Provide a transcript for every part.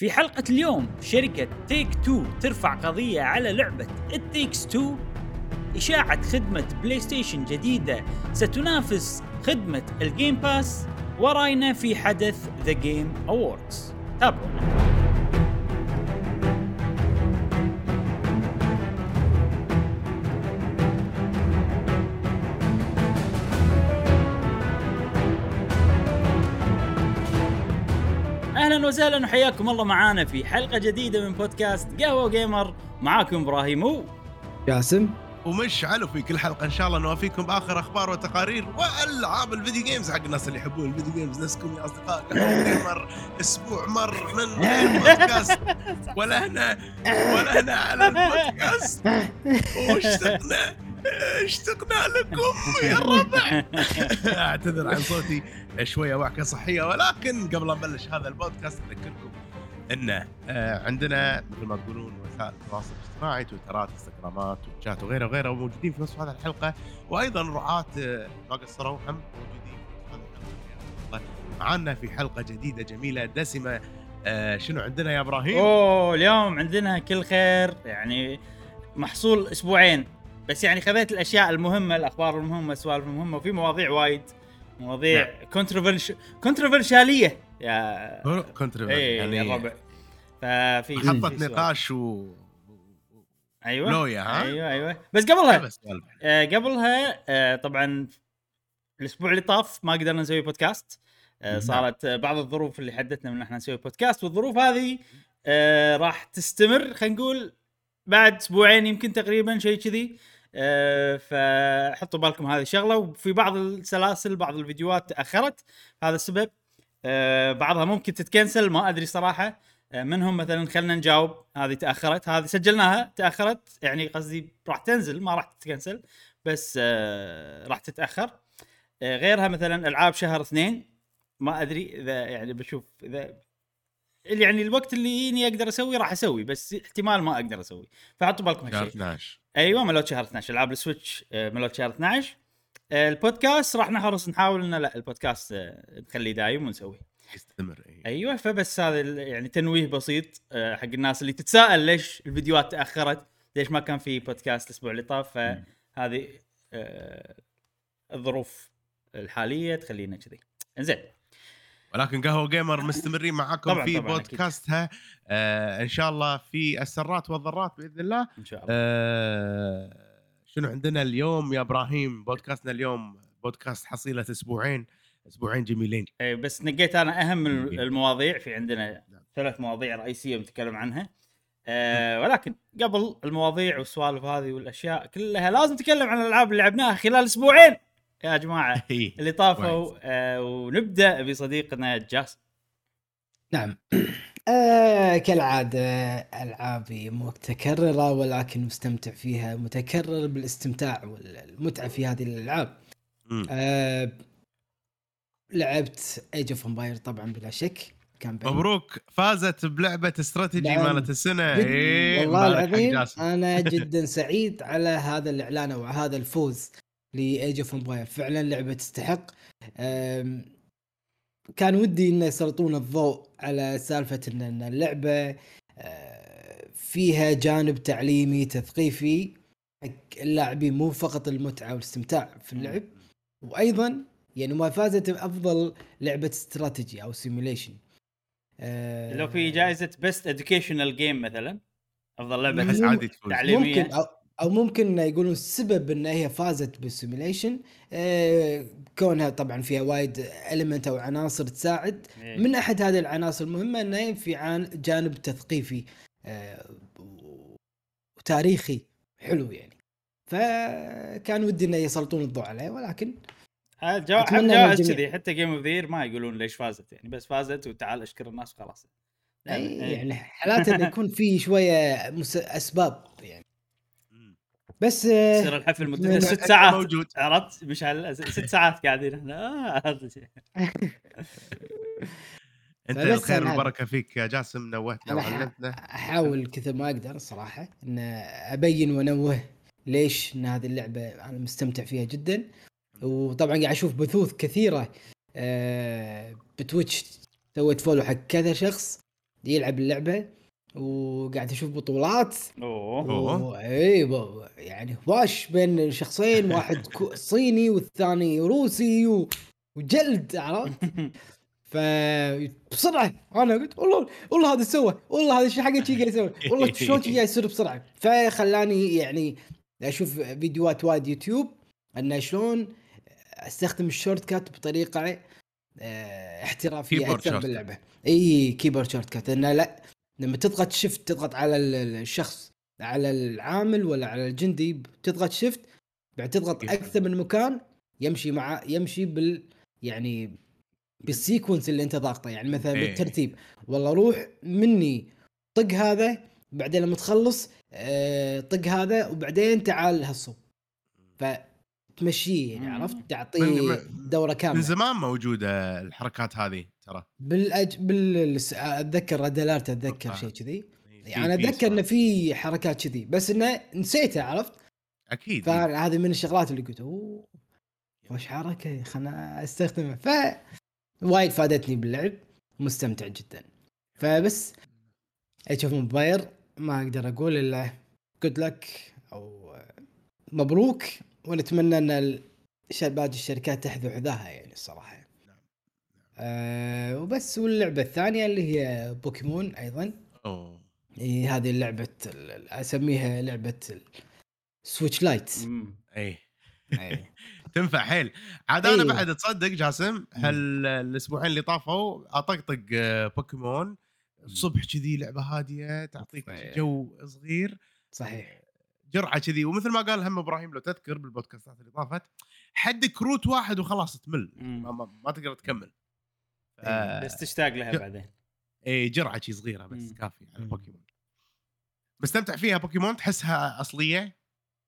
في حلقة اليوم شركة Take-Two ترفع قضية على لعبة It Takes Two إشاعة خدمة PlayStation جديدة ستنافس خدمة ال Game Pass وراينا في حدث The Game Awards تابعونا. أهلا وسهلا وحياكم الله معانا في حلقة جديدة من بودكاست قهوة جيمر. معاكم إبراهيم جاسم. ومشعل وفي كل حلقة إن شاء الله نوافيكم بآخر أخبار وتقارير وألعاب ال video games. حق الناس اللي يحبون ال video games نفسكم يا أصدقاء. قهوة جيمر أسبوع مر من غير بودكاست ولا هنا ولا هنا على البودكاست. واشتقنا اشتقنا لكم؟ يا الربع أعتذر عن صوتي. شوية وعكه صحية ولكن قبل لا نبلش هذا البودكاست أذكركم انه آه، عندنا مثل ما تقولون وسائل التواصل الاجتماعي تويترات إنستغرامات وشات وغيره وغيره موجودين في وصف هذه الحلقة. وأيضا رعاة آه، ما قصروا هم موجودين في هذه الحلقة. معانا في حلقة جديدة جميلة دسمة آه، شنو عندنا يا إبراهيم؟ أوه اليوم عندنا كل خير يعني محصول أسبوعين. بس يعني خذيت الأشياء المهمة الأخبار المهمة السوالف المهمة وفي مواضيع وايد مواضيع نعم. controver- controversial يا اي يعني يا الربع ففي في حطت. نقاش و أيوه لويا ها؟ أيوه أيوه بس قبلها. آه قبلها آه طبعا الأسبوع اللي طاف ما قدرنا نسوي بودكاست آه نعم. صارت آه بعض الظروف اللي حدتنا من إن إحنا نسوي بودكاست والظروف هذه آه راح تستمر خلينا نقول بعد أسبوعين يمكن تقريبا شيء كذي آه فحطوا بالكم هذه الشغلة وفي بعض السلاسل بعض الفيديوهات تأخرت هذا السبب. آه بعضها ممكن تتكنسل ما أدري صراحة. آه منهم مثلا خلينا نجاوب هذه تأخرت هذه سجلناها تأخرت يعني قصدي راح تنزل ما راح تتكنسل بس آه راح تتأخر. آه غيرها مثلا ألعاب شهر اثنين ما أدري إذا يعني بشوف إذا يعني الوقت اللي يجيني أقدر أسوي راح أسوي بس احتمال ما أقدر أسوي. فحطوا بالكم شهر هالشيء 12 أيوه ملوت شهر 12 العاب ال Switch آه، ملوت شهر 12 آه، البودكاست راح نحرص نحاول إنه لا البودكاست آه، نخليه دايم ونسويه. يستمر إيه. أيوه فبس هذا يعني تنويه بسيط حق الناس اللي تتساءل ليش الفيديوهات تأخرت ليش ما كان في بودكاست الأسبوع اللي طاف. فهذه الظروف الحالية تخلينا كذي. إنزين. ولكن قهوة جيمر مستمرين معاكم طبعاً، في طبعاً، أكيد. بودكاستها. آه إن شاء الله في السرات والضرات بإذن الله. إن شاء الله. آه شنو عندنا اليوم يا إبراهيم؟ بودكاستنا اليوم بودكاست حصيلة أسبوعين. أسبوعين جميلين. اي بس نقيت أنا أهم. المواضيع. في عندنا نعم. ثلاث مواضيع رئيسية بنتكلم عنها. آه ولكن قبل المواضيع والسوالف هذه والأشياء كلها لازم نتكلم عن الألعاب اللي لعبناها خلال أسبوعين. يا جماعة إيه. اللي طافوا. آه ونبدأ بصديقنا جاس نعم آه كالعادة ألعابي متكررة ولكن مستمتع فيها متكرر بالاستمتاع والمتعة في هذه الألعاب. آه لعبت Age of Empires طبعا بلا شك كان بين- مبروك فازت بلعبة استراتيجي نعم. مالت السنة جد- إيه، والله العظيم. أنا جدا سعيد على هذا الإعلان أو هذا الفوز ل Age of Empires فعلا لعبة تستحق. كان ودي إنه يسلطون الضوء على سالفة ان اللعبة أه، فيها جانب تعليمي تثقيفي. حق اللاعبين مو فقط المتعة والاستمتاع في اللعب وأيضا يعني ما فازت بأفضل لعبة استراتيجي أو simulation لو في جائزة best educational game مثلا أفضل لعبة مو- عادي تفوز. ممكن أو ممكن يقولون السبب إن هي فازت بال simulation آه كونها طبعا فيها وايد element أو عناصر تساعد. إيه. من أحد هذه العناصر المهمة انه في عن جانب تثقيفي آه وتاريخي. حلو يعني. فكان ودي انه يسلطون الضوء عليه ولكن جوائز كذي. حتى Game of the Year ما يقولون ليش فازت يعني. بس فازت وتعال اشكر الناس وخلاص. إيه. يعني حالات إنه يكون في شوية أسباب. يعني. بس يصير الحفل مدته أتمنى ست ساعات. موجود. عرفت؟ مشعل ست ساعات قاعدين إحنا آه هذا شيء. أنت الخير أنا- والبركة فيك يا جاسم نوهتنا وعلمتنا. أحاول كثر ما أقدر صراحة إن أبين وأنوه ليش إن هذه اللعبة أنا مستمتع فيها جدا. وطبعا قاعد أشوف بثوث كثيرة آه، بتويتش سويت فولو حق كذا شخص يلعب اللعبة. وقاعد أشوف بطولات. أوه. اي يعني واش بين شخصين واحد كو- صيني والثاني روسي و... وجلد عرفت؟ ف بسرعة. أنا قلت والله والله هذا سوى والله هذا شو حقه شي قاعد يسوي والله شلون قاعد يصير بسرعة. فخلاني يعني أشوف فيديوهات وايد يوتيوب انه شلون أستخدم ال shortcut بطريقة آه، احترافية أكثر short- باللعبة. اي keyboard shortcut. انه لا لما تضغط shift تضغط على ال- ال- الشخص على العامل ولا على الجندي تضغط shift بعد تضغط. أكثر من مكان يمشي مع يمشي بال يعني بال sequence اللي أنت ضاغطه يعني مثلا إيه. بالترتيب والله روح مني طق هذا بعدين لما تخلص آه، طق هذا وبعدين تعال هالصوب فتمشيه يعني. عرفت من- تعطيه من- دورة من كاملة زمان موجودة الحركات هذه ترى. بالأج... بال أتذكر ريد الارت اتذكر. شيء كذي. يعني في أتذكر إنه. في حركات كذي. بس إنه نسيتها عرفت؟ أكيد. فهذه من الشغلات اللي قلت أوه وش حركة خلنا استخدمها ف وايد فادتني باللعب مستمتع جدا. فبس أشوف موباير ما أقدر أقول إلا good luck أو مبروك ونتمنى إن باقي الشركات تحذو حذاها يعني الصراحة. أه وبس واللعبة الثانية اللي هي بوكيمون أيضا. أوه. إيه هذه لعبة أسميها لعبة Switch Lite. إي. إيه. تنفع حيل. عاد أنا. بعد تصدق جاسم هال الأسبوعين اللي طافوا أطقطق آه، بوكيمون. الصبح كذي لعبة هادية تعطيك. جو صغير. صحيح. جرعة كذي. ومثل ما قال هم إبراهيم لو تذكر بالبودكاستات اللي طافت حدك route واحد وخلاص تمل. ما, ما, ما تقدر تكمل. ف- بس تشتاق لها بعدين. اي جرعة شي صغيرة بس مم. كافي على. بوكيمون. مستمتع فيها بوكيمون؟ تحسها أصلية؟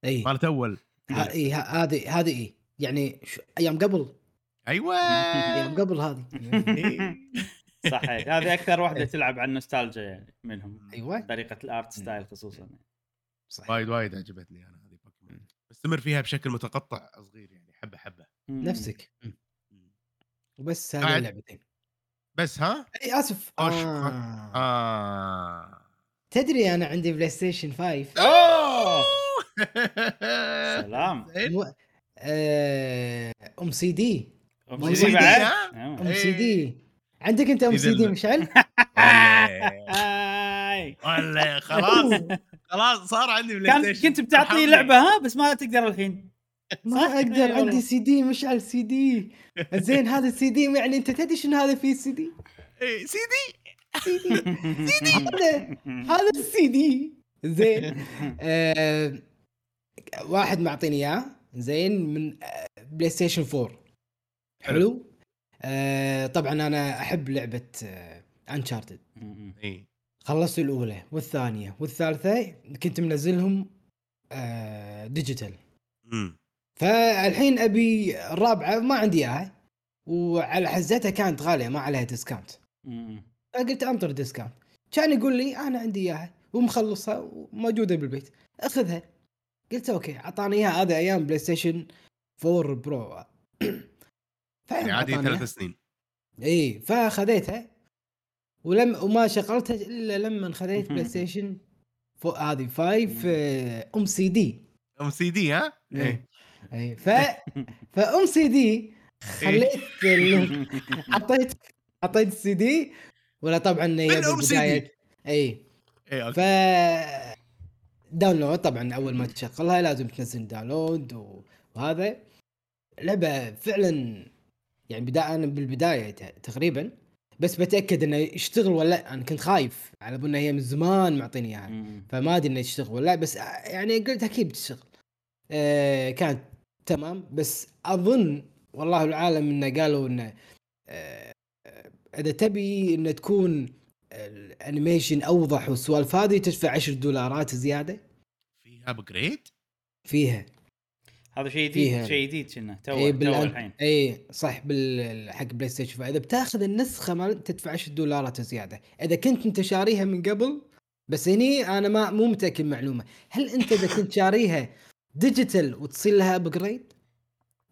اي مالت أول ه- هذه هذه اي يعني أيام قبل. أيوه. أيام قبل هذه. إيه. صحيح. هذه أكثر واحدة إيه. تلعب على النوستالجيا يعني منهم. أيوه. طريقة ال art style خصوصا. صحيح. وايد وايد عجبتني أنا هذه بوكيمون. مستمر فيها بشكل متقطع صغير يعني حبة حبة. نفسك. وبس هذه اللعبتين. بس ها إي آسف أوش، آه. آه. تدري أنا عندي PlayStation 5 أوه سلام. مو... آه... أم سي دي أم أم سي دي بعد؟ آه. أم إيه. سي دي عندك أنت أم سي دي مشعل؟ خلاص خلاص صار عندي PlayStation كنت بتعطيه ارحمني. لعبة ها بس ما تقدر الحين ما؟ أقدر إي والله. عندي C D مشعل سي دي زين هذا السي دي يعني أنت تدري شنو هذا فيه سي دي؟ إيه، CD CD هذا هذا السي دي زين آه واحد معطيني إياه. زين من آه، PlayStation 4 حلو. آه طبعا أنا أحب لعبة آه Uncharted إي. خلصت الأولى والثانية والثالثة كنت منزلهم آه digital. فالحين أبي الرابعة ما عندي إياها وعلى حزتها كانت غالية ما عليها discount فقلت انطر discount كان يقول لي أنا عندي إياها ومخلصها وموجودة بالبيت. أخذها. قلت okay أعطاني إياها. هذا أيام PlayStation 4 Pro يعني عادي ثلاث. سنين. إي فاخذتها ولم وما شغلتها إلا لما خذيت PlayStation هذه 5 آه، أم سي دي. أم سي دي ها؟ إي. إيه. أي ف فأم سي دي خليت ال- حطيت حطيت السي دي ولا طبعا هي؟ بالبداية. أي. إيه ف download طبعا أول ما تشغلها لازم تنزل download وهذا. لعبة فعلا يعني بدايه أنا بالبداية تقريبا بس بتأكد إنه يشتغل ولا لأ. أنا كنت خايف على انها هي من زمان معطيني إياها. فما أدري إنه يشتغل ولا لأ بس يعني قلت أكيد بتشتغل. آه كانت تمام؟ بس أظن والله العالم إنه قالوا إنه آه إذا تبي انه تكون ال animation أوضح والسوالف هذه تدفع 10 دولارات زيادة؟ فيها upgrade هذا فيها شيء فيها. جديد شيء جديد كنا تو اي الحين. اي صح بال حق PlayStation فاذا بتاخذ النسخة مال تدفع 10 دولارات زيادة. إذا كنت أنت شاريها من قبل بس هني أنا ما مو متأكد معلومه هل أنت إذا كنت شاريها digital وتصير لها upgrade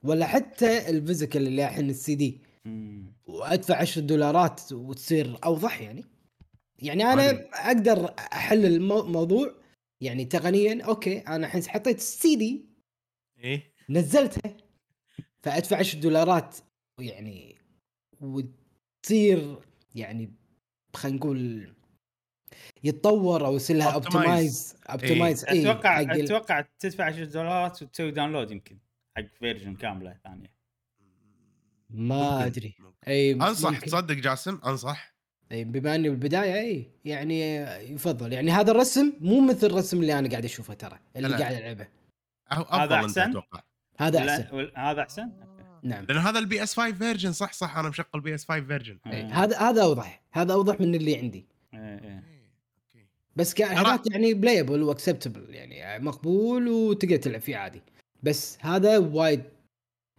ولا حتى ال physical اللي الحين السي دي. وأدفع 10 دولارات وتصير أوضح يعني يعني أنا أدري. أقدر أحل الموضوع يعني تقنيا okay أنا الحين حطيت السي دي إيه نزلتها فأدفع 10 دولارات يعني وتصير يعني خلينا نقول يتطور أو يصير لها. optimize optimize اي أتوقع ال- أتوقع تدفع 10 دولارات وتسوي download يمكن حق version كاملة ثانية ما أدري. اي أنصح ممكن. تصدق جاسم أنصح اي بما إني بالبداية اي يعني يفضل يعني هذا الرسم مو مثل الرسم اللي أنا قاعد أشوفه ترى اللي لا. قاعد ألعبه أفضل أنت أحسن؟ أتوقع هذا أحسن هذا أحسن؟ نعم لأن هذا ال PS 5 version صح صح أنا مشغل PS 5 version إي، آه. هذا هذا أوضح هذا أوضح من اللي عندي إيه، إيه. بس هذاك يعني playable و acceptable يعني مقبول وتقدر تلعب فيه عادي. بس هذا وايد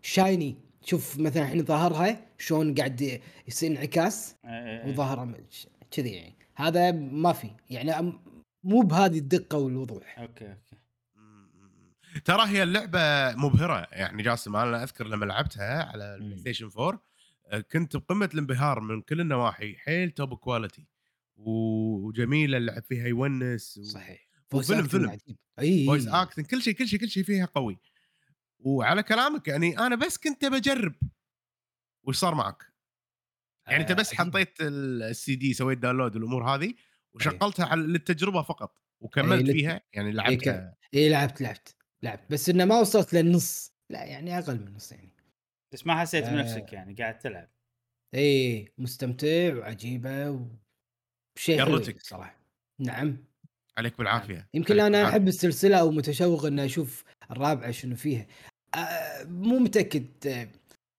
shiny. شوف مثلا الحين ظهرها شلون قاعد يصير انعكاس إيه، إيه. وظهره م- كذي يعني. هذا ما في. يعني مو بهذه الدقة والوضوح. okay okay. ترى هي اللعبة مبهرة. يعني جاسم أنا أذكر لما لعبتها على. ال PlayStation 4 آه، كنت بقمة الانبهار من كل النواحي حيل top quality وجميلة اللعب فيها يونس و... صحيح. وفيلم- فيلم. عجيب. أي voice acting كل شيء كل شيء كل شيء فيها قوي. وعلى كلامك يعني أنا بس كنت بجرب وش صار معك؟ يعني أنت آه، بس. حطيت ال- السي دي سويت download والامور هذه وشغلتها على للتجربة فقط وكملت لت- فيها يعني لعبتها إي لعبت لعبت لعبت. بس إنه ما وصلت للنص. لا يعني أقل من النص يعني. بس ما حسيت آه. بنفسك يعني قاعد تلعب. إي مستمتع وعجيبة وشيء حلو جرتك. صراحة نعم عليك بالعافية يمكن عليك أنا بالعافية. أحب السلسلة أو متشوق إني أشوف الرابعة شنو فيها آه مو متأكد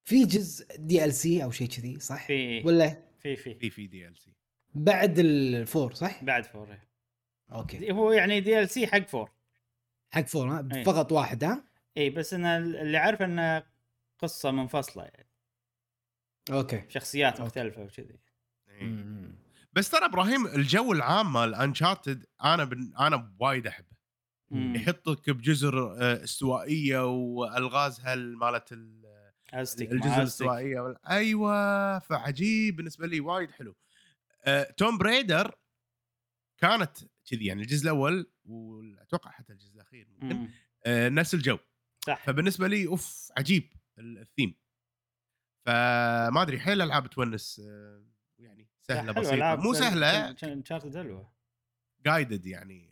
في جزء DLC أو شيء كذي صح؟ في ولا في في في في DLC بعد ال four صح؟ بعد four إيه. okay هو يعني DLC حق four حق four ها إيه. فقط واحد ها؟ اي بس أنا اللي عارف انه قصة منفصلة يعني okay شخصيات okay. مختلفة وكذي إيه. بس ترى إبراهيم الجو العام مال Uncharted أنا بن... أنا وايد أحبه. يحطك بجزر آه، استوائية والغازها مالت ال- الجزر الاستوائية وال- أيوه فعجيب بالنسبة لي وايد حلو. آه، Tomb Raider كانت كذي يعني الجزء الأول وأتوقع حتى الجزء الأخير ممكن مم. آه، نفس الجو. صح. فبالنسبة لي أوف عجيب ال- الثيم. فما أدري حيل ألعاب puzzles يعني سهلة بسيطة. مو سهلة Uncharted حلوة. guided يعني.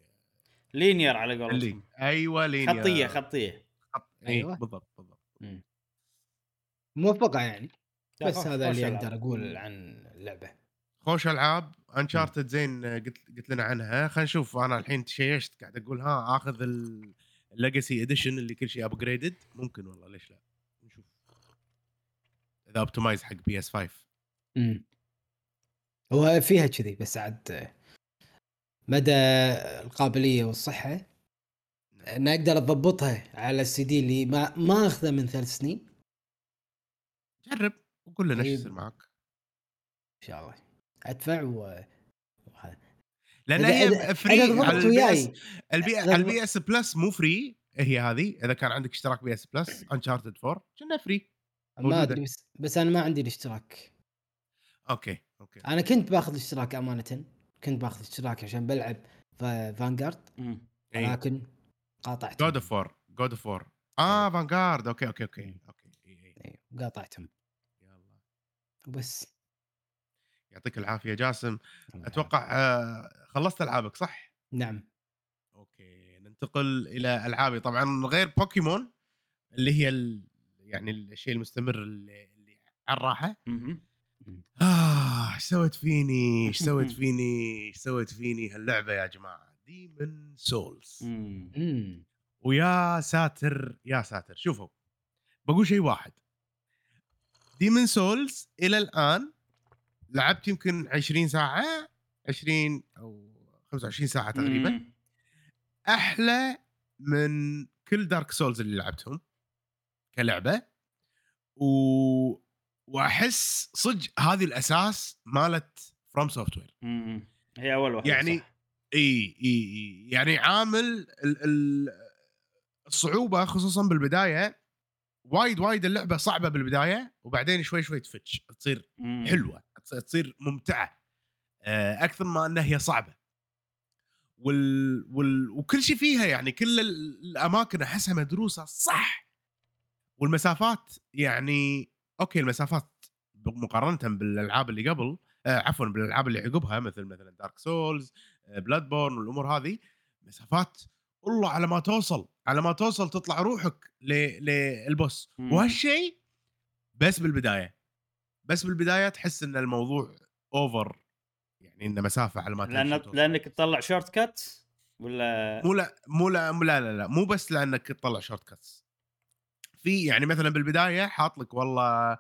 linear على قولتهم. أيوه linear خطية خطية. خط... أيوة. أيوه. بالضبط بالضبط. موفقه يعني. بس هذا اللي. أقدر أقول. عن اللعبة. خوش ألعاب. Uncharted زين قلت قلت لنا عنها. خلينا نشوف. أنا الحين چيكت قاعد أقول ها آخذ ال Legacy edition اللي كل شيء upgraded ممكن والله ليش لا؟ نشوف. إذا optimized حق PS 5 امم هو فيها كذي بس عاد مدى القابلية والصحة ان أقدر أضبطها على السي دي اللي ما ما أخذه من ثلاث سنين. جرب وقول لنا إيش طيب. يصير معك إن شاء الله. أدفع و. لأن هي free ال PS ال P إذا على ال PS Plus مو free هي هذه. إذا كان عندك اشتراك PS Plus Uncharted 4 كنا free ما. أدري بس بس أنا ما عندي الاشتراك. أوكي. أوكي. أنا كنت باخذ الاشتراك أمانة. كنت باخذ اشتراك عشان بلعب Vanguard. اي لكن قاطعتهم. God of War God of War آه Vanguard أوكي أوكي أوكي. أوكي. إي، إي. إيه، قاطعتهم. يلا. وبس. يعطيك العافية جاسم. أتوقع آه، خلصت ألعابك صح؟ نعم. أوكي ننتقل إلى ألعابي. طبعا غير بوكيمون اللي هي ال... يعني الشيء المستمر اللي, اللي على الراحة. آه إيش سوت فيني إيش سوت فيني إيش سوت فيني هاللعبة يا جماعة. Demon's Souls ويا ساتر يا ساتر. شوفوا بقول شيء واحد. Demon's Souls إلى الآن لعبت يمكن 20 ساعة 20 أو 25 ساعة تقريبا. أحلى من كل Dark Souls اللي لعبتهم كلعبة. و... وأحس صدق هذه الأساس مالت FromSoftware. هي أول واحدة يعني صح. إي إي إي يعني عامل ال... ال... الصعوبة خصوصا بالبداية وايد وايد اللعبة صعبة بالبداية وبعدين شوي شوي تفتش تصير مم. حلوة تص- تصير ممتعة آه، أكثر ما إنها هي صعبة وال... وال... وكل شيء فيها يعني كل ال- الأماكن أحسها مدروسة صح والمسافات يعني أوكي المسافات مقارنه بالألعاب اللي قبل آه عفوا بالألعاب اللي عقبها مثل مثلا Dark Souls Bloodborne والأمور هذه مسافات والله على ما توصل على ما توصل تطلع روحك لل boss. وهالشيء بس بالبداية بس بالبداية تحس إن الموضوع over يعني إنه مسافة على ما توصل. لانك تطلع shortcut ولا مو لا مو لا مو لا لا, لا مو بس لأنك تطلع shortcuts في يعني مثلا بالبداية حاط لك والله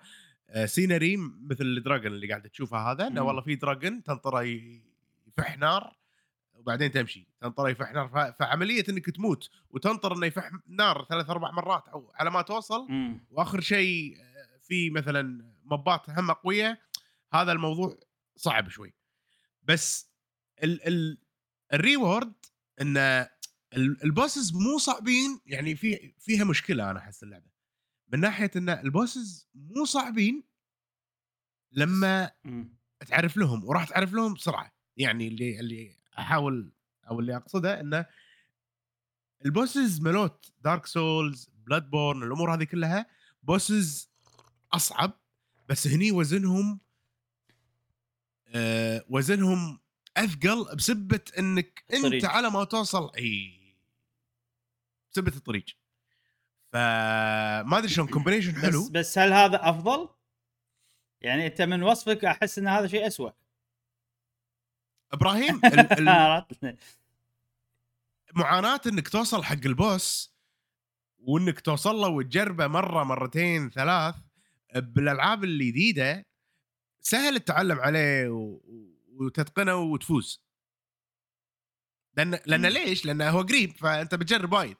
آه، scenery مثل ال dragon اللي قاعد تشوفه هذا إنه مم. والله في dragon تنطره يفح نار وبعدين تمشي تنطره يفح نار فعملية إنك تموت وتنطر إنه يفح نار ثلاث أربع مرات أو على ما توصل مم. وآخر شيء آه، في مثلا mobs هم قوية هذا الموضوع صعب شوي بس ال ال ال reward ان ال- ال bosses مو صعبين يعني في فيها مشكلة أنا أحس اللعبة من ناحية إن ال bosses مو صعبين لما مم. تعرف لهم وراح تعرف لهم بسرعة يعني اللي اللي أحاول أو اللي أقصده انه ال bosses مالوت Dark Souls Bloodborne الأمور هذه كلها bosses أصعب بس هني وزنهم آه وزنهم أثقل بسبة إنك أنت. على ما توصل إي بسبه الطريق فما أدري شلون combination حلو بس بس هل هذا أفضل؟ يعني أنت من وصفك أحس إن هذا شيء اسوء إبراهيم ال- ال-؟ معاناة إنك توصل حق ال boss وإنك توصل له وتجربه مرة مرتين ثلاث بالألعاب الجديده سهل التعلم عليه و... وتتقنه وتفوز لأن لأن. ليش؟ لأنه هو قريب فأنت بتجرب وايد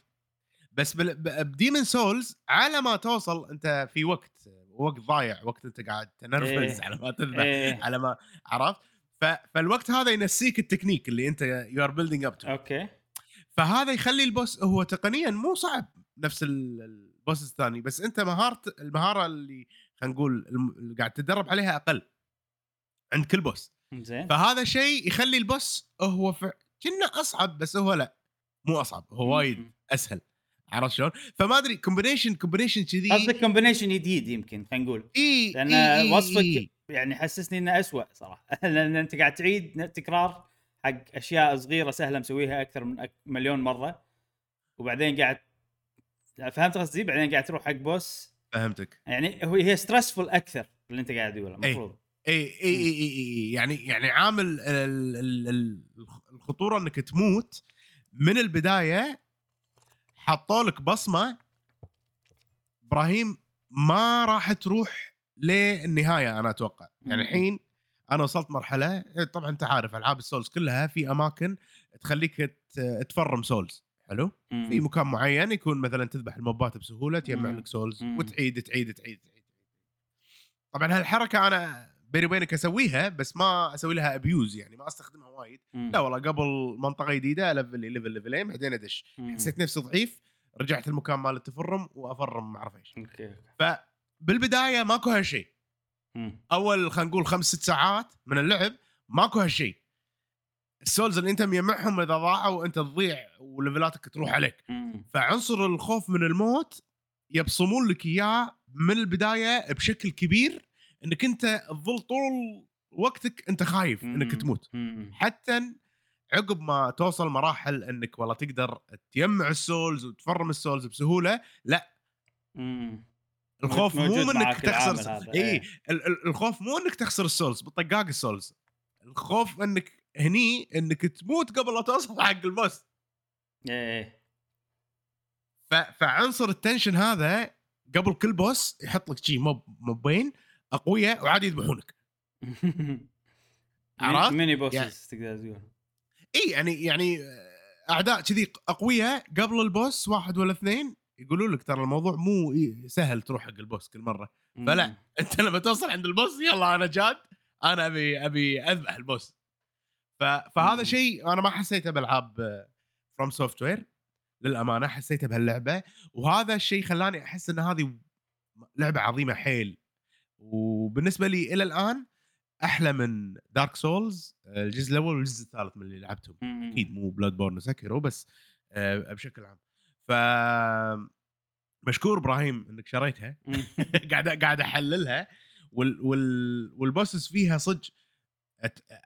بس ب Demon's Souls على ما توصل أنت في وقت وقت ضايع وقت أنت قاعد تنرفز إيه. على ما تذبح إيه. على ما عرفت؟ فالوقت هذا ينسيك التكنيك اللي أنت you are building up to أوكي فهذا يخلي ال boss هو تقنيا مو صعب نفس ال- ال boss الثاني بس أنت مهاره المهارة اللي خلينا نقول اللي قاعد تتدرب عليها أقل عند كل boss زين فهذا شيء يخلي ال boss هو ف... كنا أصعب بس هو لا مو أصعب هو وايد أسهل عرفت شلون؟ فما أدري combination combination كذي. قصدك combination جديد يمكن خلينا نقول. إي لأن إي إي وصفك إي. يعني حسسني إنه اسوء صراحة. لأن أنت قاعد تعيد تكرار حق أشياء صغيرة سهلة مسويها أكثر من أك... مليون مرة. وبعدين قاعد فهمت قصدي؟ بعدين قاعد تروح حق boss فهمتك. يعني هو هي stressful أكثر اللي أنت قاعد تقوله المفروض إي إي إي إي, يعني يعني عامل ال- ال- ال- الخطورة إنك تموت من البداية حطوا لك بصمة إبراهيم ما راح تروح للنهاية أنا أتوقع يعني. الحين أنا وصلت مرحلة طبعا أنت عارف ألعاب ال souls كلها في أماكن تخليك ت farm souls حلو مم. في مكان معين يكون مثلا تذبح ال mobات بسهولة تجمع. لك souls مم. وتعيد تعيد تعيد تعيد طبعا هالحركة أنا بيني وبينك أسويها بس ما أسوي لها abuse يعني ما أستخدمها وايد. لا والله قبل منطقة جديدة level level ليفلين بعدين أدش. حسيت نفسي ضعيف رجعت المكان مال ال farm و أ farm ما أعرف إيش okay فبالبداية ماكو هالشيء. أول خلينا نقول خمس ست ساعات من اللعب ماكو هالشيء ال souls اللي أنت مجمعهم إذا ضاعوا أنت تضيع و levelاتك تروح عليك. فعنصر الخوف من الموت يبصمون لك إياه من البداية بشكل كبير إنك أنت تظل طول وقتك أنت خايف إنك. تموت. حتى عقب ما توصل مراحل إنك والله تقدر تجمع ال souls وت farm ال souls بسهولة لا. الخوف مو إنك تخسر اي إيه. ال- ال- الخوف مو إنك تخسر ال souls بطقاق ال souls الخوف إنك هني إنك تموت قبل لا توصل حق ال boss إيه. فعنصر ال tension هذا قبل كل boss يحط لك شي mob موبين اقوياء وعادي يذبحونك عرفت؟ ميني يعني- bosses تقدر تقول إي يعني يعني أعداء كذي اقوياء قبل ال boss واحد ولا اثنين يقولوا لك ترى الموضوع مو سهل تروح حق ال boss كل مرة فلا. أنت لما توصل عند ال boss يلا أنا جاد أنا أبي أبي أذبح ال boss. فهذا. شيء أنا ما حسيته بألعاب FromSoftware للأمانة حسيته بهاللعبة وهذا الشيء خلاني أحس إن هذه لعبة عظيمة حيل وبالنسبة لي إلى الآن أحلى من Dark Souls الجزء الأول والجزء الثالث من اللي لعبتهم. أكيد مو Bloodborne و Sekiro بس آه، بشكل عام ف مشكور إبراهيم إنك شريتها. قاعد قاعد أحللها وال وال وال bosses فيها صدق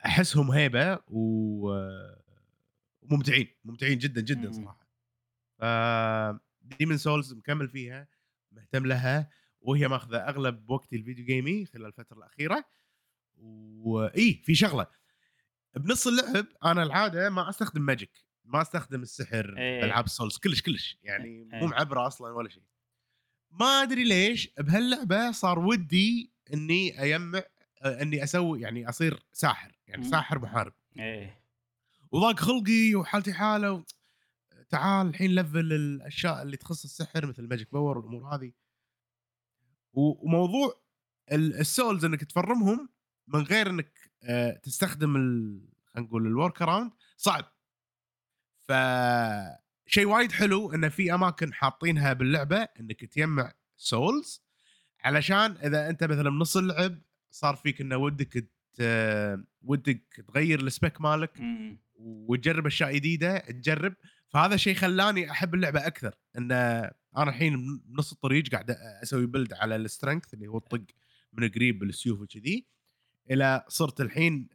أحسهم هيبة وممتعين ممتعين جدا جدا. صراحة ف Demon's Souls مكمل فيها مهتم لها وهي ماخذة أغلب وقتي ال video gamey خلال الفترة الأخيرة. واي في شغلة. بنص اللعب أنا العادة ما أستخدم magic ما أستخدم السحر إيه. بالعاب ال souls كلش كلش. يعني إيه. مو معبرة أصلا ولا شيء. ما أدري ليش بهاللعبة صار ودي إني أجمع إني أسوي يعني أصير ساحر يعني. ساحر محارب. إيه. وضاق خلقي وحالتي حالة و... تعال الحين level الأشياء اللي تخص السحر مثل ال magic power والأمور هذه. وموضوع ال- ال souls إنك ت farmهم من غير إنك آه، تستخدم. خلينا نقول ال workaround صعب ف شيء وايد حلو انه في أماكن حاطينها باللعبة إنك تجمع souls علشان إذا أنت مثلا بنص اللعب صار فيك إنه ودك. ودك تغير ال spec مالك. وتجرب أشياء جديدة تجرب فهذا شيء خلاني أحب اللعبة أكثر إن أنا الحين بنص الطريق قاعد أسوي build على ال strength اللي هو الطق من قريب بالسيوف وكذي إلى صرت الحين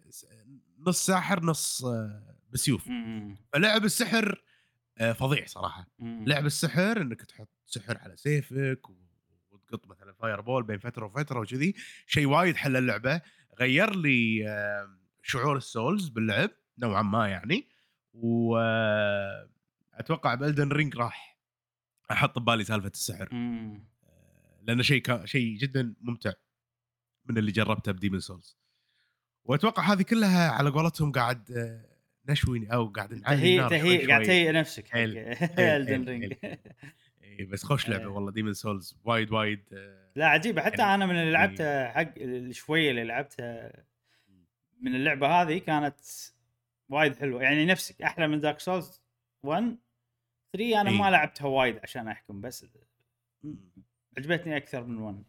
نص ساحر نص بسيوف. فلعب السحر آه، فظيع صراحة. لعب السحر إنك تحط سحر على سيفك و- وتقط مثلا fireball بين فترة وفترة وكذي شيء وايد حلى اللعبة غير لي شعور ال souls باللعب نوعا ما يعني واتوقع ب Elden Ring راح أحط ببالي سالفة السحر. مم. لأنه شيء كا- شيء جدا ممتع من اللي جربته ب Demon's Souls وأتوقع هذه كلها على قولتهم قاعد آه، نشوي أو قاعد نعلي تهيئ قاعد. تهيئ نفسك Elden Ring بس خوش لعبة إيه. والله Demon's Souls وايد وايد آه، لا عجيبة. حتى يعني- أنا من اللي لعبتها حق الشويه اللي لعبتها من اللعبة هذه كانت وايد حلوة. يعني نفسك أحلى من Dark Souls 1 3 أنا إي. ما لعبتها وايد عشان أحكم بس عجبتني أكثر من 1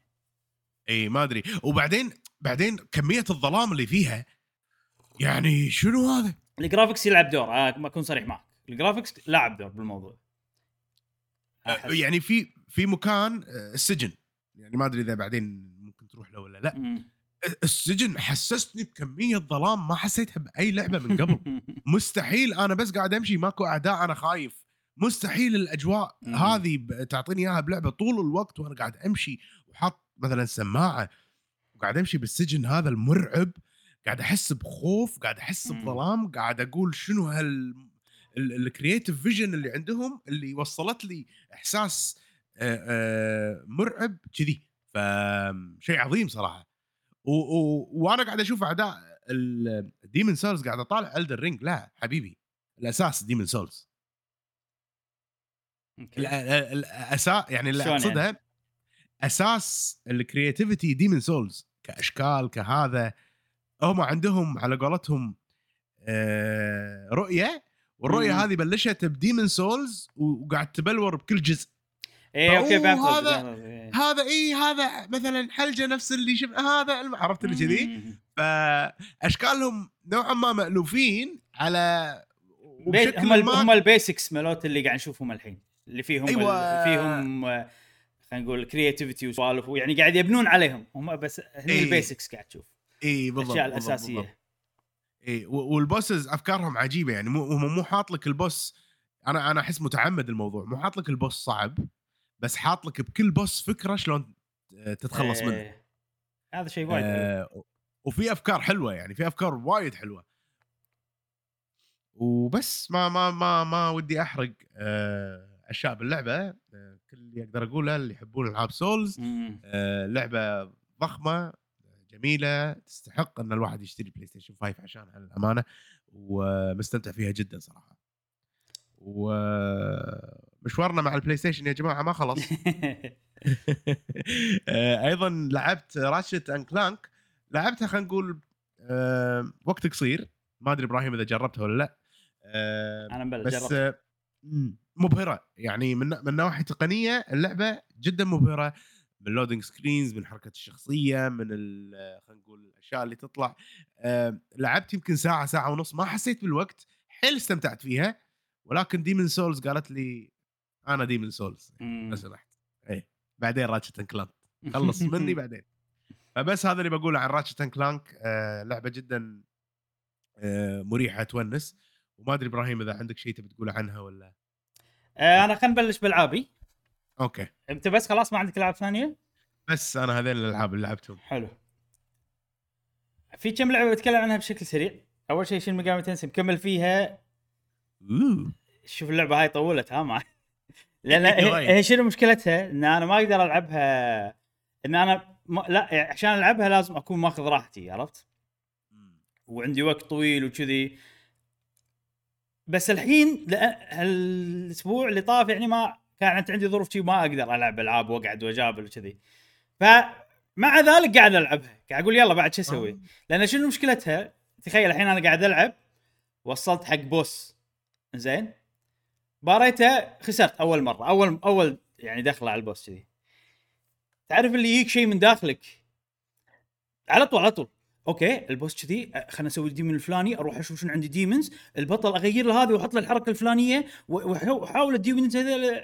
اي ما أدري. وبعدين بعدين كمية الظلام اللي فيها يعني شنو هذا؟ ال graphics يلعب دور. آه ما أكون صريح معك. ال graphics لعب دور بالموضوع. أحس. يعني في في مكان آه، السجن. يعني ما أدري إذا بعدين ممكن تروح له ولا لا. مم. السجن حسسني بكمية ظلام ما حسيتها بأي لعبة من قبل. مستحيل أنا بس قاعد أمشي ماكو اعداء أنا خايف. مستحيل الأجواء مم. هذه تعطيني إياها بلعبة طول الوقت وأنا قاعد أمشي وحاط مثلا سماعة وقاعد أمشي بالسجن هذا المرعب قاعد أحس بخوف قاعد أحس. بظلام قاعد أقول شنو هال ال creative vision اللي عندهم اللي وصلت لي إحساس آه، آه، مرعب كذي فشيء عظيم صراحة و و وأنا قاعد أشوف أعداء ال Demon's Souls قاعد أطالع Elden Ring لا حبيبي الأساس Demon's Souls. الاساس يعني اللي اقصدها أساس ال creativity Demon's Souls كأشكال كهذا هم عندهم على قولتهم آه، رؤية والرؤية مم. هذه بلشت بديمن سولز وقاعد تبلور بكل جزء إيه أوكي فهمت هذا-. إيه. هذا اي هذا مثلا حلجة نفس اللي شف هذا عرفت اللي كذي. فأشكالهم نوعا ما مألوفين على هم هم البيسكس مالوت اللي قاعد نشوفهم الحين اللي فيهم أيوة. فيهم خلينا نقول كرياتيفيتي وسوالف يعني قاعد يبنون عليهم هم بس هني إيه. البيسكس قاعد تشوف اي بالضبط الاشياء الأساسية بالضبط. اي وال bosses أفكارهم عجيبة يعني مو هم مو حاط لك ال boss أنا أنا أحس متعمد الموضوع مو حاط لك ال boss صعب بس حاط لك بكل boss فكرة شلون آه، تتخلص منه إيه. هذا شيء وايد. آه وفي أفكار حلوة يعني في أفكار وايد حلوة وبس ما ما ما ما ودي أحرق آه اشياء باللعبه آه كل اللي أقدر اقوله اللي يحبون العاب Souls. آه لعبة ضخمة جميلة تستحق إن الواحد يشتري بلاي ستيشن 5 عشانها للامانه ومستمتع فيها جدا صراحة. ومشوارنا مع البلاي ستيشن يا جماعة ما خلص. آه، أيضا لعبت Ratchet and Clank لعبتها خلينا نقول وقت قصير. ما أدري إبراهيم إذا جربتها ولا لا. أنا بس جربت مبهرة. يعني من من ناحية تقنية اللعبة جدا مبهرة. من loading screens من حركة الشخصية من ال- خلينا نقول الأشياء اللي تطلع. لعبت يمكن ساعة ساعة ونص ما حسيت بالوقت. حيل استمتعت فيها. ولكن Demon's Souls قالت لي أنا Demon's Souls. بس رحت اي بعدين راتشت كلانك خلص مني بعدين. فبس هذا اللي بقوله عن Ratchet Clank آه لعبة جدا آه مريحة تونس. وما أدري إبراهيم إذا عندك شيء تبي تقوله عنها ولا أنا خلينا نبلش بألعابي. أوكي. أنت بس خلاص ما عندك العاب ثانية؟ بس أنا هذين الألعاب اللي لعبتهم. حلو. في كم لعبة بتكلم عنها بشكل سريع؟ أول شيء Shin Megami Tensei مكمل فيها. شوف اللعبة هاي طولت ها معي لأن هي شنو مشكلتها؟ إن أنا ما أقدر ألعبها. إن أنا ما لا عشان ألعبها لازم أكون ماخذ راحتي عرفت؟ وعندي وقت طويل وكذي. بس الحين هالأسبوع اللي طاف يعني ما كانت عندي ظروف شي ما أقدر ألعب ألعاب وأقعد وأجابل وكذي. فمع ذلك قاعد ألعبها. قاعد أقول يلا بعد شو أسوي؟ لأن شنو مشكلتها؟ تخيل الحين أنا قاعد ألعب وصلت حق بوس. زين باريته خسرت أول مرة. أول أول يعني دخله على البوس كذي. تعرف اللي يجيك شيء من داخلك؟ على طول على طول. أوكي ال boss كذي خلنا نسوي ال demon الفلاني أروح أشوف شنو عندي demons البطل أغير له هذه وأحط له الحركة الفلانية واحاول ال demons هذول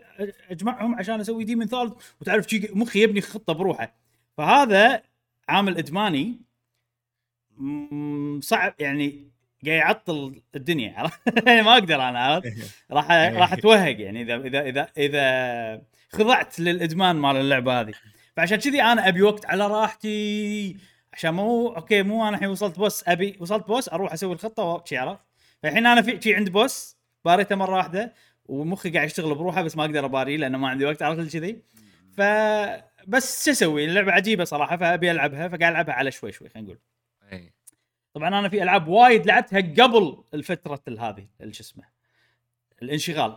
أجمعهم عشان أسوي demon ثالث وتعرف شي مخي يبني خطة بروحه فهذا عامل إدماني صعب يعني قاعد يعطل الدنيا؟ يعني ما أقدر أنا عرفت؟ راح راح أتوهق يعني إذا إذا إذا إذا خضعت للإدمان مال اللعبة هذه فعشان كذي أنا أبي وقت على راحتي عشان مو أوكي مو أنا الحين وصلت boss أبي وصلت boss أروح أسوي الخطة وشي عرفت؟ فالحين أنا في شي عند boss باريته مرة واحدة ومخي قاعد يشتغل بروحه بس ما أقدر أباريه لأنه ما عندي وقت عرفت؟ كذي. ف بس شو أسوي؟ اللعبة عجيبة صراحة فأبي ألعبها فقاعد ألعبها على شوي شوي خلينا نقول. إيه. طبعا أنا في ألعاب وايد لعبتها قبل الفترة ال- هذه شو اسمه الانشغال.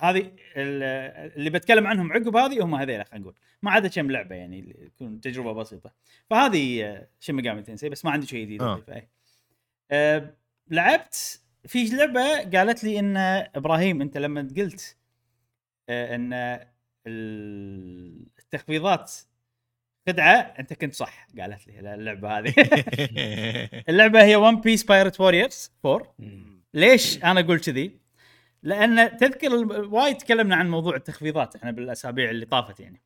هذه ال- اللي بتكلم عنهم عقب هذه هم هذيلا خلينا نقول ما عدا كم لعبة يعني اللي تكون تجربة بسيطة فهذه Shin Megami Tensei بس ما عندي شيء جديد آه. أي. أه لعبت في لعبة قالت لي إن إبراهيم أنت لما قلت أه إن ال- التخفيضات خدعة أنت كنت صح قالت لي اللعبة هذه اللعبة هي One Piece Pirate Warriors 4 ليش أنا أقول كذي؟ لأن تذكر وايد تكلمنا عن موضوع التخفيضات إحنا بالأسابيع اللي طافت يعني.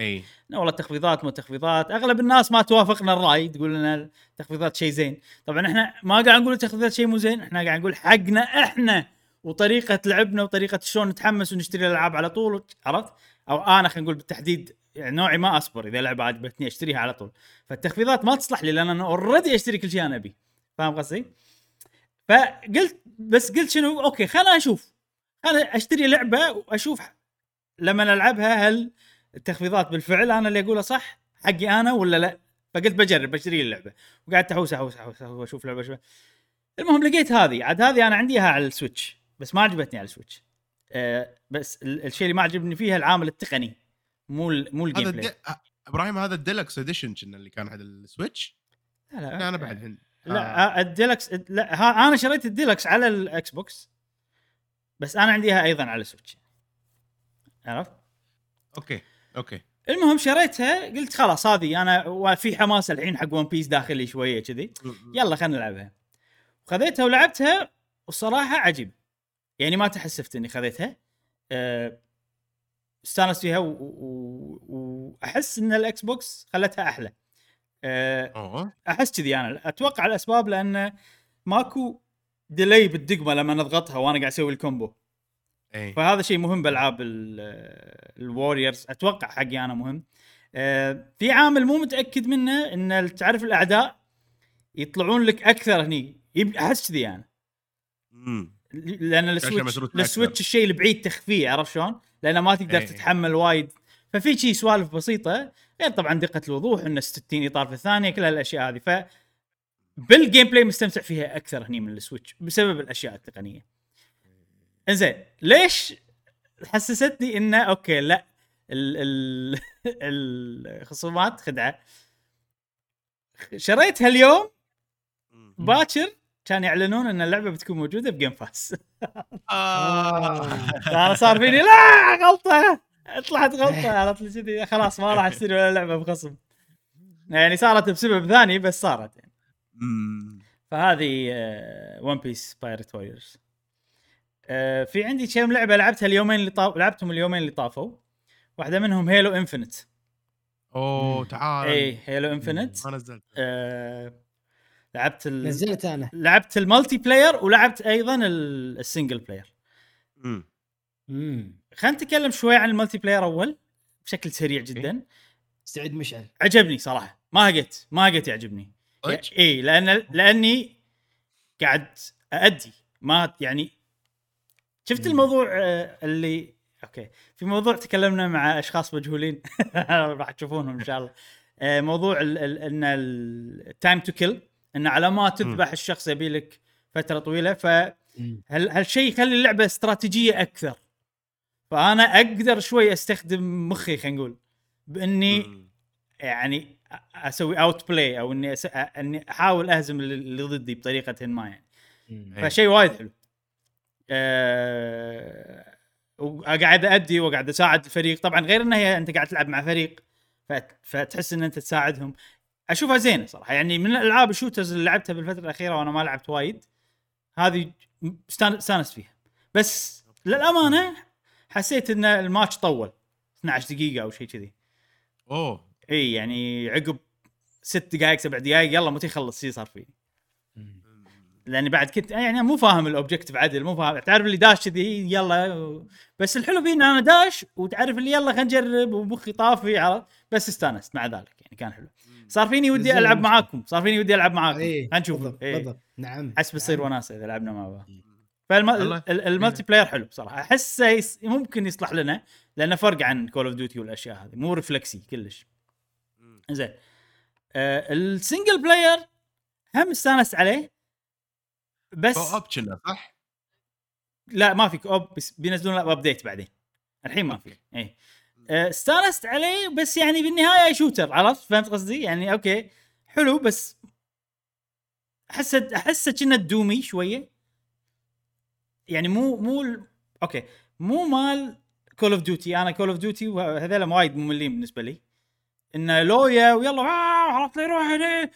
إي. لا والله تخفيضات مو تخفيضات أغلب الناس ما توافقنا الرأي تقول لنا التخفيضات شيء زين. طبعا إحنا ما قاعد نقول التخفيضات شيء مو زين إحنا قاعد نقول حقنا إحنا وطريقة لعبنا وطريقة شلون نتحمس ونشتري الألعاب على طول عرفت؟ أو أنا خلينا نقول بالتحديد يعني نوعي ما أصبر إذا لعبة عجبتني أشتريها على طول. فالتخفيضات ما تصلح لي لأن أنا already أشتري كل شيء أنا ابي فاهم قصدي؟ فقلت بس قلت شنو أوكي خلنا أشوف. أنا أشتري لعبة وأشوف لما ألعبها هل التخفيضات بالفعل أنا اللي أقوله صح حقي أنا ولا لا. فقلت بجرب بشتري اللعبة. وقعدت أحوس أحوس أحوس وأشوف لعبة شوي المهم لقيت هذه. عاد هذه أنا عندي اياها على ال Switch بس ما عجبتني على ال Switch. أه بس ال- الشيء اللي ما عجبني فيها العامل التقني مو ال- مو ال gameplay الد... إبراهيم هذا ال deluxe edition كنا اللي كان على ال Switch؟ لا لا أنا بعد. لا آه. الديلكس لا ها أنا شريت الديلكس على الإكس بوكس بس أنا عندي إياها أيضا على ال Switch. عرفت؟ أوكي أوكي. المهم شريتها قلت خلاص هذه أنا وفي حماس الحين حق One Piece داخلي شوية كذي. يلا خلينا نلعبها. خذيتها ولعبتها والصراحه عجيب. يعني ما تحسفت إني خذيتها. أه، استانست فيها و- و- واحس إن الإكس بوكس خلتها أحلى. أحس كذي أنا. أتوقع الأسباب لأن ماكو delay بالدقمة لما نضغطها وأنا قاعد أسوي ال combo. إي. فهذا شيء مهم بالعاب ال Warriors أتوقع حقي أنا مهم. آه، في عامل مو متأكد منه إن تعرف الأعداء يطلعون لك أكثر هني. أحس كذي أنا. امم لأن ال Switch. ال Switch الشيء البعيد تخفيه عرفت شلون؟ لأنه ما تقدر إيه. تتحمل وايد. ففي شي سوالف بسيطة غير طبعا دقة الوضوح إنه 60 إطار في الثانية كل هالأشياء هذه. ف بال gameplay مستمتع فيها أكثر هني من ال Switch بسبب الأشياء التقنية. إنزين ليش حسستني إنه أوكي لا ال ال الخصومات خدعة. شريتها اليوم باكر كان يعلنون إن اللعبة بتكون موجودة ب Game Pass. أنا صار فيني لا غلطة. طلعت غلطة عرفت لي كذي. خلاص ما راح اشتري ولا لعبة بخصم. يعني صارت بسبب ثاني بس صارت يعني. فهذه One Piece Pirate Warriors آه، في عندي كم لعبة لعبتها اليومين اللي طاف لعبتهم اليومين اللي طافوا. واحدة منهم Halo Infinite أوه. تعال. اي Halo Infinite ما نزلت. آه، لعبت ال... نزلت أنا. لعبت ال multiplayer ولعبت أيضا ال- ال single player مم. امم خلينا نتكلم شوي عن ال multiplayer أول بشكل سريع جدا. سعيد مشعل. عجبني صراحة. ما هقيت ما هقيت يعجبني؟ اي لأن لأني قاعد أأدي. ما يعني شفت مم. الموضوع آه، اللي okay. في موضوع تكلمنا مع أشخاص مجهولين. راح تشوفونهم إن شاء الله. آه، موضوع ال- ال- إن ال time to kill إن على ما تذبح الشخص يبي لك فترة طويلة. فهل مم. هالشيء يخلي اللعبة استراتيجية أكثر؟ فأنا أقدر شوي أستخدم مخي خلينا نقول بإني مم. يعني أسوي outplay أو إني أس... إني أحاول أهزم اللي ضدي بطريقة ما يعني. إيه. فشيء وايد حلو. أه... وقاعد أدي وقاعد أساعد الفريق. طبعا غير انها هي أنت قاعد تلعب مع فريق فت... فتحس إن أنت تساعدهم. أشوفها زينة صراحة. يعني من الألعاب ال shooters اللي لعبتها بالفترة الأخيرة وأنا ما لعبت وايد هذه استان- استانست فيها. بس للأمانة حسيت إن الماتش طول 12 دقيقة أو شيء كذي. أوه. إي يعني عقب ست دقائق سبع دقائق يلا متى يخلص؟ شي صار فيه. مم. لأني بعد كنت يعني مو فاهم ال objective عدل مو فاهم. تعرف اللي داش كذي يلا. بس الحلو فيه إن أنا داش وتعرف اللي يلا خلينا نجرب ومخي طافي عرفت؟ بس استانست مع ذلك يعني كان حلو. صار فيني ودي ألعب معاكم صار فيني ودي ألعب معاكم. خلينا نشوف بالضبط. بالضبط. نعم. احس بيصير نعم. وناسة إذا لعبنا مع بعض. فال multiplayer حلو بصراحة. أحسه يس... ممكن يصلح لنا لأنه فرق عن Call of Duty والأشياء هذه. مو reflex ي كلش. زين. آه ال single player هم استانست عليه بس co-op كنا صح؟ لا ما في co-op بس بينزلون update بعدين. الحين ما في اي آه، استانست عليه بس يعني بالنهاية shooter عرفت؟ فهمت قصدي؟ يعني okay حلو بس احسه أحسه كنه Doom ي شوية. يعني مو مو ال- okay. مو مال كول اوف ديوتي أنا كول اوف ديوتي وهذول وايد مملين بالنسبة لي. إنه لويا ويلا آه عرفت لي روح هنا.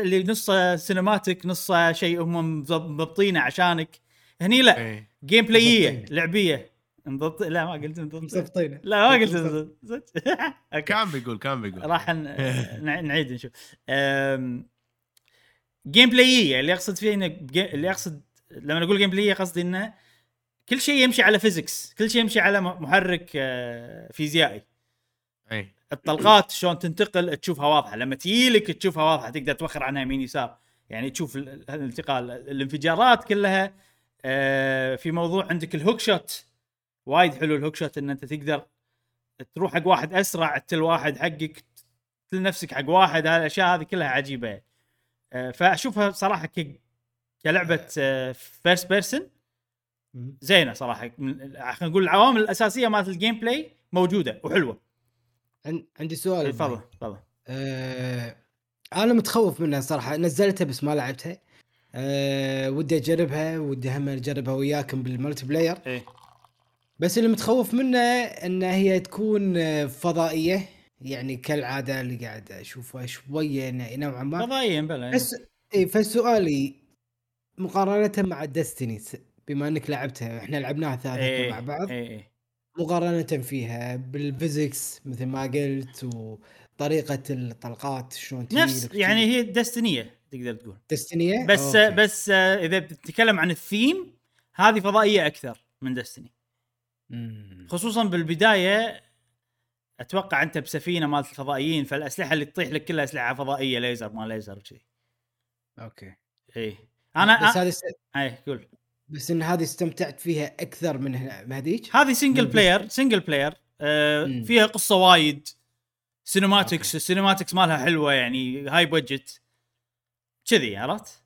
اللي نصه سينماتيك نصه شيء هم مضب- مضبطينه عشانك. هني لا. إيه. جيم بلاييه. لعبية. مضبط لا ما قلت مضبط مصفطينه لا ما قلت كان بيقول كان بيقول. راح نعيد نشوف. جيم بلاييه اللي أقصد فيه إنه اللي أقصد لما أقول gameplay يه قصدي إنه كل شيء يمشي على physics كل شيء يمشي على محرك آه، فيزيائي. إيه الطلقات شلون تنتقل تشوفها واضحة. لما تجيلك تشوفها واضحة تقدر توخر عنها يمين يسار. يعني تشوف ال- ال- الانتقال الانفجارات كلها آه، في موضوع عندك ال hookshot وايد حلو ال hookshot إن أنت تقدر تروح حق واحد أسرع تل واحد حقك تل نفسك حق واحد هذه الاشياء هذه كلها عجيبة. آه، فأشوفها صراحة كلعبة first person مم. زينة صراحة. خلينا نقول العوامل الأساسية مالت ال gameplay موجودة وحلوة. عن- عندي سؤال. تفضل تفضل. آه أنا متخوف منها صراحة. نزلتها بس ما لعبتها. آه ودي أجربها ودي هم أجربها وياكم بال multiplayer. إيه. بس اللي متخوف منه إن هي تكون آه، فضائية. يعني كالعادة اللي قاعد أشوفها شوية ن- نوعا ما. فضائيا بلا بس اي فسؤالي مقارنة مع Destiny بما انك لعبتها إحنا لعبناها ثلاثة إيه، مع بعض. إيه إيه. مقارنة فيها بال physics مثل ما قلت وطريقة الطلقات شلون نفس يعني هي Destiny يه تقدر تقول. Destiny يه بس okay. بس آه، إذا بتتكلم عن الثيم هذه فضائية أكثر من Destiny. خصوصا بالبداية أتوقع أنت بسفينة مالت الفضائيين فالأسلحة اللي تطيح لك كلها أسلحة فضائية ليزر ما ليزر وكذي okay. إيه. أنا بس هذه است... اي قول. بس إن هذه استمتعت فيها أكثر من هذيك. هذه سنجل بلاير سنجل بلاير آه. فيها قصة وايد. cinematics. ال cinematics مالها حلوة يعني high budget كذي عرفت؟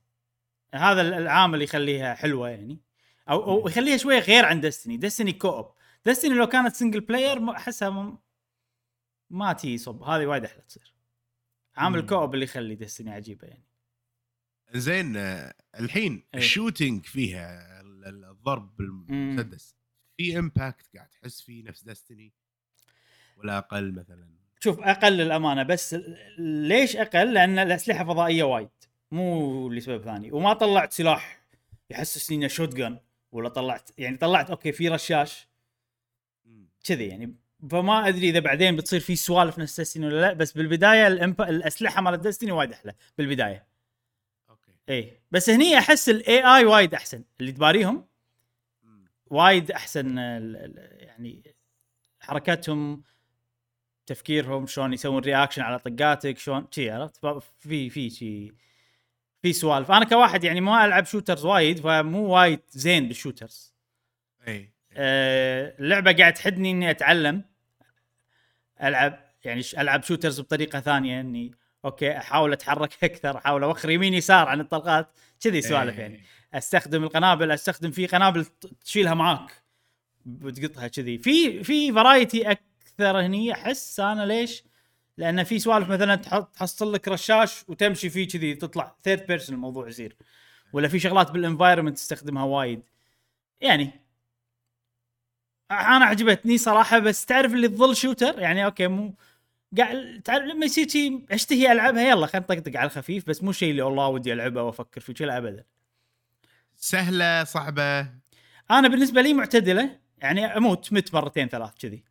هذا العامل يخليها حلوة يعني. أو أو يخليها شوية غير عن Destiny Destiny co-op Destiny لو كانت single player أحسها م- ما تي صب. هذه وايد أحلى تصير. عامل مم. co-op اللي يخلي Destiny عجيبة يعني. زين الحين إيه. ال shooting فيها ال- ال- الضرب بالمسدس في impact قاعد تحس فيه نفس Destiny ولا أقل مثلا؟ شوف أقل للأمانة بس ليش أقل؟ لأن الأسلحة فضائية وايد مو لسبب ثاني. وما طلعت سلاح يحسسني إنه shotgun ولا طلعت يعني طلعت okay في رشاش. كذي يعني. فما أدري إذا بعدين بتصير في سوالف نفس Destiny ولا لا بس بالبداية. الأسلحة مالت Destiny وايد أحلى بالبداية. اي بس هني أحس ال AI وايد أحسن. اللي تباريهم. وايد أحسن يعني حركاتهم تفكيرهم شلون يسوون reaction على طقاتك شلون شي عرفت؟ في في شي في سوالف. أنا كواحد يعني ما ألعب shooters وايد فمو وايد زين بال shooters اي آه، اللعبه قاعد تحدني إني أتعلم ألعب يعني ألعب shooters بطريقة ثانية إني okay أحاول أتحرك أكثر أحاول أوخر يمين يسار عن الطلقات. كذي سوالف إيه. يعني. أستخدم القنابل أستخدم في قنابل تشيلها معاك. وتقطها كذي. في في variety أكثر هني أحس أنا ليش؟ لأن في سوالف مثلا تحط تحصل لك رشاش وتمشي فيه كذي تطلع third person الموضوع يصير. ولا في شغلات بال environment تستخدمها وايد. يعني أنا عجبتني صراحة بس تعرف اللي تظل shooter يعني okay مو قاعد تعرف لما يصير شيء اشتهي ألعبها يلا خلينا نطقطق على الخفيف بس مو شيء اللي والله ودي ألعبه وافكر فيه كذا ابدا. سهلة صعبة؟ أنا بالنسبة لي معتدلة يعني أموت مت مرتين ثلاث كذي.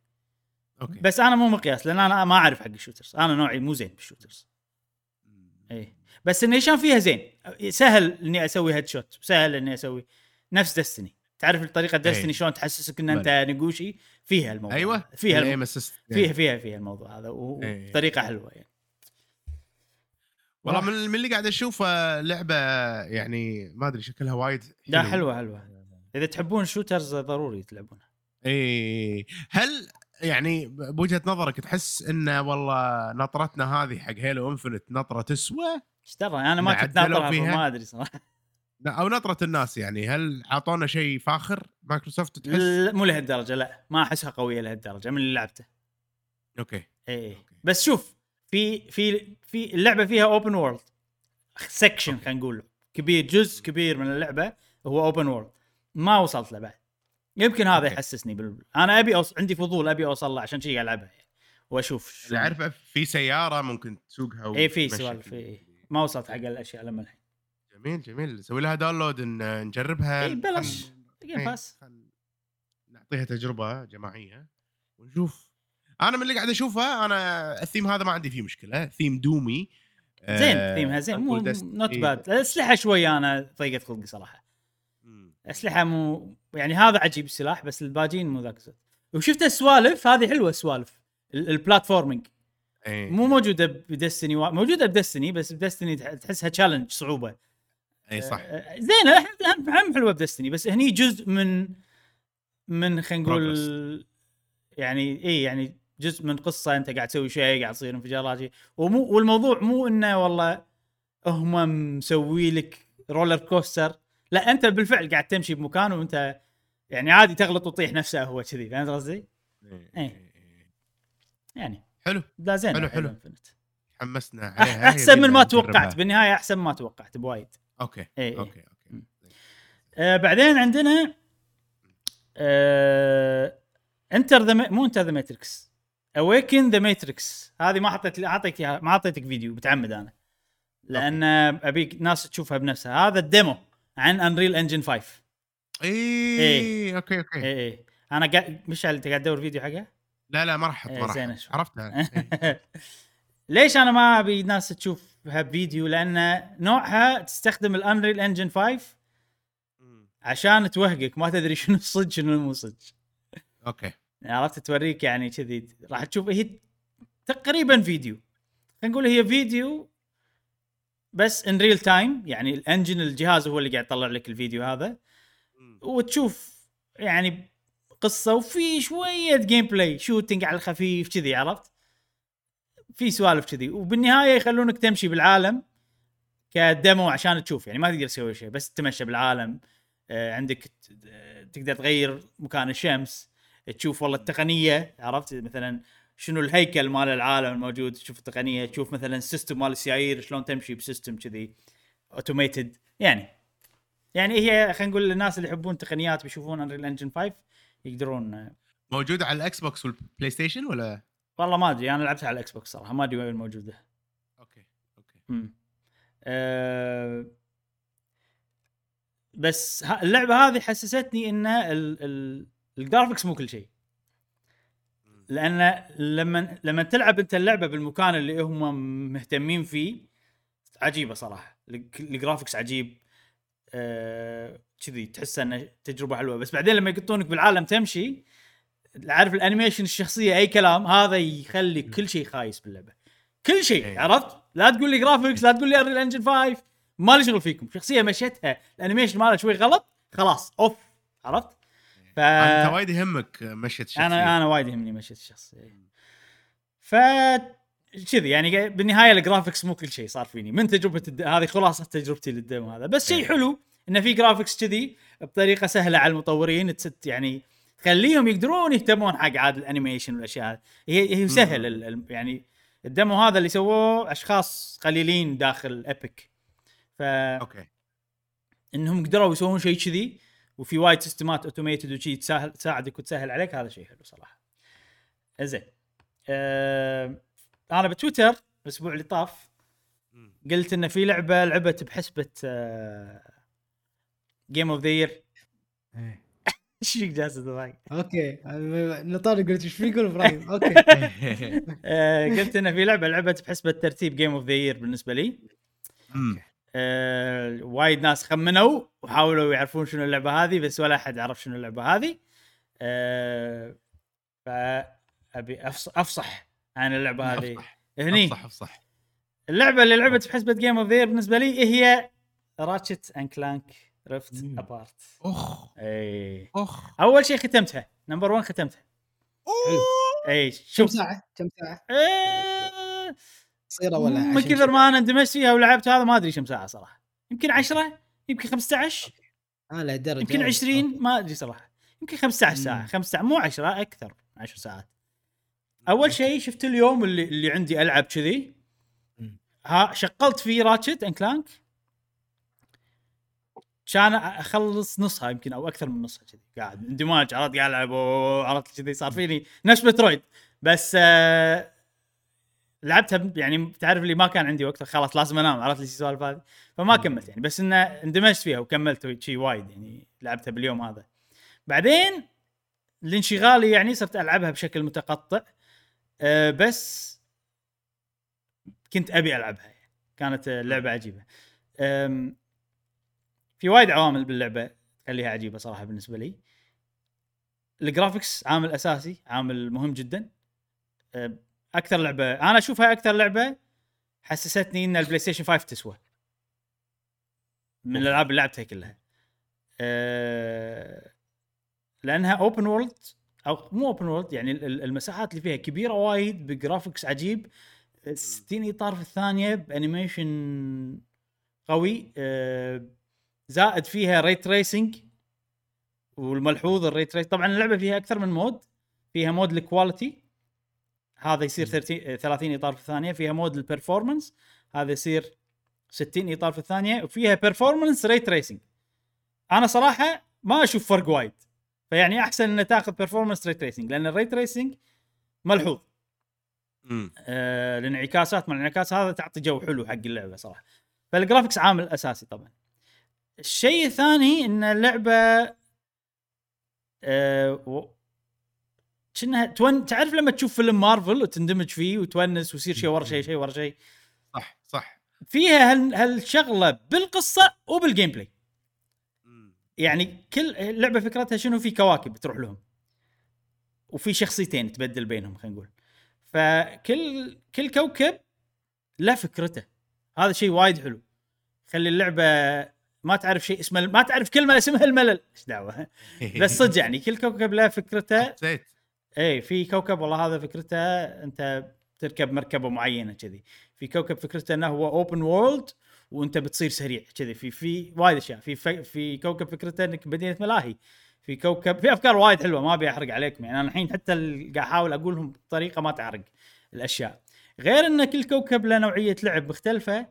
Okay. بس أنا مو مقياس لأن أنا ما أعرف حق ال shooters. أنا نوعي مو زين بال shooters. اي بس النيشان فيها زين؟ سهل إني أسوي headshot سهل إني أسوي نفس Destiny تعرف طريقه Destiny إي. شلون تحسسك إن أنت نقوشي فيها الموضوع. أيوه. فيها الم... فيها فيها فيها الموضوع هذا إي. وطريقة حلوة يعني. والله من من اللي قاعد اشوفه لعبة يعني ما أدري شكلها وايد لا حلوة حلوة إذا تحبون shooters ضروري تلعبونها. اي هل يعني بوجهة نظرك تحس انه والله نطرتنا هذه حق Halo Infinite نطرة تسوى؟ إيش أنا ما كنت ناطرها؟ ما أدري صراحة. أو نطره الناس يعني هل أعطونا شيء فاخر؟ مايكروسوفت تحس؟ لا، مو لهالدرجة لا ما أحسها قوية لهالدرجة من اللي لعبته. okay. اي okay. بس شوف في في في اللعبة فيها open world section خلينا نقول. كبير جزء كبير من اللعبة هو open world ما وصلت له بعد. يمكن هذا okay. يحسسني بال... أنا أبي أوص... عندي فضول أبي أوصل له عشان شي ألعبها يعني. وأشوف اللي اعرفه في سيارة ممكن تسوقها اي في سوالف في- إي. ما وصلت حق الأشياء لما الحين. جميل جميل. نسوي لها download نجربها. اي بلاش. Game إيه، Pass نعطيها تجربة جماعية ونشوف. أنا من اللي قاعد اشوفه أنا الثيم هذا ما عندي فيه مشكلة. theme Doomy. زين آه، ثيمها زين مو not إيه. bad الاسلحه شوية أنا ضيقت خلقي صراحة. أسلحة مو يعني هذا عجيب السلاح بس الباجين مو ذاك الزود وشفت السوالف؟ هذه حلوة السوالف. ال- ال platforming إيه. مو موجودة ب Destiny. موجودة ب Destiny بس ب Destiny تح- تحسها challenge صعوبة. إي صح آه، زينه هم هم حلوة ب Destiny بس هني جزء من من خلينا نقول يعني إي يعني جزء من قصة أنت قاعد تسوي شيء قاعد تصير انفجارات. ومو والموضوع مو إنه والله هم مسوي لك roller coaster لا أنت بالفعل قاعد تمشي بمكان وأنت يعني عادي تغلط وتطيح نفسه هو كذي فهمت قصدي؟ إيه. يعني حلو لا زين حلو، حلو. حمسنا عليها أحسن من ما توقعت. بالنهاية أحسن ما توقعت بوايد Okay إيه، إيه. okay okay آه بعدين عندنا آه Enter the مو Enter the Matrix Awaken the Matrix هذه ما حطيت أعطيك ما أعطيتك فيديو متعمد أنا لأن ابيك ناس تشوفها بنفسها هذا ال demo عن Unreal Engine 5 اي إيه. okay okay اي اي أنا قاعد مشعل أنت قاعد تدور فيديو حقه؟ لا لا ما راح أحط إيه، ما راح أحط. شوي. عرفتها إيه. ليش أنا ما أبي ناس تشوفها بفيديو لأن نوعها تستخدم ال Unreal Engine 5 مم. عشان توهقك ما تدري شنو الصج شنو مو صج okay. يعني عرفت؟ توريك يعني كذي. راح تشوف هي تقريبا فيديو. خلينا نقول هي فيديو بس in real time يعني ال engine الجهاز هو اللي قاعد يطلع لك الفيديو هذا. وتشوف يعني قصة وفي شوية gameplay shooting على الخفيف كذي عرفت؟ في سوالف كذي. وبالنهاية يخلونك تمشي بالعالم ك demo عشان تشوف. يعني ما تقدر تسوي شيء بس تمشى بالعالم. آه، عندك آه، تقدر تغير مكان الشمس تشوف والله التقنية عرفت؟ مثلا شنو الهيكل مال العالم الموجود تشوف التقنية تشوف مثلا ال system مال السيايير شلون تمشي ب system كذي automated يعني يعني هي خلينا نقول للناس اللي يحبون تقنيات بيشوفون Unreal Engine 5 يقدرون آه، موجود على ال Xbox وال PlayStation ولا؟ والله ما أدري أنا لعبتها على ال Xbox صراحة ما أدري وين موجودة. okay okay. امم أه بس اللعبة هذه حسستني إن ال- ال- ال graphics مو كل شيء. لأن لما لما تلعب أنت اللعبة بالمكان اللي هم مهتمين فيه عجيبة صراحة. الج- ال graphics عجيب. آه، كذي تحس إنه تجربة حلوة. بس بعدين لما يقطونك بالعالم تمشي عارف ال animation الشخصية أي كلام هذا يخلي كل شيء خايس باللعبة. كل شيء إيه. عرفت؟ لا تقول لي graphics لا تقول لي Unreal Engine 5 ما لي شغل فيكم. شخصية مشيتها ال animation مالها شوي غلط خلاص أوف عرفت؟ ف أنت وايد يهمك مشيت الشخصيه أنا أنا وايد يهمني مشيت الشخصيه ف كذي يعني بالنهاية ال graphics مو كل شيء صار فيني. من تجربة الد... هذه خلاصة تجربتي لل demo هذا. بس شيء إيه. حلو انه في graphics كذي بطريقة سهلة على المطورين تست يعني تخليهم يقدرون يهتمون حق عاد ال animation والأشياء هذه هي هي سهل ال... يعني ال demo هذا اللي سووه أشخاص قليلين داخل Epic ف okay إنهم قدروا يسوون شيء كذي وفي وايد سيستمات automated وشي تسهل تساعدك وتسهل عليك هذا شيء حلو صراحة. زين. أه أنا بتويتر الأسبوع اللي طاف. قلت ان في لعبة لعبت بحسبة جيم اوف ذا يير. إيش فيك جالس تضحك؟ okay. نطار قلت إيش في يقول إبراهيم. okay. أه قلت ان في لعبة لعبت بحسبه ترتيب game of the year بالنسبة لي. أه وايد ناس خمنوا وحاولوا يعرفون شنو اللعبة هذه بس ولا أحد عرف شنو اللعبة هذه. أه فأبي أفص- أفصح عن اللعبة هذه. أفصح. هني. أفصح أفصح. اللعبة اللي لعبت بحسبه game of the year بالنسبة لي هي Ratchet & Clank Rift مم. Apart اخ اي اخ أول شيء ختمتها. number 1 ختمتها. اي كم شوف. ساعه كم ساعه قصيرة ولا من كثر؟ ما أنا اندمجت فيها ولعبت هذا ما أدري كم ساعه صراحة. يمكن 10 يمكن 15 آه لا درجة. يمكن 20 ما أدري صراحة. يمكن 15 ساعة. مم. 15 مو 10 أكثر. 10 ساعات. أول شيء شفت اليوم اللي اللي عندي ألعب كذي. ها شغلت فيه راتشت ان كلانك كان أخلص نصها يمكن أو أكثر من نصها كذي. قاعد اندماج عرفت؟ قاعد ألعب عرفت؟ كذي صار فيني نفس مترويد بس آه لعبتها يعني تعرف اللي ما كان عندي وقت خلاص لازم أنام عرفت لي السوالف هذه؟ فما كملت يعني. بس إنه اندمجت فيها وكملت شيء وايد يعني لعبتها باليوم هذا. بعدين لانشغالي يعني صرت ألعبها بشكل متقطع أه بس كنت أبي ألعبها كانت آه، لعبة عجيبة. في وايد عوامل باللعبة تخليها عجيبة صراحة بالنسبة لي. ال graphics عامل أساسي عامل مهم جدا. أه، أكثر لعبة أنا أشوفها أكثر لعبة حسستني إن ال PlayStation 5 تسوى. من الألعاب اللي لعبتها كلها. أه، لأنها open world أو مو open world يعني ال- ال- المساحات اللي فيها كبيرة وايد ب graphics عجيب. 60 إطار في الثانية ب animation قوي. أه، زائد فيها ray tracing والملحوظ ال ray trace طبعا اللعبة فيها أكثر من mode. فيها mode ال quality هذا يصير 30 30 إطار في الثانية. فيها mode ال performance هذا يصير 60 إطار في الثانية. وفيها performance ray tracing أنا صراحة ما أشوف فرق وايد. فيعني أحسن ان تأخذ performance ray tracing لأن ال ray tracing ملحوظ. آه الانعكاسات مع الانعكاس هذا تعطي جو حلو حق اللعبة صراحة. فال graphics عامل أساسي طبعا. الشيء الثاني إن اللعبة آه و... كأنها تون تعرف لما تشوف فيلم مارفل وتندمج فيه وتونس ويصير شيء ورا شيء شيء ورا شيء صح صح. فيها هال... هالشغلة بالقصة وبال gameplay. يعني كل اللعبة فكرتها شنو؟ في كواكب تروح لهم. وفي شخصيتين تبدل بينهم خلينا نقول. فكل كل كوكب له فكرته. هذا شيء وايد حلو. خلي اللعبة ما تعرف شيء اسمه ما تعرف كلمه اسمها الملل. إيش دعوة؟ بس صدق يعني كل كوكب له فكرته. اي في كوكب والله هذا فكرته أنت تركب مركبة معينة كذي. في كوكب فكرته إنه هو open world وأنت بتصير سريع كذي. في في وايد أشياء. في في, كوكب فكرته إنك مدينه ملاهي. في كوكب في أفكار وايد حلوة ما أبي أحرق عليكم. يعني أنا الحين حتى قاعد أحاول أقولهم بطريقة ما تحرق الأشياء. غير إن كل كوكب له نوعية لعب مختلفة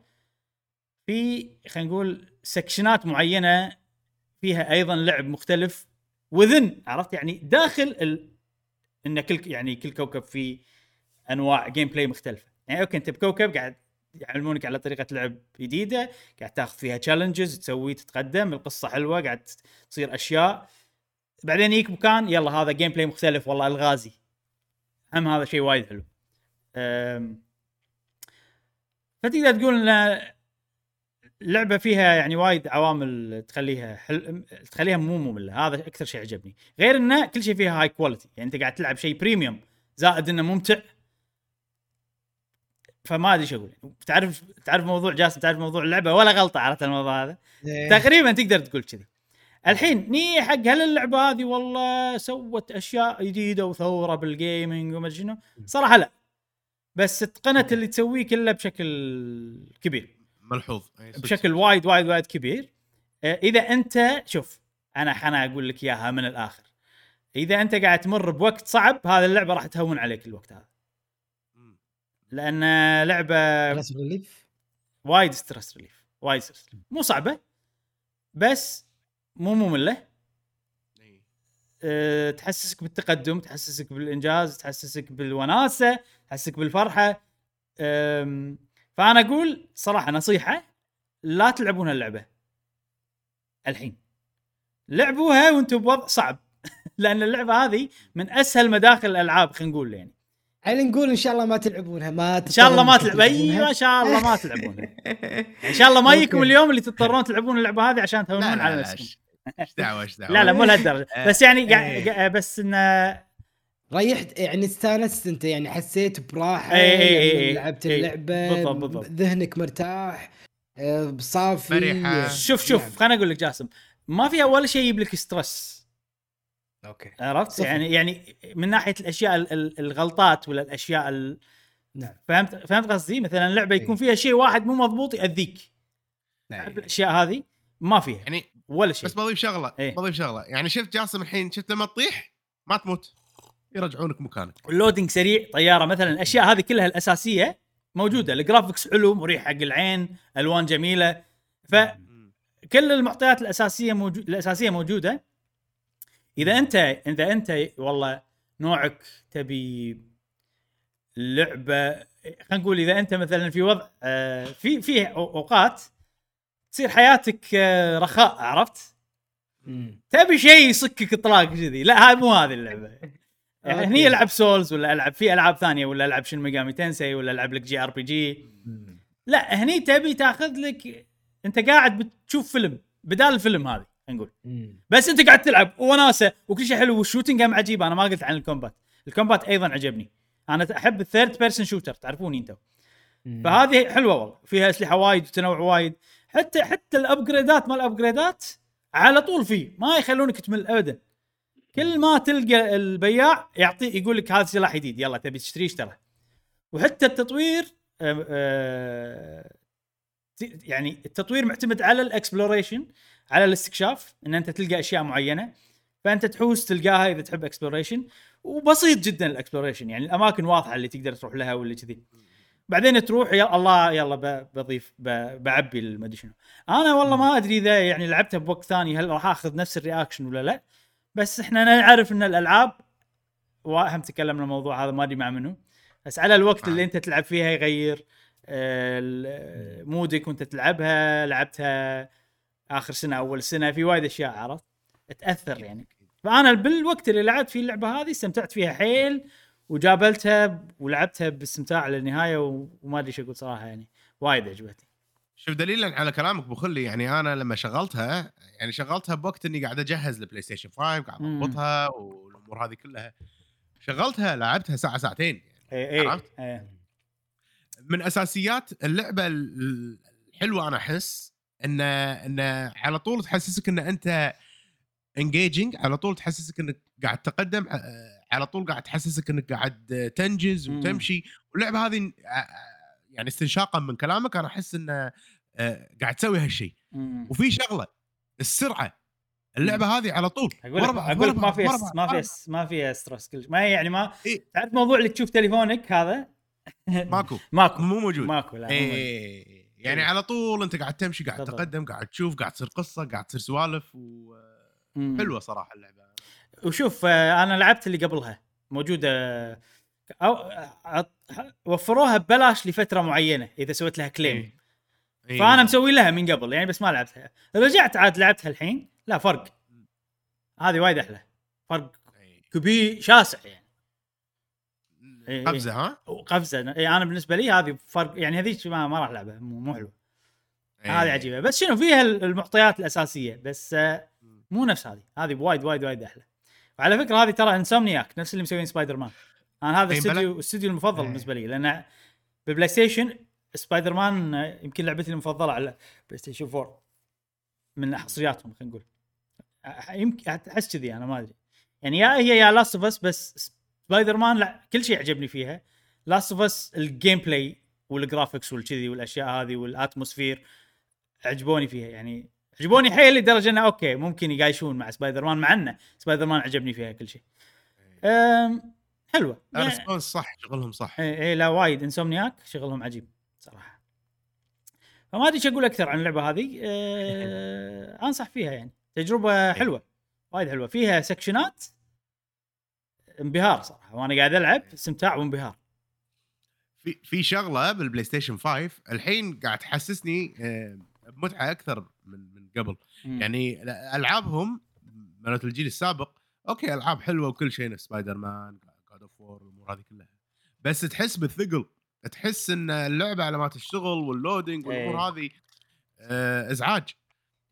في خلينا نقول sectionات معينة فيها أيضا لعب مختلف وذن عرفت؟ يعني داخل ال... إن كل يعني كل كوكب فيه أنواع gameplay مختلفة. يعني okay أنت بكوكب قاعد يعلمونك على طريقة لعب جديدة قاعد تاخذ فيها challenges تسوي تتقدم القصة حلوة قاعد تصير أشياء. بعدين يجيك مكان يلا هذا gameplay مختلف والله ألغازي. هم هذا شيء وايد حلو. فتقدر تقول ان اللعبه فيها يعني وايد عوامل تخليها حل... تخليها مو مملة هذا أكثر شيء عجبني. غير إنه كل شيء فيها high quality يعني أنت قاعد تلعب شيء premium زائد إنه ممتع. فما أدري إيش أقول. تعرف تعرف موضوع جاسم؟ تعرف موضوع اللعبة؟ ولا غلطة عرفت الموضوع هذا. إيه. تقريبا تقدر تقول كذي. الحين ني حق هل اللعبة هذه والله سوت أشياء جديدة وثورة بال gaming وما أدري شنو؟ صراحة لا. بس اتقنت اللي تسويه كله بشكل كبير. ملحوظ. بشكل وايد وايد وايد كبير. آه، إذا أنت شوف أنا أنا أقول لك إياها من الآخر. إذا أنت قاعد تمر بوقت صعب هذه اللعبة راح تهون عليك الوقت هذا. لأن لعبة relief وايد stress relief وايد stress مو صعبة بس مو مملة. أه، تحسسك بالتقدم تحسسك بالإنجاز تحسسك بالوناسة تحسسك بالفرحة. أم، فانا أقول صراحة نصيحة لا تلعبون اللعبة. الحين. لعبوها وأنتم بوضع صعب. لأن اللعبة هذه من أسهل مداخل الألعاب خلينا نقول يعني. يعني نقول إن شاء الله ما تلعبونها ما إن شاء الله ما تلعب. أيوه إن شاء الله ما تلعبونها. إن شاء الله ما يجيكم. اليوم اللي تضطرون تلعبون اللعبة هذه عشان تهونون على نفسكم. إيش دعوة إيش دعوة؟ لا لا مو لهالدرجة. آه، بس يعني إيه. بس انه ريحت يعني استانست انت يعني حسيت براحة إي إي إي يعني إي. لعبت إي. اللعبة بالضبط- بالضبط. ذهنك مرتاح آه، صافي مرحة. شوف شوف نعم. خليني أقول لك جاسم ما فيها ولا شيء يجيب لك stress okay عرفت صفر. يعني يعني من ناحية الأشياء ال- ال- الغلطات ولا الأشياء ال... نعم فهمت فهمت قصدي مثلا لعبة يكون إي. فيها شيء واحد مو مضبوط يأذيك نعم. الأشياء هذه ما فيها يعني ولا شيء بس بضيف شغلة إيه. بضيف شغلة يعني شفت جاسم الحين شفت لما تطيح ما تموت يرجعونك مكانك. ال loading سريع طيارة مثلا الاشياء هذه كلها الأساسية موجودة. ال graphics حلو مريح حق العين ألوان جميلة. فكل المعطيات الأساسية موجود الأساسية موجودة. إذا أنت إذا أنت والله نوعك تبي لعبة خلينا نقول إذا أنت مثلا في وضع آه، في في أوقات تصير حياتك آه، رخاء عرفت؟ تبي شيء يصكك اطلاق كذي. لا هاي مو هذه اللعبة. يعني. هني العب Souls ولا العب في ألعاب ثانية ولا ألعب Shin Megami Tensei ولا ألعب لك JRPG. لا هني تبي تاخذ لك أنت قاعد بتشوف فيلم بدال الفيلم هذه نقول. بس أنت قاعد تلعب وناسة وكل شيء حلو وال shooting هم عجيب. أنا ما قلت عن ال combat. ال combat أيضا عجبني. أنا أحب ال third person shooter تعرفوني أنتم. فهذه حلوة والله. فيها أسلحة وايد وتنوع وايد. حتى حتى الابجريدات مال الابجريدات على طول فيه. ما يخلونك تمل ابدا. كل ما تلقى البياع يعطي يقول لك هذا سلاح جديد يلا تبي تشتريه اشترى. وحتى التطوير آه، آه، يعني التطوير معتمد على ال exploration على الاستكشاف إن أنت تلقى أشياء معينة فأنت تحوس تلقاها إذا تحب exploration. وبسيط جدا ال exploration يعني الأماكن واضحة اللي تقدر تروح لها واللي كذي. بعدين تروح يا الله يلا بضيف بعبي المدري شنو. أنا والله ما أدري إذا يعني لعبتها بوقت ثاني هل راح آخذ نفس ال reaction ولا لا؟ بس إحنا نعرف إن الألعاب وهم تكلمنا الموضوع هذا ما أدري مع منو. بس على الوقت اللي أنت تلعب فيها يغير آه، ال- moodك وأنت تلعبها لعبتها آخر سنة أول سنة في وايد أشياء عرفت؟ تأثر يعني. فأنا بالوقت اللي لعبت فيه اللعبة هذه استمتعت فيها حيل وجابلتها ولعبتها باستمتاع للنهاية وما أدري شو أقول صراحة يعني. وايد عجبتني. شوف دليلا على كلامك ابو خلي يعني أنا لما شغلتها يعني شغلتها بوقت إني قاعد أجهز ال PlayStation 5 قاعد. أضبطها والأمور هذه كلها شغلتها لعبتها ساعة ساعتين اي اي عرفت؟ إيه. من أساسيات اللعبة ال- الحلوة أنا أحس إن إن على طول تحسسك إن أنت engaging على طول تحسسك إنك قاعد تقدم ع- على طول قاعد تحسسك إنك قاعد تنجز. وتمشي واللعبة هذه ع- يعني استنشاقا من كلامك أنا أحس انه آه، قاعد تسوي هالشيء. وفي شغلة السرعة. اللعبة هذه على طول. أقول لك أقول لك ما بعض، ما. س- ما فيها stress كلش ما يعني ما إيه. تعرف موضوع اللي تشوف تليفونك هذا؟ ماكو. ماكو. مو موجود. ماكو لا. إيه يعني إيه. على طول أنت قاعد تمشي قاعد. تقدم قاعد تشوف قاعد تصير قصة قاعد تصير سوالف وحلوه مم. صراحة اللعبة. وشوف آه، أنا لعبت اللي قبلها. موجودة. أو أ- وفروها ببلاش لفترة معينة إذا سويت لها كليم إيه. فأنا مسوي لها من قبل يعني بس ما لعبتها رجعت عاد لعبتها الحين لا فرق هذه وايد أحلى فرق إيه. كبير شاسع يعني إيه. قفزة ها؟ وقفزه إيه أنا بالنسبة لي هذه فرق يعني هذيك ما, ما راح ألعبها مو, حلوة هذه. عجيبة بس شنو فيها المعطيات الأساسية بس آه، مو نفس هذه هذه وايد وايد وايد أحلى وعلى فكرة هذه ترى Insomniac نفس اللي مسوين سبايدر مان أنا هذا. الاستوديو الاستوديو المفضل. بالنسبة لي لأن بال PlayStation Spider-Man يمكن لعبتي المفضلة على PlayStation 4 من حصرياتهم خلينا نقول. يمكن أحس كذي أنا ما أدري. يعني يا هي يا Last of Us بس سبايدر مان لا كل شيء عجبني فيها. Last of Us ال gameplay وال graphics والكذي والأشياء هذه وال atmosphere عجبوني فيها. يعني عجبوني حيل لدرجة إنه okay ممكن يقايشون مع سبايدر مان مع إنه سبايدر مان عجبني فيها كل شيء. أم حلوة. يعني صح شغلهم صح. اي إي لا وايد. Insomniac شغلهم عجيب. صراحة. فما أدري إيش أقول أكثر عن اللعبة هذه. أه أنصح فيها يعني. تجربة حلوة وايد حلوة. فيها sectionات انبهار صراحة. وأنا قاعد ألعب استمتاع وانبهار. في في شغلة بال PlayStation 5 الحين قاعد تحسسني آه، بمتعة أكثر من من قبل. مم. يعني ألعابهم مالت الجيل السابق okay ألعاب حلوة وكل شيء نفس سبايدر مان God of War الأمور هذه كلها. بس تحس بالثقل. تحس إن اللعبة على ما تشتغل وال loading والأمور إيه. هذه آه، إزعاج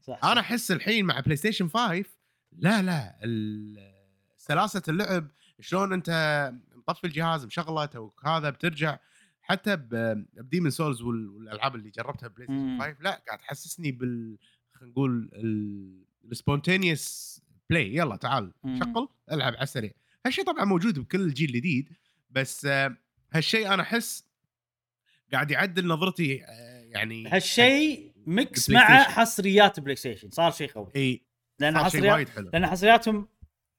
صح أنا أحس الحين مع PlayStation 5 لا لا سلاسة اللعب شلون أنت مطفي الجهاز مشغله توك هذا بترجع حتى ب Demon's Souls والألعاب اللي جربتها PlayStation مم. 5 لا قاعد تحسسني بال خلينا نقول ال spontaneous play يلا تعال. شغل العب على السريع هالشيء طبعا موجود بكل الجيل الجديد بس آه، هالشيء أنا أحس قاعد يعدل نظرتي آه، يعني هالشيء mix مع. حصريات PlayStation صار شيء قوي. إي لأن حصريات وايد حلو. لأن حصرياتهم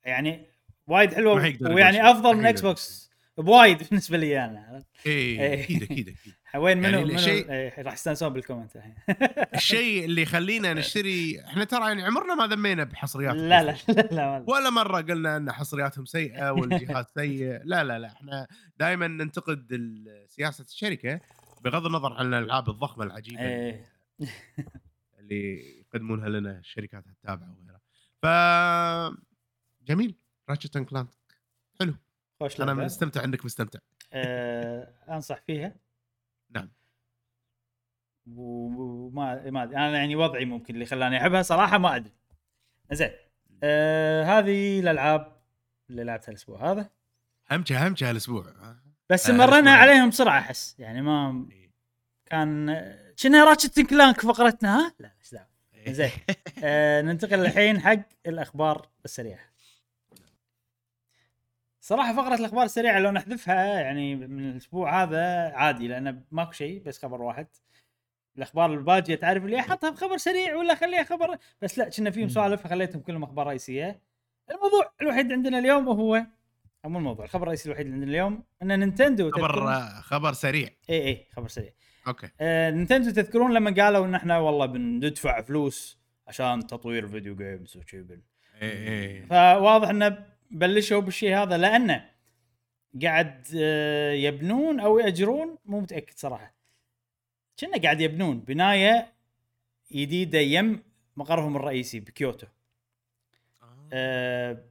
يعني وايد حلوة ويعني. أفضل من Xbox بوايد بالنسبة لي أنا. إي. أكيد أكيد وين منو يعني منو إيه، راح يستانسون بال comment. الحين الشيء اللي يخلينا نشتري إحنا ترى يعني عمرنا ما ذمينا بحصريات لا لا لا لا ولا مرة قلنا إن حصرياتهم سيئة والجهاز سيء. لا لا لا إحنا دائما ننتقد سياسة الشركة. بغض النظر عن الألعاب الضخمة العجيبة إيه. اللي يقدمونها لنا الشركات التابعة وغيرها. ف جميل. راتشت اند كلانك حلو. خوش أنا. مستمتع إنك مستمتع. آه، أنصح فيها؟ نعم. وما ما أدري. أنا يعني وضعي ممكن اللي خلاني أحبها صراحة ما أدري. زين. آه هذه الألعاب اللي لعبتها الأسبوع هذا. همشة همشة هالأسبوع. بس آه، مرينا الأسبوع. عليهم بسرعة أحس. يعني ما كان كنا راتشت كلانك فقرتنا ها؟ لا إيش دعوه زين. آه ننتقل الحين حق الأخبار السريعة. صراحة فقرة الأخبار السريعة لو نحذفها يعني من الأسبوع هذا عادي لأن ماكو شيء بس خبر واحد. الأخبار الباجية تعرف اللي أحطها بخبر سريع ولا أخليها خبر؟ بس لكن فيهم. سوالف فخليتهم كلهم أخبار رئيسية. الموضوع الوحيد عندنا اليوم هو مو الموضوع الخبر الرئيسي الوحيد اللي عندنا اليوم إن Nintendo خبر خبر سريع. اي اي خبر سريع. Okay. آه Nintendo تذكرون لما قالوا إن إحنا والله بندفع فلوس عشان تطوير video games وشي بن- اي اي فواضح إنه بلشوا بالشيء هذا لأنه قاعد آه، يبنون أو يأجرون مو متأكد صراحة. كنا قاعد يبنون بناية جديدة يم مقرهم الرئيسي بكيوتو. آه،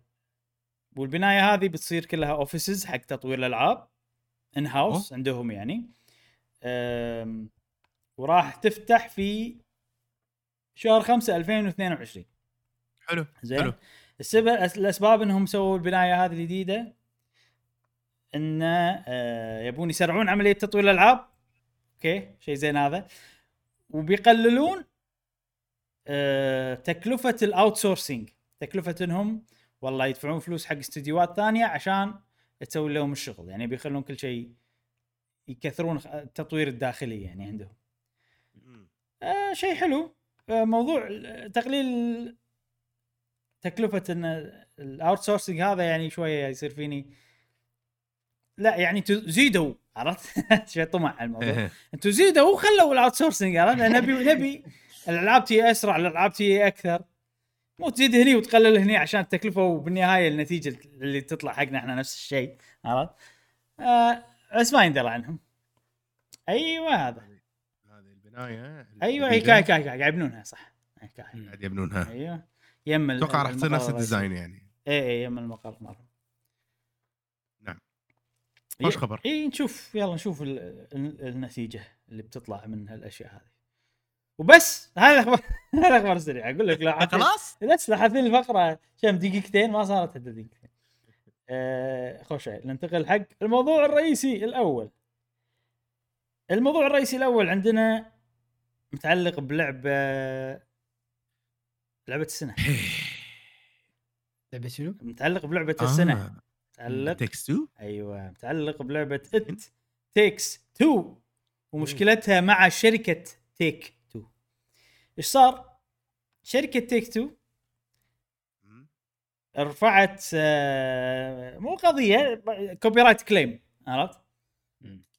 والبناية هذه بتصير كلها offices حق تطوير الألعاب in-house عندهم يعني. وراح تفتح في شهر 5 2022 حلو زين؟ حلو. السبب الأسباب إنهم سووا البناية هذه الجديده إن آه، يبون يسرعون عملية تطوير الألعاب. Okay شيء زين هذا. وبيقللون آه، تكلفة ال outsourcing تكلفة إنهم والله يدفعون فلوس حق استديوهات ثانية عشان تسوي لهم الشغل. يعني بيخلون كل شيء يكثرون التطوير الداخلي يعني عندهم. آه شيء حلو. آه موضوع تقليل تكلفة إن ال outsourcing هذا يعني شوية يصير فيني. لا يعني زيدوا عرفت؟ شوي طمع على الموضوع. أنتم زيدوا وخلوا ال outsourcing عرفت؟ نبي نبي الألعاب تجي أسرع الألعاب تجي أكثر. مو تزيد هني وتقلل هني عشان التكلفة وبالنهاية النتيجة اللي تطلع حقنا إحنا نفس الشيء عرفت؟ آه بس ما يندرى عنهم أيوه هذا هذه البناية أيوه هي okay okay okay قاعد يبنونها صح. قاعد يبنونها أيوه يم أتوقع راح تصير نفس. ال design يعني اي اي يم المقر مالهم نعم. خوش ي- خبر. اي نشوف يلا نشوف ال- ال- النتيجة اللي بتطلع من هالأشياء هذه وبس. هذا الاخبار هذا الاخبار السريعه أقول لك لو خلاص؟ بس لو حاطين الفقرة. كم دقيقتين ما صارت حتى دقيقتين. آه خوش ننتقل حق الموضوع الرئيسي الأول. الموضوع الرئيسي الأول عندنا متعلق بلعبه لعبة السنة. لعبة شنو؟ متعلق بلعبة آه. السنة. متعلق It Takes 2 أيوه. متعلق بلعبة It Takes Two ومشكلتها مع شركة Take-Two إيش صار؟ شركة Take-Two رفعت آه، مو قضية copyright claim عرفت؟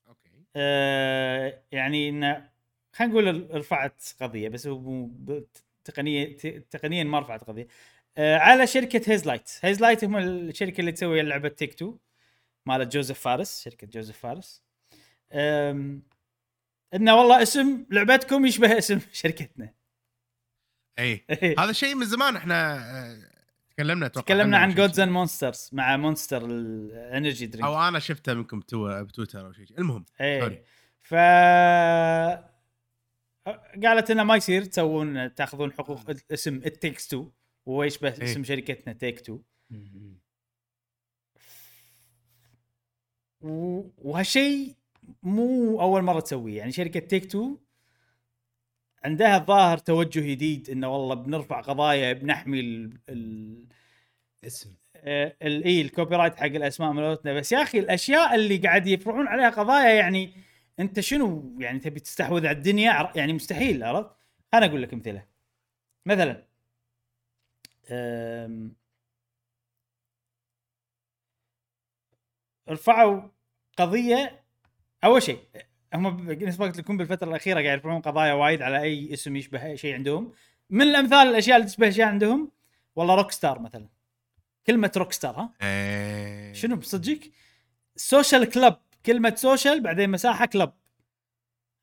Okay. آه، يعني انه خلينا نقول رفعت قضية بس هو تقنيا تقنيا ما رفعت قضية. آه، على شركة Hazelight Hazelight هم الشركة اللي تسوي لعبه It Takes Two مالت جوزيف فارس شركة جوزيف فارس. إنه والله اسم لعبتكم يشبه اسم شركتنا. اي هذا الشيء من زمان إحنا آه، تكلمنا أتوقع تكلمنا عن شيء Gods and Monsters مع Monster ال energy drink أو أنا شفته منكم تو- بتويتر أو شيء المهم إيه. Sorry. ف قالت إنه ما يصير تسوون تأخذون حقوق اسم It Takes 2 وهو يشبه إيه. اسم شركتنا Take 2 و- وهالشيء مو أول مرة تسويه. يعني شركة Take 2 عندها الظاهر توجه جديد إنه والله بنرفع قضايا بنحمي ال ال اسم. آه، ال اي ال copyright حق الأسماء مالتنا. بس يا أخي الأشياء اللي قاعد يرفعون عليها قضايا يعني أنت شنو يعني تبي تستحوذ على الدنيا؟ يعني مستحيل عرفت؟ أنا أقول لك أمثلة. مثلا رفعوا قضية أول شيء هم ب- نفس ما قلت لكم بالفترة الأخيرة قاعد يرفعون قضايا وايد على أي اسم يشبه أي شيء عندهم. من الأمثال الأشياء اللي تشبه أشياء عندهم؟ والله Rockstar مثلا. كلمة Rockstar ها؟ إيه. شنو بصدقك Social Club كلمة Social بعدين مساحة Club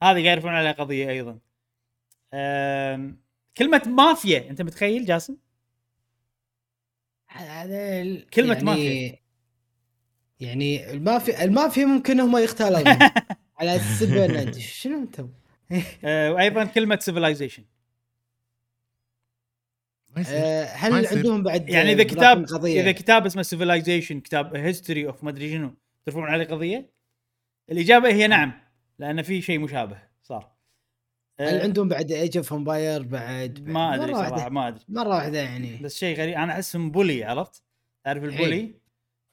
هذه قاعد يرفعون عليها قضية أيضا. أم، كلمة مافيا أنت متخيل جاسم؟ هذا ال- كلمة يعني مافيا. يعني المافيا المافيا ممكن هم يغتالون. على انت شنو أنتم؟ أه، وأيضا كلمة Civilization. آه، هل. عندهم بعد يعني إذا كتاب إذا كتاب اسمه Civilization كتاب history of ما أدري شنو ترفعون عليه قضية؟ الإجابة هي نعم لأن في شيء مشابه صار هل أه، عندهم بعد Age of Empires بعد ما أدري صراحة. ما أدري مرة واحدة يعني بس شيء غريب أنا احسهم bully عرفت؟ تعرف ال bully؟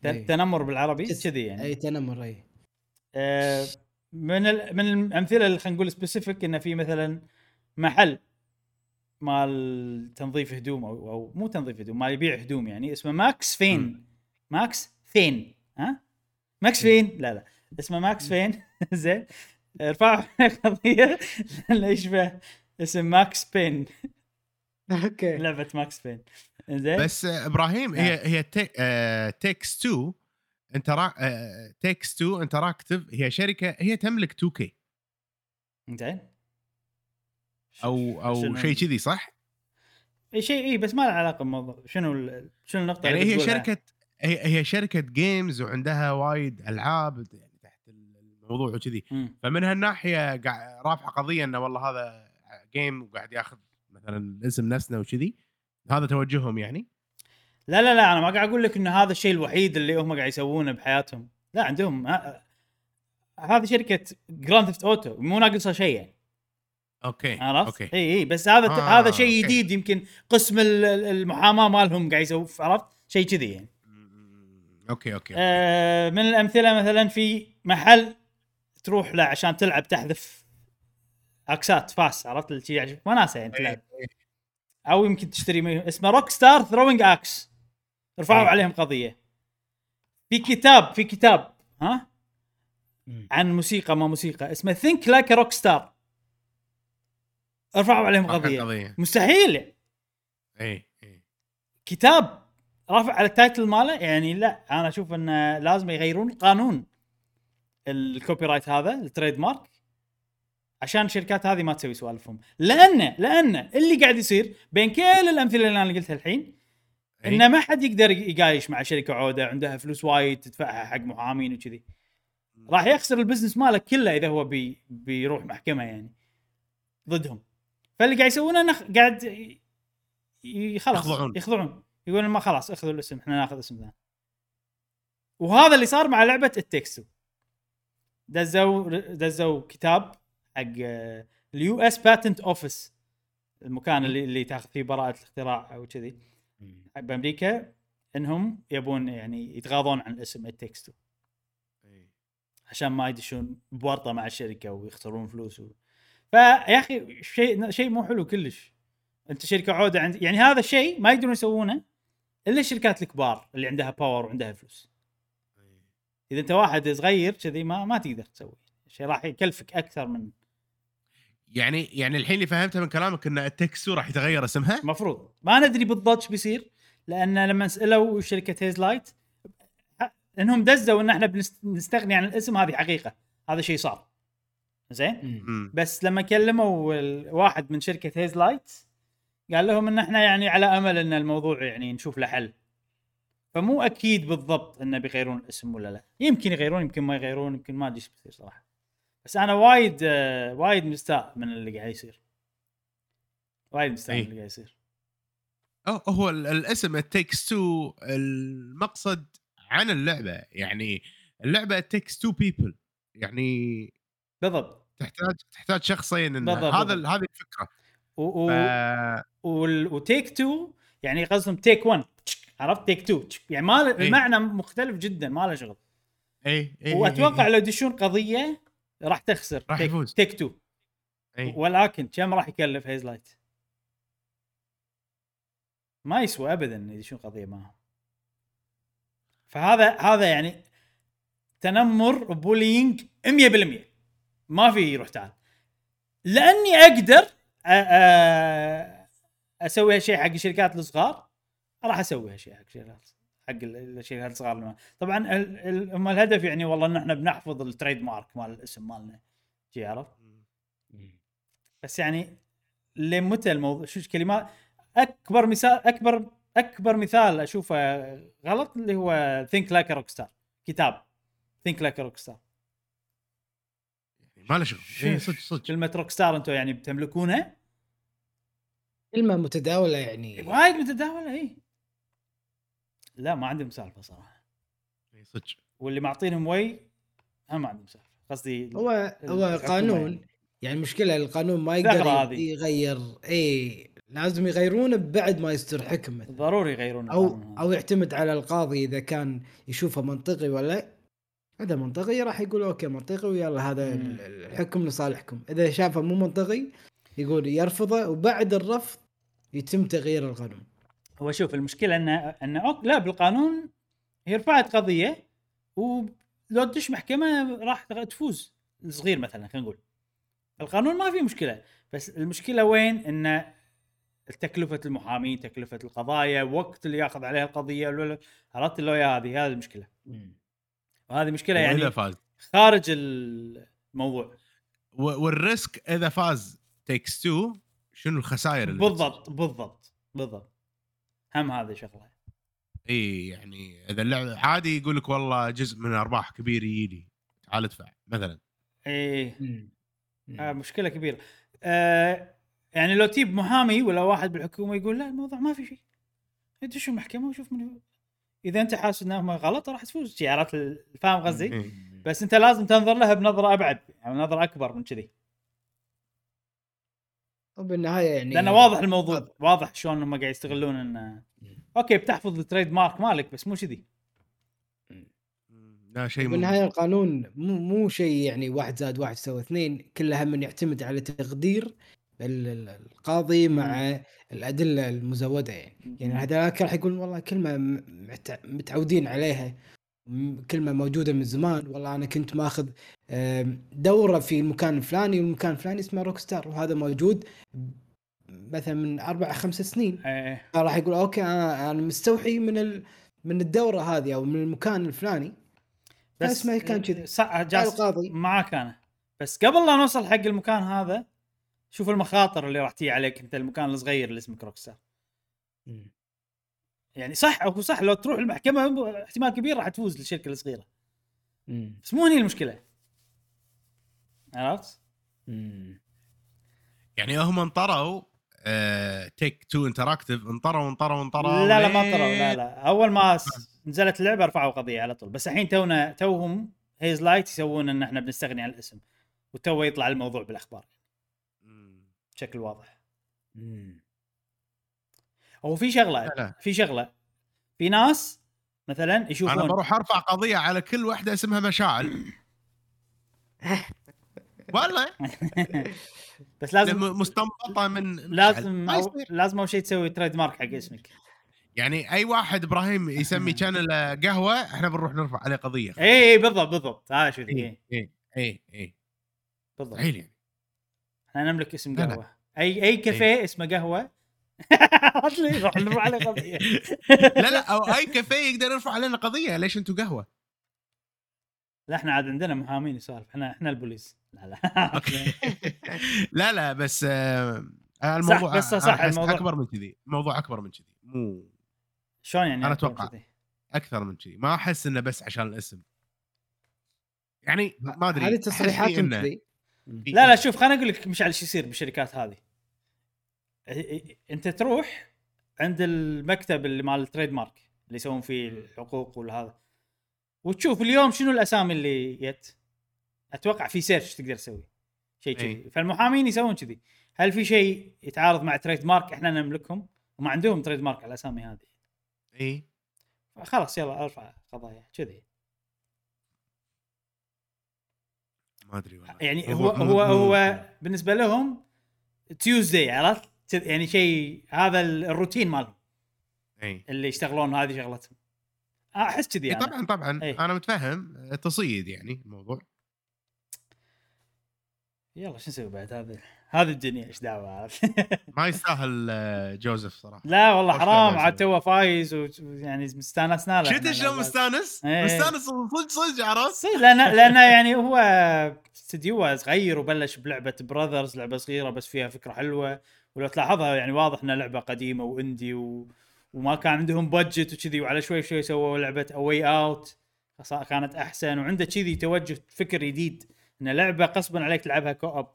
ت- إيه. تنمر بالعربي كذي يعني اي تنمر اي آه، من ال... من الأمثلة اللي خلينا نقول specific انه في مثلا محل مال تنظيف هدوم أو أو مو تنظيف هدوم مال يبيع هدوم يعني اسمه ماكس فين مم. ماكس فين ها؟ ماكس فين لا لا. اسمه ماكس فين زين. رفعوا قضية لأنه يشبه اسم Max Payne Okay. لعبة Max Payne زين. بس آه، إبراهيم. هي هي Takes 2 أنت Take 2 Interactive هي شركة هي تملك 2K زين أو أو شيء كذي صح؟ إي شيء إي بس ما له علاقة بالموضوع شنو ال... شنو النقطة يعني هي؟ شركة هي هي شركة games وعندها وايد ألعاب يعني تحت الموضوع وكذي. فمن هالناحية قاعد رافعة قضية إنه والله هذا game وقاعد ياخذ مثلا الاسم نفسنا وكذي هذا توجههم يعني لا لا لا أنا ما قاعد أقول لك إنه هذا الشيء الوحيد اللي هم قاعد يسوونه بحياتهم. لا عندهم ها- هذه شركة Grand Theft Auto مو ناقصها شيء يعني. okay عرفت؟ okay. إي إي بس هذا آه، آه هذا شيء. جديد يمكن قسم ال- ال- المحاماة مالهم قاعد يسوي عرفت؟ شيء كذي يعني. okay okay, okay. آه من الأمثلة مثلا في محل تروح له عشان تلعب تحذف axe ات فاس عرفت؟ اللي شي يعجبك. وناسه يعني تلعب. أو يمكن تشتري اسمه Rockstar throwing axe رفعوا إيه. عليهم قضية. في كتاب في كتاب ها. عن موسيقى ما موسيقى اسمه Think Like Rock Star رفعوا عليهم قضية. قضية. مستحيل. اي اي كتاب رافع على ال title ماله يعني لا أنا أشوف إنه لازم يغيرون القانون ال copyright هذا ال trademark عشان الشركات هذه ما تسوي سوالفهم. لأن لأن اللي قاعد يصير بين كل الأمثلة اللي أنا قلتها الحين إي. ان ما حد يقدر يقايش مع شركة عودة عندها فلوس وايد تدفعها حق محامين وكذي. راح يخسر ال business ماله كله إذا هو بي بيروح محكمة يعني. ضدهم. فاللي قاعد يسوونه إنه قاعد خلاص يخضعون. يخضعون. يقولون ما خلاص اخذوا الاسم إحنا ناخذ اسم ثاني وهذا اللي صار مع لعبة It Takes Two. دزوا دزوا كتاب حق ال US Patent Office المكان اللي اللي تاخذ فيه براءة الاختراع أو كذي. بأمريكا إنهم يبون يعني يتغاضون عن اسم It Takes Two. عشان ما يدشون بورطة مع الشركة ويخسرون فلوس و... فيا أخي شيء شيء مو حلو كلش. أنت شركة عودة عند يعني هذا الشيء ما يقدرون يسوونه إلا الشركات الكبار اللي عندها power وعندها فلوس. إذا أنت واحد صغير كذي ما ما تقدر تسوي. شيء راح يكلفك أكثر من يعني يعني الحين اللي فهمته من كلامك إن It Takes Two راح يتغير اسمها؟ المفروض ما ندري بالضبط إيش بيصير لأن لما سألوا شركة Hazelight إنهم دزوا إن إحنا بنست- بنستغني عن الاسم هذه حقيقة. هذا شيء صار. زين. بس لما كلموا واحد من شركة Hazelight قال لهم إن إحنا يعني على أمل إن الموضوع يعني نشوف له حل. فمو أكيد بالضبط إنه بيغيرون الاسم ولا لا. يمكن يغيرون يمكن ما يغيرون يمكن ما أدري إيش بيصير صراحة. بس أنا وايد وايد مستاء من اللي قاعد يصير. وايد مستاء من أي. اللي قاعد يصير. هو ال- الاسم It Takes Two المقصد عن اللعبة. يعني اللعبة takes two people يعني بالضبط. تحتاج تحتاج شخصين إن بالضبط، هذا. هذه الفكرة. و... و... ف- وال... و Take Two يعني قصدهم take 1 عرفت؟ Take Two يعني ما له- إي. المعنى مختلف جدا ما له شغل. اي اي وأتوقع لو يدشون قضية راح تخسر. راح يفوز. Take Two إي. ولكن كم راح يكلف Hazelight؟ ما يسوى ابدا يدشون قضية معهم. فهذا هذا يعني تنمر bullying 100% ما في يروح تعال. لأني أقدر أسوي هالشيء حق الشركات الصغار راح أسوي هالشيء حق الشركات حق ال- الشركات الصغار لما- طبعا ال- ال- هم الهدف يعني والله إن إحنا بنحفظ ال trademark مال الاسم مالنا. شي عرفت؟ بس يعني لمتى الموضوع شو كلمات؟ أكبر مثال اكبر أكبر مثال أشوفه غلط اللي هو Think Like Rock Star كتاب. Think Like Rock Star ما له شغل. إي، صدق صدق. كلمة rock star أنتم يعني بتملكونها كلمة متداولة يعني. وايد متداولة اي لا ما عندهم سالفه صراحة إي، صدق واللي معطينهم وي هم ما عندهم سالفه قصدي هو هو قانون يعني. يعني المشكلة القانون ما يقدر. يغير اي لازم يغيرونه بعد ما يصدر حكم مثلا ضروري يغيرون أو. أو يعتمد على القاضي إذا كان يشوفه منطقي ولا لا. اذا منطقي راح يقول أوكي منطقي ويلا هذا مم. ال- ال- الحكم لصالحكم إذا شافه مو منطقي يقول يرفضه وبعد الرفض يتم تغيير القانون هو شوف المشكلة انه انه أوك لا بالقانون هي رفعت قضيه ولو تدش محكمة راح تفوز. الصغير مثلا خلينا نقول. القانون ما في مشكلة. بس المشكلة وين؟ إن تكلفة المحامين تكلفة القضايا وقت اللي ياخذ عليها القضية عرفت اللويا هذه هذه المشكلة وهذه مشكلة يعني فاز؟ خارج الموضوع. وال risk إذا فاز Takes Two شنو الخسائر اللي بالضبط بالضبط بالضبط. هم هذه شغلة إي يعني إذا اللعبة عادي يقول لك والله جزء من أرباح كبير يجي تعال ادفع مثلا إيه. مم. آه مشكلة كبيرة آه يعني لو تجيب محامي ولا واحد بالحكومة يقول لا الموضوع ما في شيء انت دش محكمه وشوف من. إذا أنت حاسس انهم غلط راح تفوز عرفت ال- فاهم قصدي؟ بس أنت لازم تنظر لها بنظرة أبعد يعني نظرة أكبر من كذي وبالنهاية يعني لأنه واضح الموضوع واضح. شلون هم قاعد يستغلون إنه okay بتحفظ ال trademark مالك بس مو كذي. لا شيء بالنهايه القانون مو مو شيء يعني واحد زائد واحد يساوي اثنين كله هم يعتمد على تقدير ال- ال- القاضي مع الأدلة المزودة يعني. يعني هذاك راح يقول والله كلمة متعودين عليها. كلمة موجودة من زمان والله أنا كنت ماخذ دورة في المكان الفلاني والمكان الفلاني اسمه Rockstar وهذا موجود مثلا من أربع خمس سنين إيه راح يقول okay أنا أنا مستوحي من ال... من الدورة هذه أو من المكان الفلاني بس ما كان كذي. صح جالس القاضي. معاك أنا بس قبل لا نوصل حق المكان هذا شوف المخاطر اللي راح تيجي عليك أنت المكان الصغير اللي اسمه Rockstar مم. يعني صح أو صح لو تروح المحكمة احتمال كبير راح تفوز للشركه الصغيرة. مم. بس مو هني المشكلة. عرفت؟ يعني هم انطروا Take-Two Interactive انطروا انطروا انطروا لا لا ما طلعوا لا لا. أول ما نزلت اللعبة رفعوا قضية على طول. بس الحين تونا توهم Hazelight يسوون إن إحنا بنستغني عن الاسم. وتو يطلع الموضوع بالأخبار. مم. بشكل واضح. مم. هو في شغلة لا في شغلة. في ناس مثلا أنا يشوفون بروح أرفع قضية على كل واحدة اسمها مشاعل. والله. بس لازم مستنبطة من لازم أو. لازم أول شيء تسوي trademark حق اسمك. يعني أي واحد إبراهيم يسمي channel قهوة إحنا بنروح نرفع عليه قضية. اي اي بالضبط بالضبط. هذا شو ذي اي اي اي اي بالضبط. مستحيل يعني. إحنا نملك اسم. قهوة. أي أي كافيه اسمه قهوة نرفع عليه قضية لا لا أو أي كافيه يقدر يرفع علينا قضية ليش أنتم قهوة؟ لا إحنا عاد عندنا محامين يسولف إحنا إحنا البوليس لا لا لا لا بس آه الموضوع بس صح، أنا أحس الموضوع- أكبر من كذي الموضوع أكبر من كذي مو شلون يعني أتوقع. كذي؟ أكثر من كذي ما أحس إنه بس عشان الاسم يعني ما أدري هذه تصريحات لا لا شوف خليني أقول لك مش على إيش يصير بالشركات هذه أنت تروح عند المكتب اللي مال التريد مارك اللي يسوون فيه الحقوق والهذا وتشوف اليوم شنو الأسامي اللي يت أتوقع في search تقدر تسوي شيء كذي. إي. فالمحامين يسوون كذي. هل في شيء يتعارض مع trademark إحنا نملكهم. وما عندهم trademark على الأسامي هذه. اي خلاص يلا أرفع قضايا. كذي. ما أدري يعني هو هو هو بالنسبة لهم Tuesday عرفت؟ يعني شيء هذا ال- الروتين مالهم. إي. اللي يشتغلون هذه شغلتهم. أحس كذي أنا. طبعا طبعا. إي. أنا متفهم تصيد يعني الموضوع. يلا شو نسوي بعد؟ هذا هذه الدنيا إيش دعوة؟ ما يستاهل آه، جوزيف صراحة. لا والله حرام. عاد توه فايز ويعني مستانسنا له شفت شلون. مستانس؟ مستانس صدق صدق عرفت؟ لأن لأن يعني هو استديو صغير وبلش بلعبة براذرز لعبة صغيرة بس فيها فكرة حلوة. ولو تلاحظها يعني واضح إنها لعبة قديمة واندي و... وما كان عندهم budget وكذي وعلى شوي شوي سووا لعبة A Way Out كانت أحسن وعنده كذي توجه فكر جديد إن لعبة غصبا عليك تلعبها co-op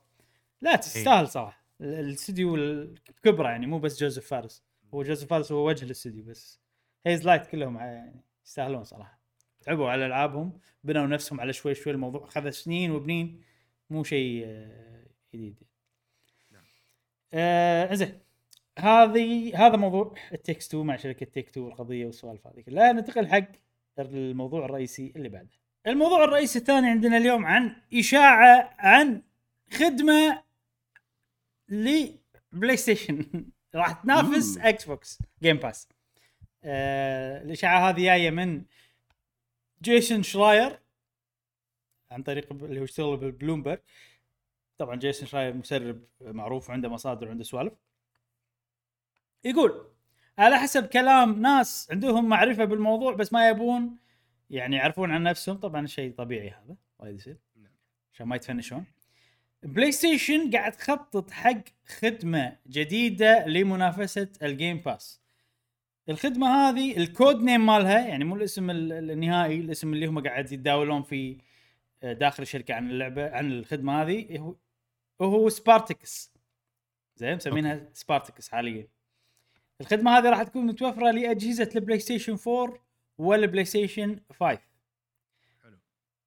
لا تستاهل صراحة. ال- الاستديو ال- بكبره يعني مو بس جوزيف فارس. هو جوزيف فارس هو وجه الاستديو بس. Hazelight كلهم يعني يستاهلون صراحة. تعبوا على ألعابهم بنوا نفسهم على شوي شوي الموضوع اخذ سنين وبنين مو شيء آه، جديد. آه زين هذه هذا موضوع It Takes 2 مع شركة Take 2 والقضية والسوالف هذه كلها. ننتقل حق الموضوع الرئيسي اللي بعده. الموضوع الرئيسي الثاني عندنا اليوم عن إشاعة عن خدمة ل PlayStation راح تنافس. Xbox Game Pass آه الإشاعة هذه جاية من جيسون شراير عن طريق اللي هو يشتغل بالبلومبرج طبعا جيسون شراير مسرب معروف وعنده مصادر وعنده سوالف. يقول على حسب كلام ناس عندهم معرفة بالموضوع بس ما يبون يعني يعرفون عن نفسهم. طبعا شيء طبيعي هذا وايد يصير. نعم. عشان ما يتفنشون. PlayStation قاعد تخطط حق خدمة جديدة لمنافسة ال Game Pass الخدمة هذه ال code name مالها يعني مو الاسم ال- النهائي الاسم اللي هم قاعد يتداولون فيه آه، داخل الشركة عن اللعبة عن الخدمة هذه هو هو Spartacus. زين مسمينها Spartacus حاليا. الخدمة هذه راح تكون متوفرة لأجهزة ال PlayStation 4 وال PlayStation 5 حلو.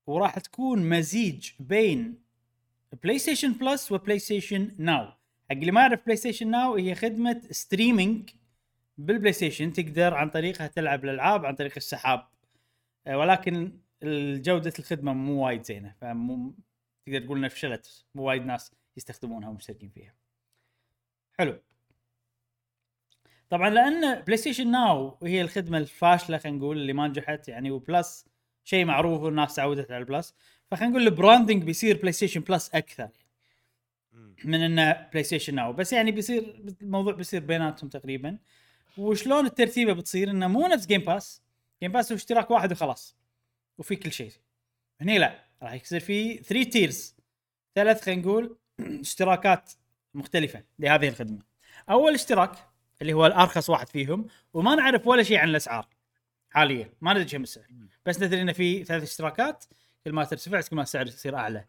وراح تكون مزيج بين PlayStation Plus و PlayStation Now. حق اللي ما يعرف PlayStation Now هي خدمة streaming بال PlayStation تقدر عن طريقها تلعب الألعاب عن طريق السحاب. آه، ولكن جودة الخدمة مو وايد زينة فمو تقدر تقول إنها فشلت مو وايد ناس. يستخدمونها ومشتركين فيها. حلو. طبعا لأن PlayStation Now هي الخدمة الفاشلة خلينا نقول اللي ما نجحت يعني و Plus شيء معروف والناس تعودت على ال Plus فخلينا نقول ال branding بيصير PlayStation Plus أكثر مم. من إنه PlayStation Now بس يعني بيصير الموضوع بيصير بيناتهم تقريبا. وشلون الترتيبه بتصير إنه مو نفس Game Pass Game Pass هو اشتراك واحد وخلاص. وفي كل شيء. هني لا. راح يصير في 3 tiers ثلاث خلينا نقول اشتراكات مختلفة لهذه الخدمة. أول اشتراك اللي هو الأرخص واحد فيهم وما نعرف ولا شيء عن الأسعار حاليا ما ندري كم السعر. بس ندري انه في ثلاث اشتراكات كل ما ترتفع كل ما السعر يصير أعلى.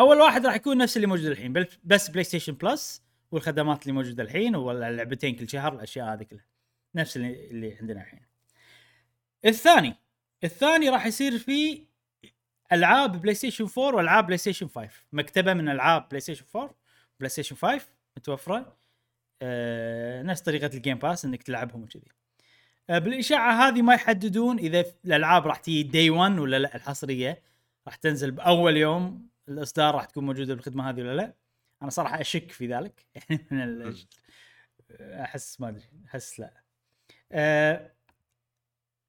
أول واحد راح يكون نفس اللي موجود الحين بس PlayStation Plus والخدمات اللي موجودة الحين ولا لعبتين كل شهر الأشياء هذه كلها. نفس اللي, اللي عندنا الحين. الثاني الثاني راح يصير فيه ألعاب PlayStation 4 وألعاب PlayStation 5 مكتبة من ألعاب PlayStation 4 PlayStation 5 متوفرة. آه نفس طريقة ال Game Pass إنك تلعبهم وكذي. آه بالإشاعة هذه ما يحددون إذا الألعاب راح تجي day 1 ولا لا الحصرية راح تنزل بأول يوم الإصدار راح تكون موجودة بالخدمة هذه ولا لا. أنا صراحة أشك في ذلك. يعني من ال... أحس ما أدري أحس لا. آه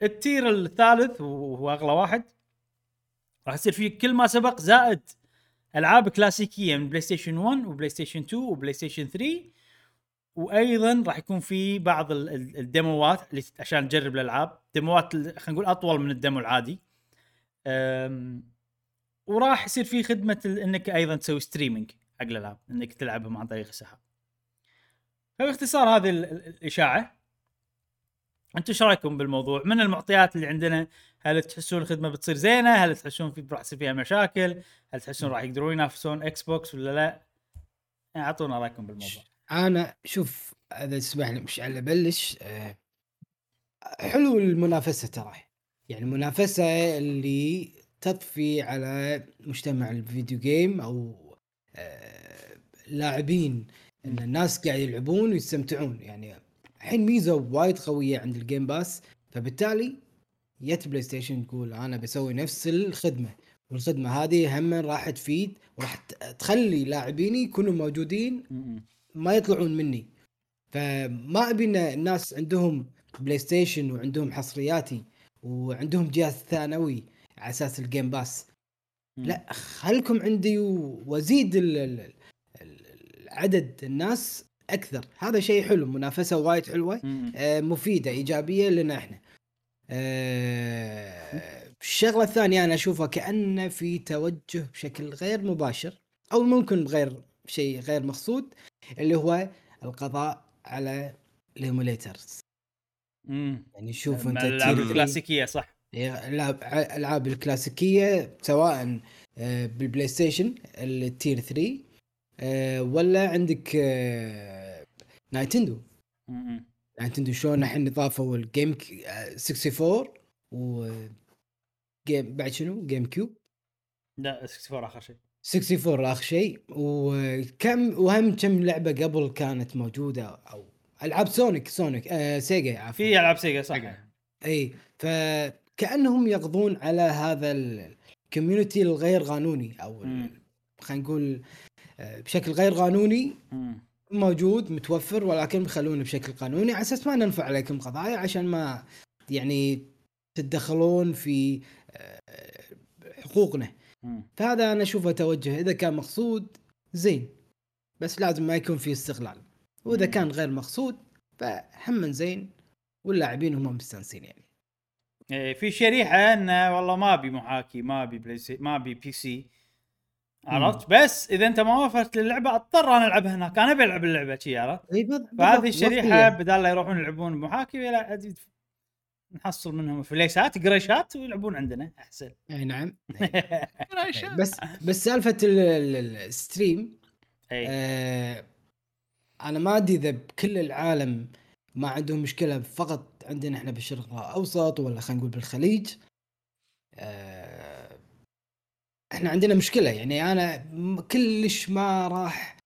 ال tier الثالث وهو أغلى واحد راح يصير فيه كل ما سبق زائد ألعاب كلاسيكية من بلاي ستيشن 1 وبلاي ستيشن 2 وبلاي ستيشن 3 وأيضا راح يكون في بعض ال- ال- ال demoات عشان تجرب الألعاب. demoات خلينا نقول أطول من ال demo العادي. وراح يصير في خدمة إنك أيضا تسوي streaming حق الألعاب إنك تلعبهم عن طريق السحاب. فباختصار هذه ال- ال- الإشاعة أنتم إيش رأيكم بالموضوع؟ من المعطيات اللي عندنا هل تحسون الخدمة بتصير زينة؟ هل تحسون في راح يصير فيها مشاكل؟ هل تحسون راح يقدرون ينافسون إكس بوكس ولا لا؟ يعني أعطونا رأيكم بالموضوع. أنا شوف إذا تسمح لي مش على ابلش آه، حلو المنافسة ترى يعني المنافسه اللي تضفي على مجتمع ال video game أو آه، لاعبين إن الناس قاعد يلعبون ويستمتعون يعني الحين ميزة وايد قوية عند الجيم باس فبالتالي يت بلاي ستيشن تقول أنا بسوي نفس الخدمة والخدمة هذه هم راح تفيد وراح تخلي لاعبيني يكونوا موجودين. ما يطلعون مني فما أبي إن الناس عندهم بلاي ستيشن وعندهم حصرياتي وعندهم جهاز ثانوي على أساس الجيم باس. لا خلكم عندي وازيد عدد الناس أكثر هذا شيء حلو منافسة وايد حلوة. آه، مفيدة إيجابية لنا إحنا آه، الشغلة الثانية أنا أشوفها كانه في توجه بشكل غير مباشر أو ممكن بغير شيء غير مقصود اللي هو القضاء على ال emulators م-م. يعني شوف أنت الألعاب الكلاسيكية صح. الألعاب الألعاب الكلاسيكية سواء آه، بالبلاي ستيشن ال tier 3 آه، ولا عندك آه، نايتندو م-م. نايتندو شلون الحين اضافوا الجيم ك- آه، 64 و جيم بعد شنو؟ جيم كيوب لا 64 آخر شيء. 64 آخر شيء وكم وهم كم لعبة قبل كانت موجودة أو ألعاب سونيك سونيك آه سيجا عفوا في ألعاب سيجا صح. إي فكأنهم يقضون على هذا ال community الغير قانوني أو. خلينا نقول آه، بشكل غير قانوني. موجود متوفر ولكن بيخلونه بشكل قانوني على أساس ما نرفع عليكم قضايا عشان ما يعني تتدخلون في آه، حقوقنا. فهذا أنا أشوفه توجه. إذا كان مقصود زين. بس لازم ما يكون في استغلال. وإذا. كان غير مقصود فهم زين. واللاعبين هم مستانسين يعني. إيه، في شريحة انه والله ما أبي محاكي ما أبي بلاي ما أبي PC. عرفت؟ بس إذا أنت ما وفرت لي اللعبه اضطر أنا العبها هناك. أنا أبي ألعب اللعبة شسوي عرفت؟ إي بالضبط فهذه الشريحة. بدال لا يروحون يلعبون محاكي لا نحصل منهم فليسات قريشات ويلعبون عندنا. أحسن. أي نعم. بس بس سالفة ال- ال- الستريم آه أنا ما أدري إذا بكل العالم ما عندهم مشكلة فقط عندنا إحنا بالشرق الأوسط ولا خلينا نقول بالخليج. آه إحنا عندنا مشكلة يعني أنا كلش ما راح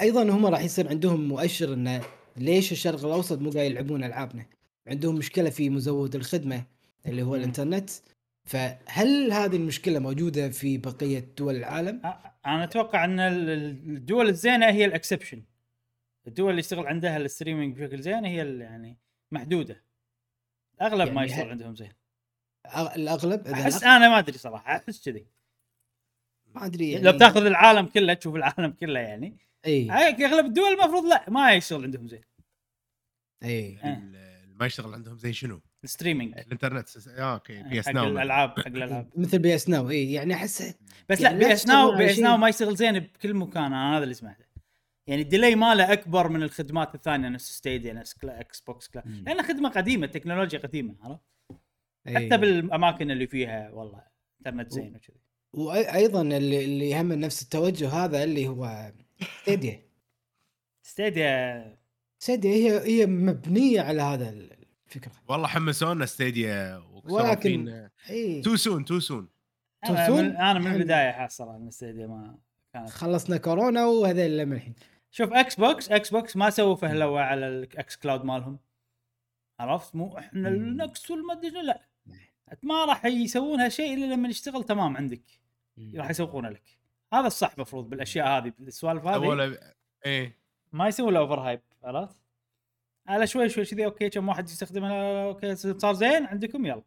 أيضا هم راح يصير عندهم مؤشر إنه ليش الشرق الأوسط مو قاعد يلعبون ألعابنا؟ عندهم مشكلة في مزود الخدمة اللي هو. الإنترنت. فهل هذه المشكلة موجودة في بقية دول العالم؟ أنا أتوقع إن ال- ال- الدول الزينة هي ال exception. الدول اللي يشتغل عندها ال streaming بشكل زين هي يعني محدودة. أغلب ما يعني يشتغل ه- عندهم زين. الأغلب أحس أنا ما أدري صراحة أحس كذي. ما أدري يعني. لو بتاخذ العالم كله تشوف العالم كله يعني. إي. أغلب الدول المفروض لا ما يشتغل عندهم زين. إي. آه. ما يشتغل عندهم زي شنو؟ ال streaming. الإنترنت آه أوكي بي إس حق ناو. الألعاب حق الألعاب. مثل PS Now إي يعني أحس بس يعني لا PS Now PS. Now ما يشتغل زين بكل مكان أنا هذا اللي سمعته. يعني ال delay ماله أكبر من الخدمات الثانية نفس ستيديا نفس إكس بوكس كلاود. لأنها خدمة قديمة تكنولوجيا قديمة عرفت. حتى بالأماكن اللي فيها والله إنترنت زين وكذي. وأيضا اللي اللي هم نفس التوجه هذا اللي هو ستيديا. ستيديا. ستيديا هي هي مبنية على هذا الفكرة. والله حمسونا ستيديا ولكن- إي. too soon too soon أنا؟ من, أنا من. البداية حاسس صراحة إن ستيديا ما كانت. خلصنا كورونا وهذا اللي الحين. شوف إكس بوكس إكس بوكس ما سووا فهلوة على ال xCloud مالهم. عرفت؟ مو إحنا. النكس والمدري شنو، لا. ما راح يسوون هالشيء إلا لما يشتغل تمام عندك. راح يسوقونه لك. هذا الصح المفروض بالأشياء هذه بالسوالف هذه. ولا إيه. ما يسوون له over hype عرفت؟ على شوي شوي كذي okay كم واحد يستخدمها okay صار زين عندكم يلا.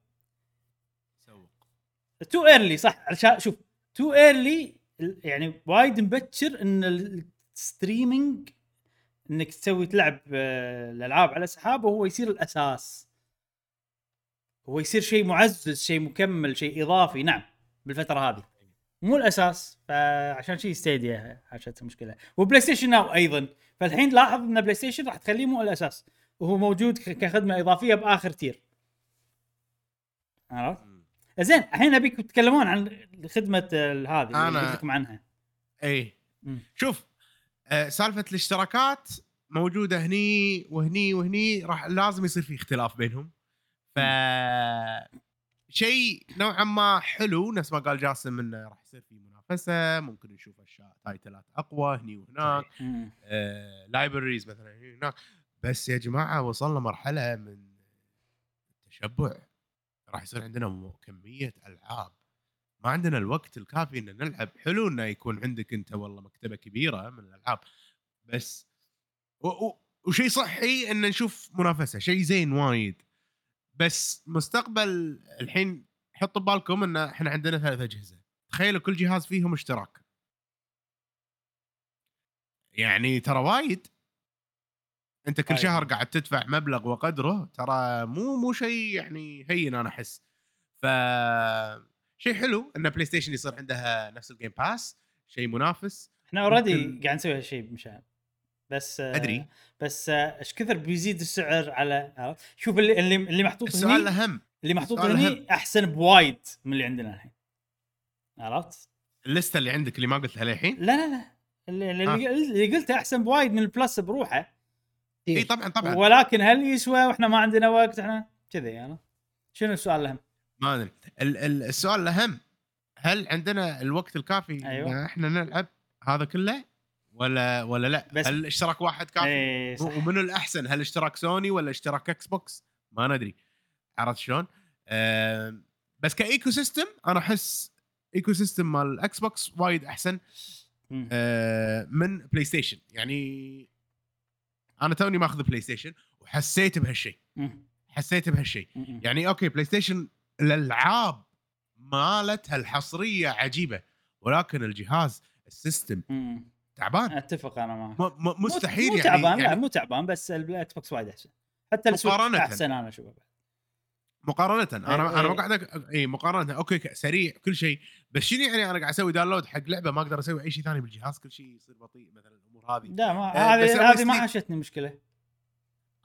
سوق. too early صح. علشان شوف too early يعني وايد مبكر إن ال streaming إنك تسوي تلعب آه، الألعاب على سحاب وهو يصير الأساس. هو يصير شيء معزز شيء مكمل شيء إضافي. نعم بالفترة هذه. مو الأساس فعشان شذي ستيديا حاشتها مشكله وبلاي ستيشن ناو أيضا. فالحين لاحظ إن بلاي ستيشن راح تخليه مو الأساس. وهو موجود كخدمة إضافية بآخر tier عرفت؟ زين الحين أبيك تتكلمون عن خدمة هذه اللي قلت لكم عنها. مم. شوف آه سالفة الاشتراكات موجودة هني وهني وهني راح لازم يصير في اختلاف بينهم. ف شيء نوعا ما حلو نفس ما قال جاسم إنه راح يصير في منافسة ممكن نشوف أشياء تايتلات أقوى هني وهناك. آه لايبرريز مثلا هني وهناك. بس يا جماعة وصلنا مرحلة من التشبع. راح يصير عندنا كمية ألعاب. ما عندنا الوقت الكافي إن نلعب. حلو إنه يكون عندك أنت والله مكتبة كبيرة من الألعاب. بس و و وشيء صحي إن نشوف منافسة. شيء زين وايد. بس مستقبل الحين حطوا ببالكم إن إحنا عندنا ثلاث أجهزة. تخيلوا كل جهاز فيهم اشتراك يعني ترى وايد. أنت كل أيوة. شهر قاعد تدفع مبلغ وقدره ترى مو مو شيء يعني هين أنا أحس. ف شيء حلو إن بلاي ستيشن يصير عندها نفس ال Game Pass شيء منافس. إحنا already ممكن- قاعد نسوي هالشيء مشان بس آه، أدري. بس آه، إيش كثر بيزيد السعر على؟ شوف اللي اللي, اللي محطوط السؤال هني الأهم اللي محطوط هني. أحسن بوايد من اللي عندنا الحين عرفت؟ ال list ة اللي عندك اللي ما قلتها للحين لا لا لا اللي, اللي, آه. اللي قلته أحسن بوايد من ال Plus بروحه اي طبعا طبعا ولكن هل يسوى وإحنا ما عندنا وقت إحنا كذي يعني شنو السؤال الأهم؟ ما أدري ال- ال- السؤال الأهم هل عندنا الوقت الكافي أيوة. إن إحنا نلعب هذا كله ولا ولا لا؟ بس- هل اشتراك واحد كافي؟ إيه صح. ومنو الأحسن؟ هل اشتراك سوني ولا اشتراك إكس بوكس؟ ما ندري. عرفت شلون؟ آم، بس ك ecosystem أنا أحس ecosystem مال الاكس بوكس وايد أحسن. آه، من بلاي ستيشن يعني أنا توني ماخذ بلاي ستيشن وحسيت بهالشيء. حسيت بهالشيء. يعني okay بلاي ستيشن الالعاب مالتها الحصريه عجيبة ولكن الجهاز ال system. تعبان. أتفق أنا معك. مستحيل مو يعني, تعبان لا يعني مو تعبان بس الاكس بوكس وايد أحسن. حتى السويتش مقارنة. أحسن أنا أشوفه مقارنة. أنا أنا ما. قاعد اي مقارنة. okay سريع كل شيء. بس شنو يعني أنا قاعد أسوي download حق لعبة ما أقدر أسوي أي شيء ثاني بالجهاز؟ كل شيء يصير بطيء مثلا الأمور هذه. لا ما آه، هذه هذه ما حاشتني مشكلة.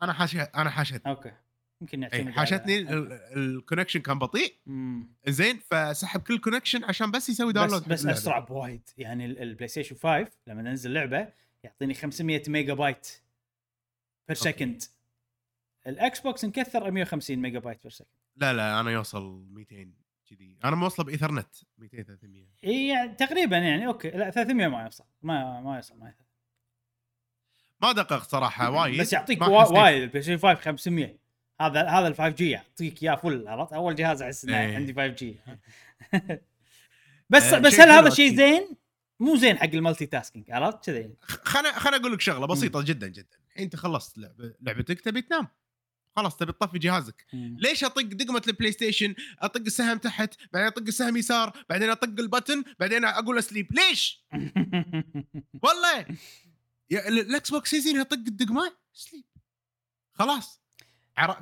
أنا حاش أنا حاشتني okay. يمكن اي نعتمد حاشتني ال connection كان بطيء. زين فسحب كل connection عشان بس يسوي download بس بس. أسرع بوايد. يعني ال- البلاي ستيشن 5 لما ننزل لعبة يعطيني 500 megabyte per. second الاكس بوكس نكثر 150 megabyte per second لا لا أنا يوصل 200 كذي أنا موصله بإيثرنت. 200 300 إي يعني تقريبا يعني okay. لا 300 ما يوصل. ما ما يوصل ما يوصل. ما دققت صراحة وايد. بس يعطيك. وايد. البلاي ستيشن 5 500 هذا هذا ال 5G يعطيك اياه full عرفت؟ أول جهاز أحس إنه إيه. عندي 5G بس آه، بس هل هذا شيء. زين؟ مو زين حق ال multitasking عرفت؟ كذي. خلنا خلنا أقول لك شغلة بسيطة جدا جدا. الحين أنت خلصت لعبتك تبي تنام. خلاص تبي تطفي جهازك. ليش أطق دقمة البلاي ستيشن أطق السهم تحت بعدين أطق السهم يسار بعدين أطق ال button بعدين أقول sleep. ليش؟ والله. الاكس بوكس يزين اطق الدقمة؟ sleep خلاص.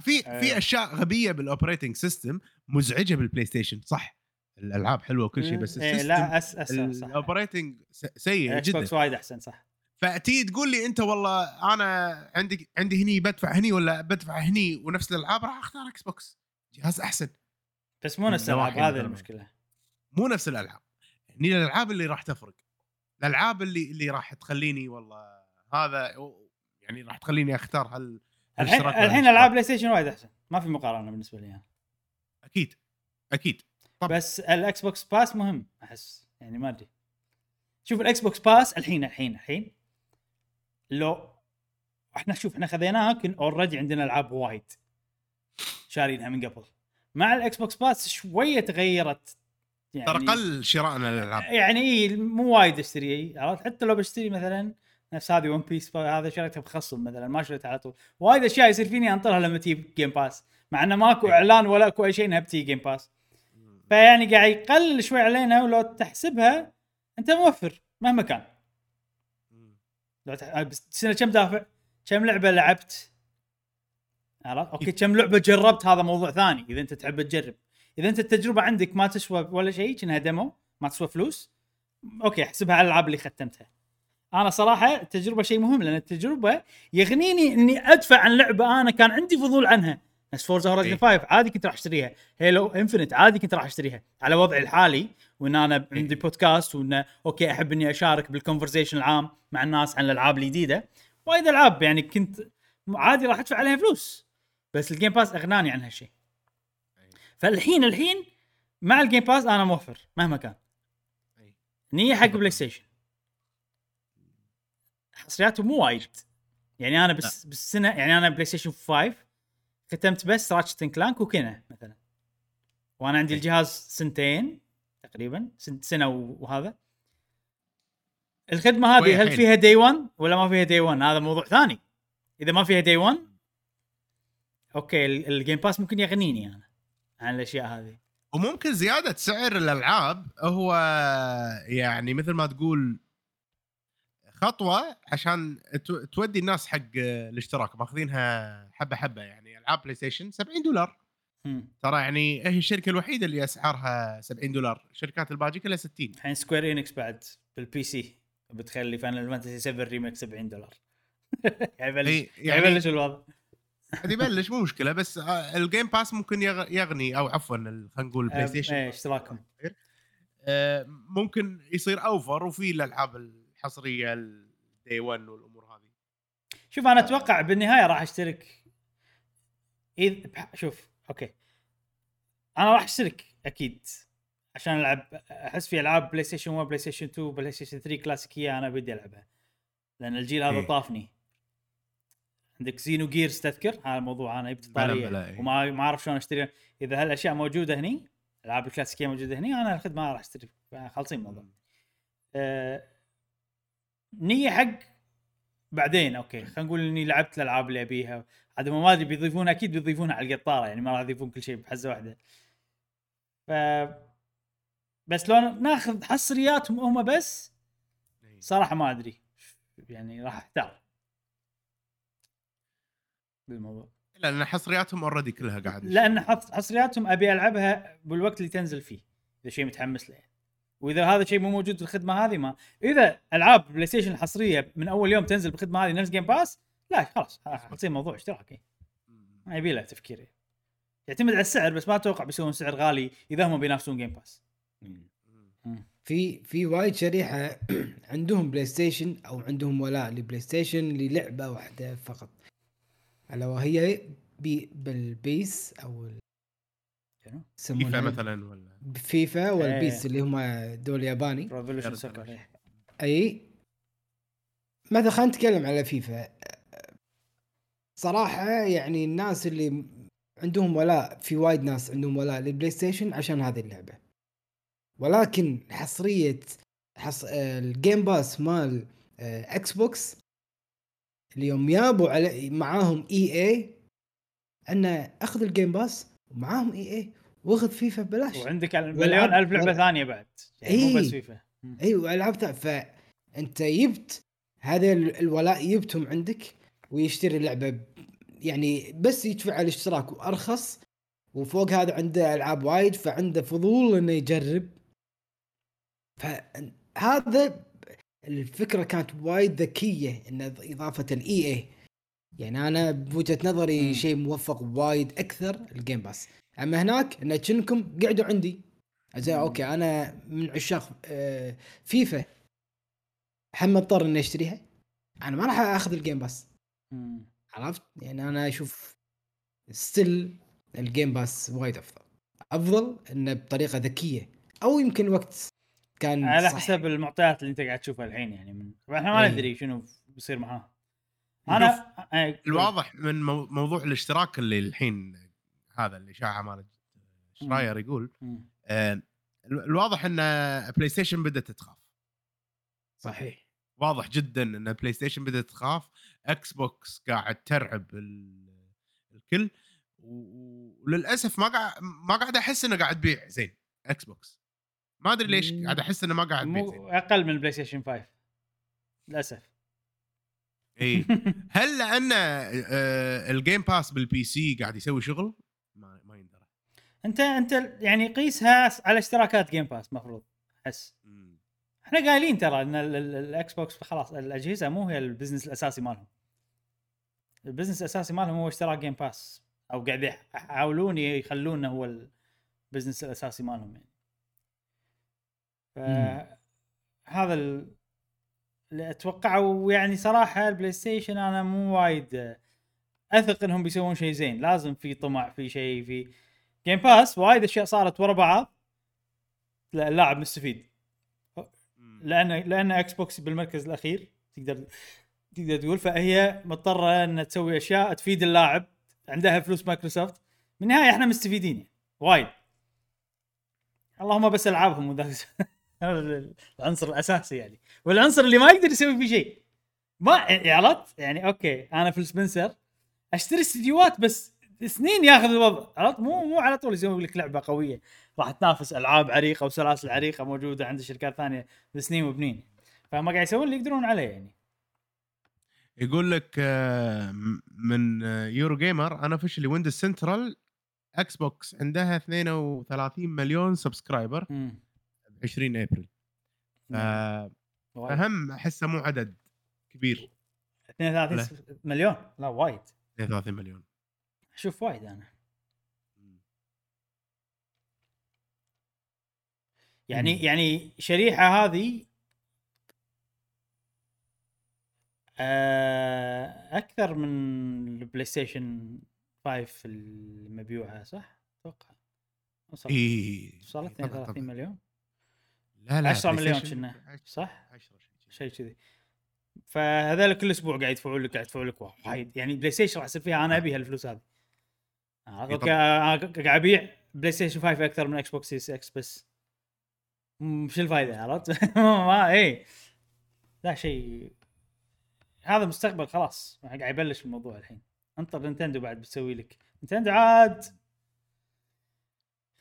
في في أيوه. أشياء غبية بال operating system مزعجة بالبلاي ستيشن صح. الألعاب حلوة وكل شيء بس إيه ال system لا أس أس صح. ال operating سيء إكس جدا. بوكس وايد أحسن صح. فتي تقول لي أنت والله أنا عندي عندي هني بدفع هني ولا بدفع هني ونفس الألعاب راح أختار إكس بوكس جهاز أحسن. بس مو نفس الألعاب هذه. المشكلة. مو نفس الألعاب. هني الألعاب اللي راح تفرق. الألعاب اللي اللي راح تخليني والله هذا يعني راح تخليني أختار هال الحين الحين. ألعاب بلاي ستيشن وايد أحسن. ما في مقارنة بالنسبة لي أنا. أكيد. أكيد. طبعاً. بس الإكس بوكس Pass مهم أحس. يعني ما أدري. شوف الإكس بوكس Pass الحين الحين الحين لو إحنا شوف إحنا خذيناها كن already عندنا ألعاب وايد شارينها من قبل. مع الإكس بوكس Pass شوية تغيرت. يعني ترى قل شرائنا للالعاب يعني إي مو وايد أشتري. عرفت؟ حتى لو بشتري مثلا نفس هذه ون بيس هذا شريتها بخصم مثلا ما شريتها على طول. وايد أشياء يصير فيني أنطرها لما تجيب Game Pass مع إنه ماكو إعلان ولا أكو أي شيء إنها بتجي Game Pass فيعني قاعد يقلل شوي علينا ولو تحسبها أنت موفر مهما كان. لو تح... آه، بس السنة كم دافع؟ كم لعبة لعبت؟ عرفت؟ okay كم لعبة جربت؟ هذا موضوع ثاني إذا أنت تحب تجرب. إذا أنت التجربة عندك ما تسوى ولا شيء كأنها demo ما تسوى فلوس okay أحسبها على الألعاب اللي ختمتها. أنا صراحة التجربه شيء مهم لأن التجربة يغنيني إني أدفع عن لعبة أنا كان عندي فضول عنها. نفس فورزا هورايزن إيه. 5 عادي كنت راح أشتريها. هيلو انفنت عادي كنت راح أشتريها. على وضعي الحالي وإن أنا عندي بودكاست وإن okay أحب إني أشارك بال conversation العام مع الناس عن الألعاب الجديدة. وايد ألعاب يعني كنت عادي راح أدفع عليها فلوس. بس ال Game Pass أغناني عن هالشيء فالحين الحين مع ال Game Pass أنا موفر مهما كان. أي. نية حق بلاي ستيشن حصرياته مو وايد. يعني أنا بس بالسنة يعني أنا بلاي ستيشن 5 ختمت بس راتشت كلانك وكنا مثلا. وأنا عندي أي. الجهاز سنتين تقريبا سن- سنة وهذا. الخدمة هذه هل. فيها day 1 ولا ما فيها day 1 هذا موضوع ثاني. إذا ما فيها day 1 okay ال- ال Game Pass ممكن يغنيني أنا عن الأشياء هذه. وممكن زيادة سعر الألعاب هو يعني مثل ما تقول خطوة عشان تو- تودي الناس حق الاشتراك ماخذينها حبة حبة يعني ألعاب بلاي ستيشن 70 دولار. ترى يعني هي الشركة الوحيدة اللي أسعارها 70 دولار الشركات الباقي كلها 60 الحين سكوير انكس بعد بال PC بتخلي فاينل فانتسي 7 Remake 70 دولار. يعني يبلش يعني يبلش الوضع. يبلش مو مشكلة بس آه، ال Game Pass ممكن يغ- يغني أو عفوا خلينا نقول البلاي ستيشن اشتراكهم. آه، ممكن يصير offer وفي الألعاب الحصريه ال day 1 والأمور هذه. شوف أنا أتوقع بالنهاية راح أشترك. إذ بح- شوف okay. أنا راح أشترك أكيد. عشان ألعب أحس في ألعاب PlayStation 1 PlayStation 2 PlayStation 3 كلاسيكيه أنا بدي ألعبها. لأن الجيل هذا إيه. طافني. عندك Xenogears تذكر؟ هذا الموضوع أنا جبت طاريه إيه. وما ما أعرف شلون اشتري إذا هالأشياء موجودة هني الالعاب الكلاسيكيه موجودة هني أنا الخدمة راح اشتري خالصين الموضوع. آه، نية حق بعدين أوكي خلينا نقول إني لعبت الألعاب اللي أبيها. عاد ما أدري بيضيفونها أكيد بيضيفونها على القطارة يعني ما راح يضيفون كل شيء بحزة واحدة. ف بس لو ناخذ حصرياتهم هم بس صراحة ما أدري. يعني راح أحتار. بالموضوع. لأن حصرياتهم already كلها قاعدة لأن حص- حصرياتهم أبي ألعبها بالوقت اللي تنزل فيه إذا شيء متحمس له. وإذا هذا شيء مو موجود في الخدمة هذه ما. إذا ألعاب PlayStation الحصرية من أول يوم تنزل بالخدمة هذه نفس Game Pass لا خلاص حتصير موضوع اشتراكي. ما يبي له تفكير. يعتمد على السعر بس ما أتوقع بيسوون سعر غالي إذا هم بينافسون Game Pass في في وايد شريحة عندهم PlayStation أو عندهم ولاء ل PlayStation للعبة واحدة فقط. ألا وهي بي بال PES أو يسمونها فيفا مثلا ولا؟ FIFA وال PES إيه. اللي هم دول ياباني. أي؟ مثلا خلينا نتكلم على فيفا. صراحة يعني الناس اللي عندهم ولاء في وايد ناس عندهم ولاء لل PlayStation عشان هذه اللعبة. ولكن حصرية حص... آه، ال Game Pass مال آه، Xbox اليوم يابوا على معاهم EA انه أخذ ال Game Pass ومعاهم EA واخذ فيفا ببلاش. وعندك والعاب- مليون ألف لعبة ثانية بعد. يعني مو إيه. بس فيفا. مم. أيوه العاب ثانية فانت جبت هذا ال- الولاء جبتهم عندك ويشتري اللعبه ب- يعني بس يدفع الاشتراك وأرخص. وفوق هذا عنده ألعاب وايد فعنده فضول إنه يجرب. فهذا الفكرة كانت وايد ذكية إن إضافة ال EA يعني أنا بوجهة نظري. شيء موفق وايد أكثر ال Game Pass أما هناك إن كأنكم قعدوا عندي زي مم. أوكي أنا من عشاق آه، فيفا هم مضطر إني أشتريها أنا ما راح أخذ الجيم باس. عرفت يعني أنا أشوف ستيل الجيم باس وايد أفضل أفضل انه بطريقة ذكية أو يمكن وقت كان على صح. حسب المعطيات اللي أنت قاعد تشوفها الحين يعني من إحنا ما إيه. ندري شنو بيصير معاه أنا الواضح من مو- موضوع الاشتراك اللي الحين هذا اللي شاعه مال شراير يقول. آه، ال- الواضح إن PlayStation بدأت تخاف. صحيح. واضح جدا إن PlayStation بدأت تخاف. Xbox قاعد ترعب ال- الكل. وللأسف ما قاعد ما قاعد أحس إنه قاعد تبيع زين Xbox ما أدري ليش. قاعد أحس إنه ما قاعد تبيع زين. أقل من ال PlayStation 5 للأسف. اي هل لأن ال Game Pass بال PC قاعد يسوي شغل؟ ما ما يندرى. أنت أنت يعني قيسها على اشتراكات Game Pass مفروض احس. إحنا قايلين ترى إن ال- ال- ال Xbox خلاص الأجهزة مو هي ال business الأساسي مالهم. ال business الأساسي مالهم هو اشتراك Game Pass أو قاعد يحاولون يخلونه هو ال business الأساسي مالهم يعني. فهذا ال- اللي اتوقعه ويعني صراحة ال PlayStation أنا مو وايد أثق إنهم بيسوون شيء زين. لازم في طمع في شيء في Game Pass وايد أشياء صارت ورا بعض. لا اللاعب مستفيد. لأن لأن Xbox بالمركز الأخير تقدر تقدر تقول فهي مضطرة انها تسوي أشياء تفيد اللاعب. عندها فلوس مايكروسوفت. بالنهاية إحنا مستفيدين. وايد. اللهم بس ألعابهم وذا. هذا العنصر الأساسي يعني. والعنصر اللي ما يقدر يسوي فيه شيء. ما عرفت؟ يعني أوكي أنا في السبنسر أشتري استديوهات بس سنين ياخذ الوضع. عرفت؟ مو مو على طول يسوي لك لعبة قوية. راح تنافس ألعاب عريقة وسلاسل عريقة موجودة عند شركات ثانية بسنين وبنين. فهم قاعد يسوون اللي يقدرون عليه يعني. يقول لك آه، من Eurogamer unofficially Windows Central Xbox عندها 32 مليون subscriber 20 أبريل. نعم. فهم أحسه مو عدد كبير. 32 مليون؟ لا وايد. 32 مليون. أشوف وايد أنا. يعني مم. يعني شريحة هذه آه، أكثر من ال PlayStation 5 المبيوعة صح؟ أتوقع. وصل اي وصلت طبعاً، 32 طبعاً. مليون. لا لا 10 بلاي مليون كنا صح؟ 10 شيء كذي. فهذول كل أسبوع قاعد يدفعون لك قاعد يدفعون لك وايد. يعني بلاي ستيشن راح يصير فيها أنا ابي هالفلوس هذه. آه،. أنا قاعد أبيع بلاي ستيشن 5 أكثر من إكس بوكس سيريس إكس بس شو الفائده عرفت؟ ما إي. لا شيء. هذا المستقبل خلاص. قاعد يبلش الموضوع الحين. انطر نينتندو بعد بتسوي لك. نينتندو عاد.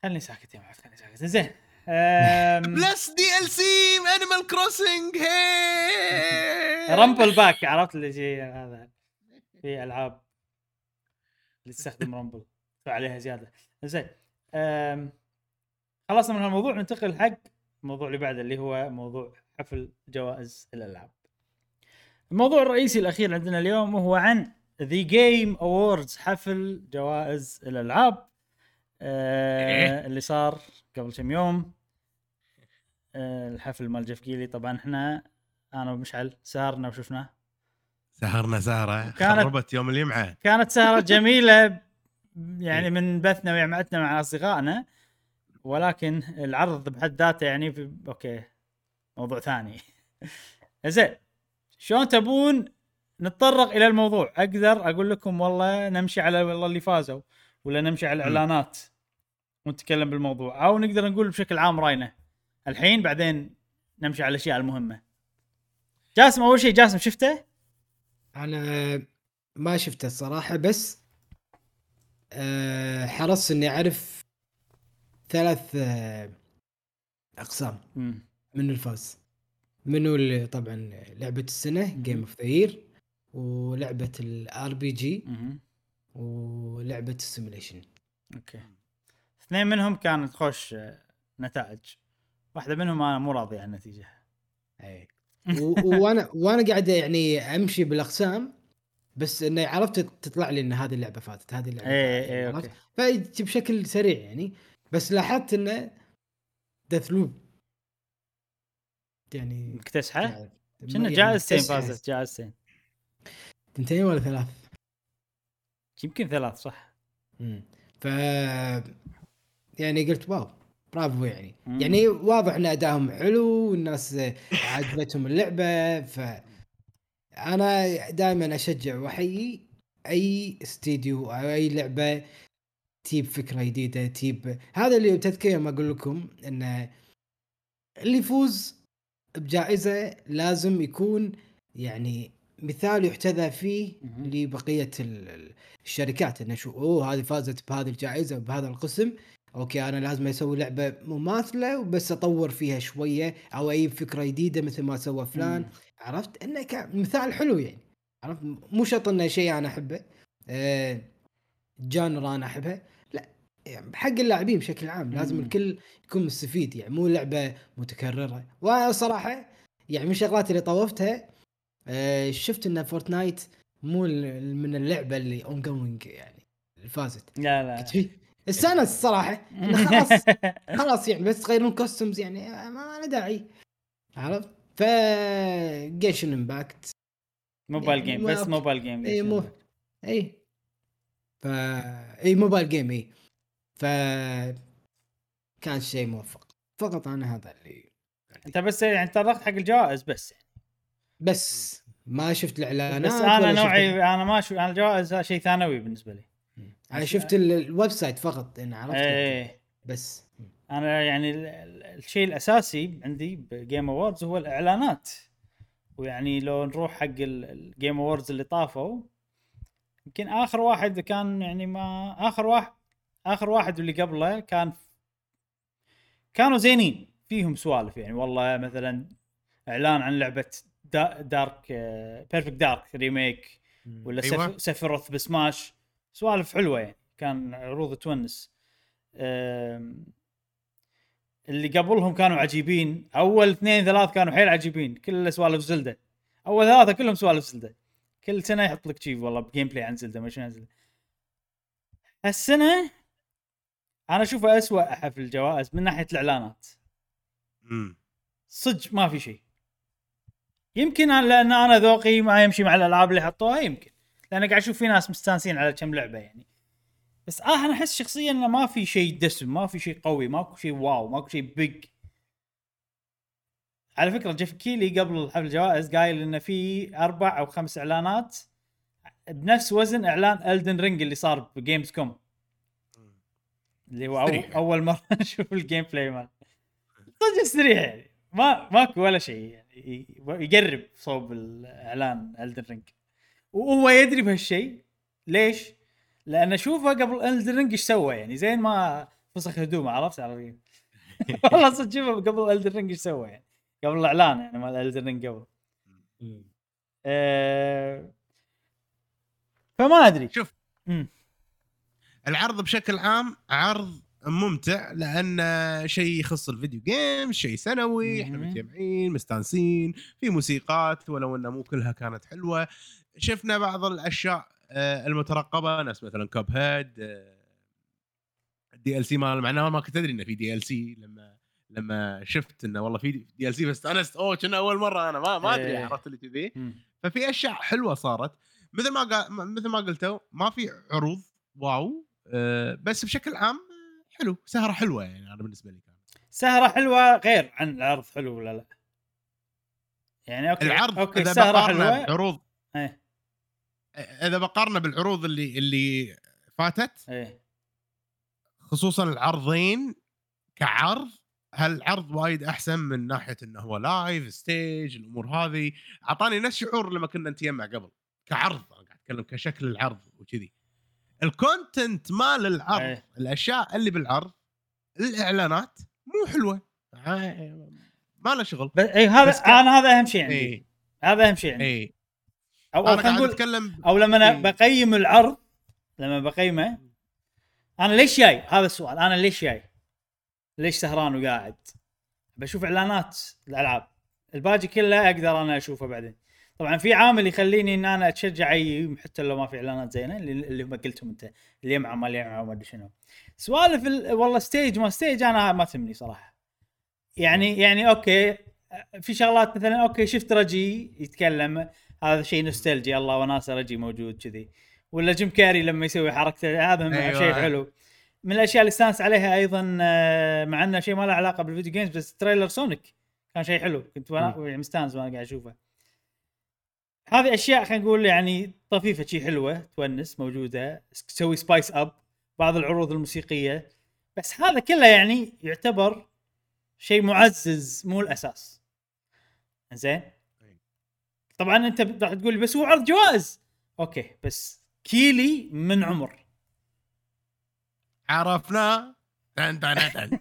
خلني ساكت يا معود خلني ساكت. زين. plus DLC Animal Crossing هي rumble pak عرفت اللي جي هذا في ألعاب اللي تستخدم رامبل. عليها زيادة. زين خلصنا من هالموضوع ننتقل حق الموضوع اللي بعده اللي هو موضوع حفل جوائز الألعاب. الموضوع الرئيسي الأخير عندنا اليوم وهو عن The Game Awards حفل جوائز الألعاب. أه اللي صار قبل كم يوم أه الحفل مال جيف كيلي طبعا إحنا أنا ومشعل سهرنا وشفناه سهرنا سهرة. كانت- خربت يوم الجمعه كانت سهرة جميلة يعني من بثنا وجمعتنا مع أصدقائنا. ولكن العرض بحد ذاته يعني في أوكي موضوع ثاني. زين شلون تبون نتطرق إلى الموضوع؟ أقدر أقول لكم والله نمشي على والله اللي فازوا ولا نمشي على الإعلانات. ونتكلم بالموضوع. أو نقدر نقول بشكل عام راينا. الحين بعدين نمشي على الأشياء المهمة. جاسم أول شيء جاسم شفته؟ أنا ما شفته الصراحة بس آه، حرصت إني أعرف ثلاث آه، أقسام. من الفوز. منو اللي طبعا لعبة السنة Game of the ولعبة ال RPG. ولعبة ال simulation okay. اثنين منهم كانت خوش آه، نتائج. واحدة منهم أنا مو راضي عن النتيجة. اي وأنا وأنا قاعد يعني أمشي بالأقسام بس انه عرفت تطلع لي إن هذه اللعبة فاتت هذه اللعبة اي فاتت، اي؟ okay. بشكل سريع يعني. بس لاحظت إنه Deathloop يعني مكتسحة؟ كنا يعني جائزتين. فازت؟ جائزتين تنتين ولا ثلاث؟ يمكن ثلاث صح. مم. ف يعني قلت wow برافو يعني. مم. يعني واضح إن ادائهم حلو والناس عجبتهم اللعبة. ف أنا دائما أشجع واحيي أي استديو أو أي لعبة تجيب فكرة جديدة تجيب هذا اللي تذكير ما أقول لكم انه اللي يفوز بجائزة لازم يكون يعني مثال يحتذى فيه. لبقية ال- ال- الشركات. إنه شو أوه هذه فازت بهذه الجائزة بهذا القسم. أوكي أنا لازم أسوي لعبة مماثلة وبس أطور فيها شوية أو اي فكرة جديدة مثل ما سوى فلان. مم. عرفت؟ إنه مثال حلو يعني. عرفت؟ مو شرط إنه شيء أنا أحبه. آه genre أنا احبها لا يعني حق اللاعبين بشكل عام. لازم مم. الكل يكون مستفيد يعني مو لعبة متكررة. وأنا صراحة يعني من الشغلات اللي طوفتها آه شفت إن Fortnite مو من اللعبة اللي ongoing يعني اللي فازت. لا لا استانس الصراحة. خلاص. خلاص يعني بس تغيرون costumes يعني ما له داعي. عرفت؟ ف Genshin Impact mobile game بس. mobile game اي مو اي ف اي mobile game اي ف كان شيء موفق. فقط أنا هذا اللي أنت بس يعني تطرقت حق الجوائز بس يعني. بس. ما شفت الإعلانات بس أنا شفت- نوعي أنا ما شو أنا الجوائز شيء ثانوي بالنسبة لي. أنا شفت ال- ال website فقط ان عرفت إيه. بس. أنا يعني ال- ال- الشيء الأساسي عندي ب Game Awards هو الإعلانات. ويعني لو نروح حق ال Game Awards اللي طافوا يمكن آخر واحد كان يعني ما آخر واحد آخر واحد واللي قبله كان كانوا زينين. فيهم سوالف يعني والله مثلا إعلان عن لعبة the Dark Perfect Dark remake ولا أيوة. أيوة. Sephiroth ب Smash. سوالف حلوة يعني كان عروض تونس. اللي قبلهم كانوا عجيبين. أول اثنين ثلاث كانوا حيل عجيبين كل سوالف Zelda. أول ثلاثة كلهم سوالف Zelda. كل سنة يحط لك شيء والله gameplay عن Zelda ما شنو عن Zelda. هالسنة أنا اشوفها اسوء حفل الجوائز من ناحية الإعلانات. مم. صدق ما في شيء. يمكن لأن أنا ذوقي ما يمشي مع الألعاب اللي حطوها يمكن. لأن قاعد أشوف في ناس مستانسين على كم لعبة يعني. بس آه أنا أحس شخصيا إنه ما في شيء دسم ما في شيء قوي ماكو شيء wow ماكو شيء big على فكرة جيف كيلي قبل حفل الجوائز قايل إنه في أربع أو خمس إعلانات بنفس وزن إعلان Elden Ring اللي صار ب Gamescom اللي هو أو. أول مرة نشوف ال gameplay مال. صدق سريع يعني. ما ماكو ولا شيء يعني. يقرب صوب الإعلان Elden Ring وهو يدري بهالشيء. ليش؟ لأن أشوفه قبل Elden Ring إيش سوى يعني زين ما فسخ هدومه عرفت؟ عرفت والله صدق شوفه قبل Elden Ring إيش سوى يعني قبل الإعلان يعني مال Elden Ring قبل. أه فما أدري. شوف. مم. العرض بشكل عام عرض ممتع لأن شيء يخص ال video game شيء سنوي إحنا. متجمعين مستانسين في موسيقات ولو انها مو كلها كانت حلوة. شفنا بعض الأشياء آه، المترقبة ناس مثلا Cuphead ال DLC ماله مع إنه ما كنت أدري إنه في DLC لما لما شفت إنه والله في DLC بس استانست أوه كنا أول مرة أنا ما ما أدري إيه. عرفت اللي كذي. ففي أشياء حلوة صارت مثل ما قال مثل ما قلتوا ما في عروض wow أه بس بشكل عام حلو سهرة حلوة يعني أنا بالنسبة لي كان سهرة حلوة غير عن العرض حلو ولا لا؟ يعني okay العرض أوكي بقارنه حلوة بعروض إيه إذا بقارنه بالعروض اللي اللي فاتت إيه. خصوصا العرضين كعرض هالعرض وايد أحسن من ناحية انه هو live stage الأمور هذه. أعطاني نفس شعور لما كنا نتجمع قبل كعرض أنا قاعد أتكلم كشكل العرض وكذي. ال content مال العرض إيه. الأشياء اللي بالعرض الإعلانات مو حلوة. آه، ما له شغل. بس اي هذا أنا هذا أهم شيء عندي. اي هذا أهم شيء عندي. اي أو أنا خلينا قاعد نقول أتكلم أو لما أنا إيه. بقيم العرض لما بقيمه أنا ليش جاي؟ هذا السؤال أنا ليش جاي؟ ليش سهران وقاعد؟ بشوف إعلانات الألعاب. الباقي كله أقدر أنا أشوفه بعدين. طبعا في عامل يخليني إن أنا أتشجع أي حتى لو ما في إعلانات زينة اللي هم قلتهم أنت اللي يمعى ما يمعى ما أدري شنو. سوالف ال- والله stage ما stage أنا ما تهمني صراحة. يعني يعني okay في شغلات مثلا okay شفت رجي يتكلم. هذا شيء nostalgic الله وناسة رجي موجود كذي. ولا جيم كاري لما يسوي حركته هذا أيوة. أيوة. شيء حلو. من الأشياء اللي استانس عليها أيضا آه، مع إنه شيء ما له علاقة بال video games بس trailer سونيك كان شيء حلو. كنت وأنا يعني مستانس وأنا قاعد أشوفه. هذه أشياء خلينا نقول يعني طفيفة شيء حلوة تونس موجودة. تسوي spice up بعض العروض الموسيقية. بس هذا كله يعني يعتبر شيء معزز مو الأساس. زين طبعا أنت راح تقول بس هو عرض جوائز. okay بس كيلي من عمر. عرفنا. تن تن تن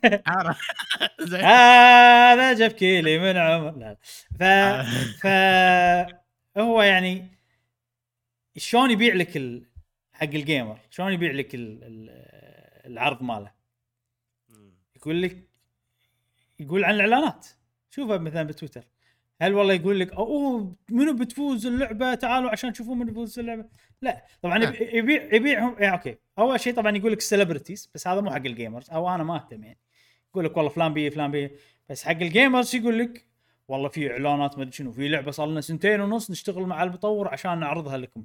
هذا جاب كيلي من عمر. لا ف ف هو يعني شلون يبيع لك ال... حق ال gamer؟ شلون يبيع لك ال... ال... العرض ماله؟ يقول لك يقول عن الإعلانات. شوفها مثلا بتويتر. هل والله يقول لك أوه منو بتفوز اللعبة؟ تعالوا عشان تشوفون منو بيفوز اللعبة. لا طبعا يبيع يبيعهم يعني okay. أول شيء طبعا يقول لك celebrities بس هذا مو حق ال gamers أو أنا ما أهتم يعني. يقول لك والله فلان بي فلان بي. بس حق ال gamers يقول لك والله في إعلانات ما أدري شنو في لعبة صار لنا سنتين ونص نشتغل مع المطور عشان نعرضها لكم.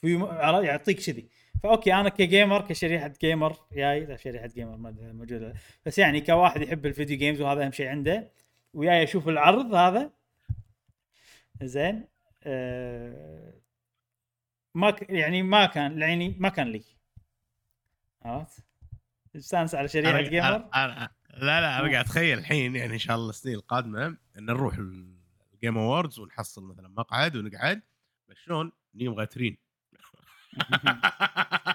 في عر- يعطيك كذي. ف okay أنا ك gamer كشريحة gamer جاي. شريحة gamer ما موجودة. بس يعني كواحد يحب ال video games وهذا أهم شيء عنده. وياي أشوف العرض هذا زين آه ما ك... يعني ما كان يعني ما كان لي. عرفت؟ استانس على شريحة أنا- جيمر أنا- أنا- لا لا أنا قاعد أتخيل الحين يعني إن شاء الله السنين القادمة إن نروح الجيم اووردز ونحصل مثلا مقعد ونقعد بس شلون؟ نيوم غاترين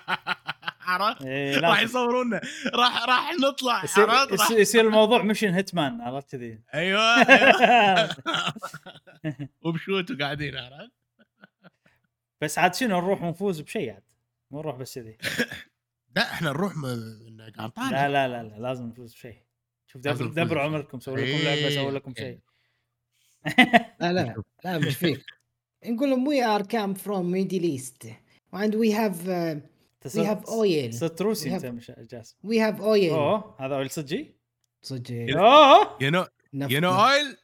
عرفت؟ إيه راح. يصورونا راح راح نطلع يصير, عرفت؟ يصير, يصير الموضوع مشن هيتمان عرفت كذي أيوه أيوة. وبشوت وقاعدين عرفت؟ بس عاد شنو نروح ونفوز بشيء عاد مو نروح بس كذي لا إحنا نروح م- لا لا لا لا لازم نفوز بشيء شوف دبر, نفوز دبر بشيء. عمركم سووا لكم لعبة إيه. سووا لكم شيء لا لا لا مش فيك نقول لهم we are come from Middle East and we have uh, we have oil. صرت روسي انت جاسم we have oil. اوه هذا اويل صجي صدق oh You know نفط. you know oil?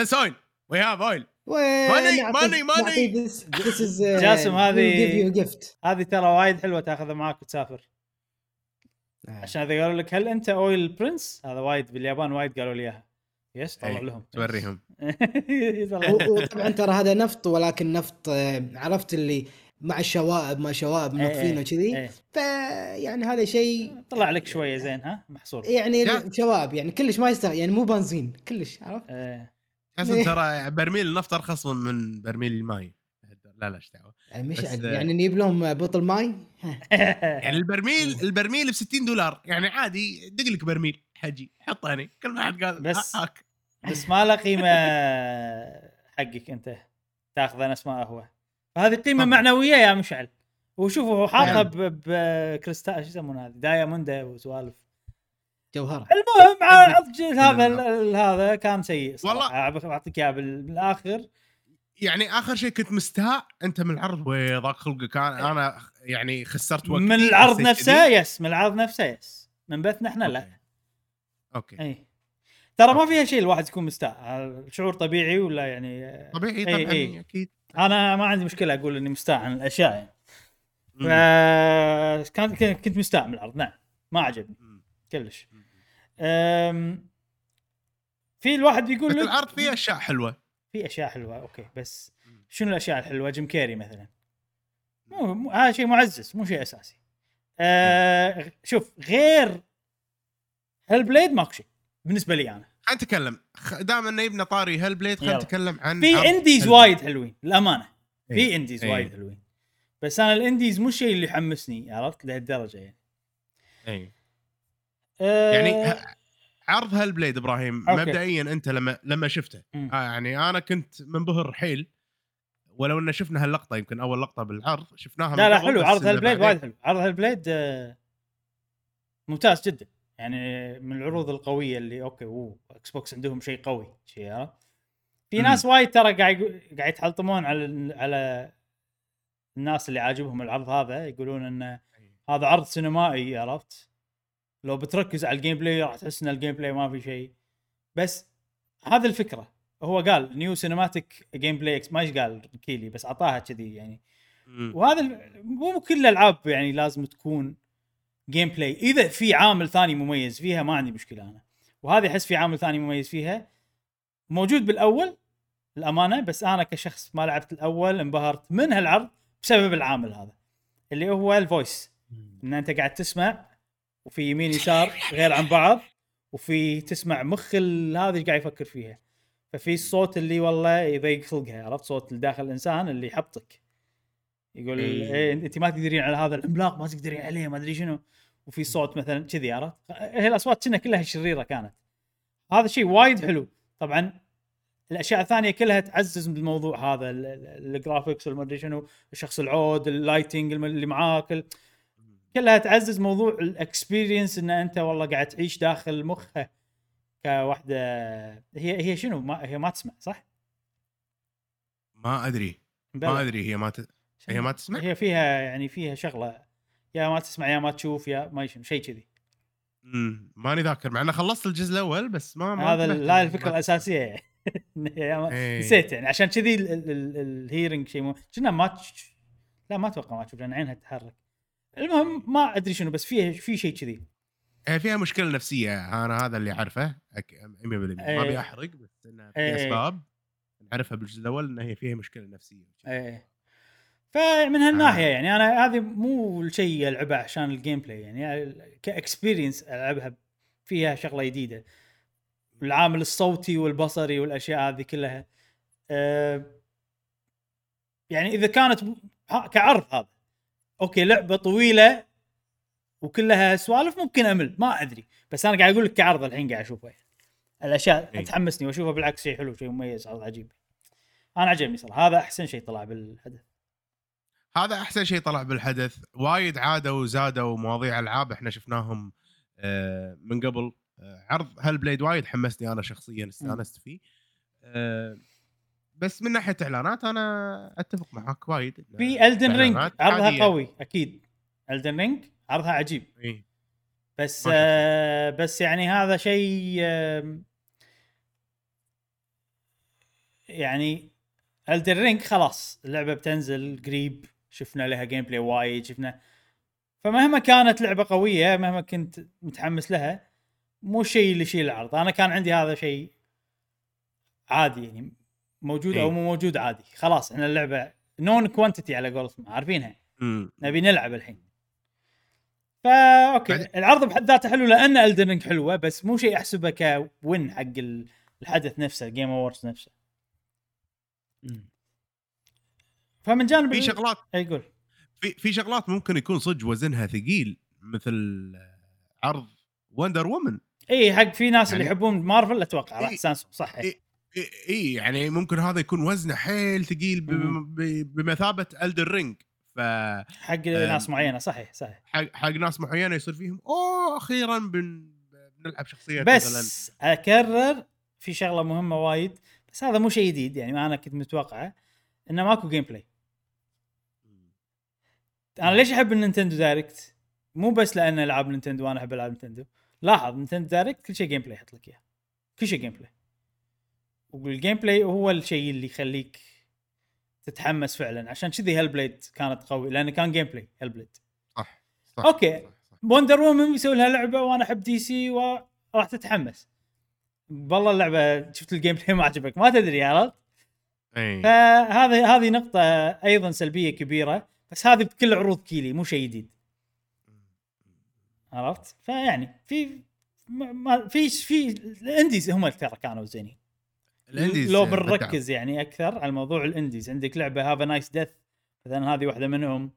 That's oil. We have oil. وين Money, نعطي- money, money. نعطي this, this is uh, جاسم، هذه- give you a gift. هذه ترى وايد حلوة تاخذها معاك وتسافر. عشان اذا قالوا لك هل أنت oil prince هذا وايد باليابان وايد قالوا لي إياها. yes طلع إيه، لهم. توريهم. وطبعا ترى هذا نفط ولكن نفط آه، عرفت اللي مع الشوائب مع شوائب إيه، منظفينه إيه، كذي إيه. فيعني هذا شيء طلع لك شوية زين ها؟ محصول. يعني. شوائب يعني كلش ما يستاهل يعني مو بنزين كلش عرفت. أصلا ترى برميل النفط أرخص من برميل الماي. لا لا إيش دعوة؟ يعني مش بس، يعني نجيب لهم بطل ماي؟ يعني البرميل البرميل ب 60 دولار. يعني عادي دق لك برميل حجي حط هني. كل ما حد قال بس- هاك بس ما له قيمة حقك أنت تاخذه نفس ما هو. هذه قيمه طبعاً. معنوية يا مشعل. وشوفوا هو حاطها نعم. ب- بكريستال شو يسمونه هذه؟ diamond وسوالف جوهرة. المهم هذا ال- هذا كان سيء والله. بعطيك إياه بال- بالآخر. يعني آخر شيء كنت مستاء أنت من العرض. وضاق خلقك. أنا أنا يعني خسرت وقتي من العرض نفسه. يس من العرض نفسه yes. من بثنا إحنا لا. okay. اي ترى ما فيها شيء الواحد يكون مستاء شعور طبيعي ولا يعني طبيعي إي- طبعا إي. أكيد. أنا ما عندي مشكلة أقول إني مستاء عن الأشياء يعني. مم. فكان كنت مستاء من العرض نعم. ما عجبني. كلش. أم، في الواحد بيقول لك العرض فيه أشياء حلوة. في أشياء حلوة okay. بس شنو الأشياء الحلوة؟ جيم كيري مثلا. مو هذا شيء معزز مو شيء أساسي. أه شوف غير هيل بليد ماكو شيء. بالنسبة لي أنا خلينا نتكلم دام أنه يبنى طاري هيل بليد خلينا. نتكلم عن في indies وايد حلوين للأمانة في. indies إيه. وايد حلوين بس أنا ال indies مو الشيء اللي يحمسني عرفت لهالدرجة يعني إي. أه يعني عرض هيل بليد إبراهيم okay. مبدئيا أنت لما لما شفته مم. آه يعني أنا كنت منبهر حيل ولو ان شفنا هاللقطة يمكن أول لقطة بالعرض شفناها لا لا حلو عرض هيل بليد وايد حلو عرض هيل بليد آه، ممتاز جدا يعني من العروض القوية اللي okay أوه إكس بوكس عندهم شيء قوي شيء عرفت في. ناس وايد ترى قاعد قاعد يتحلطمون على على الناس اللي عاجبهم العرض هذا يقولون انه هذا عرض سينمائي عرفت؟ لو بتركز على ال gameplay راح تحس إن ال gameplay ما في شيء. بس هذه الفكرة. هو قال new cinematic gameplay ما إيش قال كيلي بس أعطاها كذي يعني. وهذا مو كل الألعاب يعني لازم تكون gameplay إذا في عامل ثاني مميز فيها ما عندي مشكلة أنا. وهذه أحس في عامل ثاني مميز فيها. موجود بالأول الامانه بس أنا كشخص ما لعبت الأول انبهرت من هالعرض بسبب العامل هذا اللي هو ال voice إن أنت قاعد تسمع وفي يمين يسار غير عن بعض وفي تسمع مخ هذا إيش قاعد يفكر فيها. ففي الصوت اللي والله يضيق خلقها عرفت؟ صوت داخل الإنسان اللي يحبطك. يقول إيه. إيه أنت ما تقدرين على هذا العملاق ما تقدرين عليه ما أدري شنو. وفي صوت مثلا كذي عرفت؟ هي الأصوات كنا كلها شريرة كانت. هذا شيء وايد حلو. طبعا الأشياء الثانية كلها تعزز من الموضوع هذا ال- ال- ال graphics والما أدري شنو الشخص العود ال lighting اللي معاك كلها تعزز موضوع ال experience إن أنت والله قاعد تعيش داخل مخه كواحده هي هي شنو؟ ما هي ما تسمع صح؟ ما أدري. ما أدري هي ما ت... هي ما تسمع؟ هي فيها يعني فيها شغلة يا ما تسمع يا ما تشوف يا ما يشم شيء كذي مم. ماني ذاكر مع انه خلصت الجزء الأول بس ما ما هذا لا إنه الفكرة ما- الأساسية يعني إيه. نسيت يعني عشان كذي ال- ال- ال- الهيرنج شيء مو كنا ما تش... لا ما أتوقع ما تشوف لأن عينها تتحرك المهم ما أدري شنو بس فيه في شيء كذي هي فيها مشكلة نفسية أنا هذا اللي أعرفه أك- 100% ما إيه. ابي احرق بس إنها في إيه. أسباب نعرفها بالجزء الأول ان هي فيها مشكلة نفسية إيه فمن هالناحية آه. يعني أنا هذه مو الشيء العبها عشان ال gameplay يعني ك experience ألعبها فيها شغلة جديدة العامل الصوتي والبصري والأشياء هذه كلها أه يعني إذا كانت كعرض هذا okay لعبة طويلة وكلها سوالف ممكن أمل ما أدري بس أنا قاعد أقول لك كعرض الحين قاعد أشوفه يعني. الأشياء إي. تحمسني وأشوفها بالعكس شيء حلو شيء مميز عرض عجيب أنا عجبني صراحة هذا أحسن شيء طلع بالحدث هذا أحسن شيء طلع بالحدث. وايد عادوا وزادوا مواضيع ألعاب. إحنا شفناهم آه، من قبل. آه، عرض هل Blade وايد حمسني أنا شخصيا استانست فيه. آه، بس من ناحية إعلانات أنا أتفق معاك وايد في Elden Ring عرضها عادية. قوي أكيد. Elden Ring عرضها عجيب. إيه. بس. آه بس يعني هذا شيء آه يعني Elden Ring خلاص اللعبة بتنزل قريب. شفنا لها gameplay وايد شفنا فمهما كانت لعبة قوية مهما كنت متحمس لها مو الشيء اللي يشيل العرض. أنا كان عندي هذا شيء عادي يعني موجود أو إيه. مو موجود عادي. خلاص إحنا اللعبة known quantity على قولتهم عارفينها. نبي نلعب الحين. فا okay. العرض بحد ذاته حلو لأن Elden حلوة بس مو شيء أحسبه كوين حق ال- الحدث نفسه Game Awards نفسه. فمن جانب في شغلات. إي قول. في في شغلات ممكن يكون صدق وزنها ثقيل مثل عرض وندر وومن إي حق في ناس اللي يعني- يحبون مارفل أتوقع راح إي. سانسون صح. إي إي، يعني ممكن هذا يكون وزنه حيل ثقيل بمثابة الدر رينج فحق حق ناس معينة صحيح صحيح. حق ناس معينة يصير فيهم أوه أخيرا بن بنلعب شخصية بس أكرر في شغلة مهمة وايد بس هذا مو شيء جديد يعني ما أنا كنت متوقعه إنه ماكو جيم بلاي أنا ليش أحب ال Nintendo Direct؟ مو بس لأن ألعاب نينتندو وأنا أحب ألعاب نينتندو لاحظ Nintendo Direct كل شيء gameplay يحط لك إياه كل شيء gameplay وال gameplay هو الشيء اللي يخليك تتحمس فعلا عشان كذي هل Blade كانت قوي لأنه كان gameplay هل Blade صح صح okay. صح،. Wonder Woman بيسوي لها لعبة وأنا أحب DC وراح تتحمس والله اللعبة شفت ال gameplay ما عجبك ما تدري عرفت؟ إي. فهذه هذه نقطة أيضا سلبية كبيرة بس هذه بكل عروض كيلي مو شيء جديد. عرفت؟ فيعني في ما في في الانديز هم ترى كانوا زينين. الانديز لو بدعم. بنركز يعني أكثر على موضوع الانديز عندك لعبة هاف نايس ديث مثلا هذه واحدة منهم.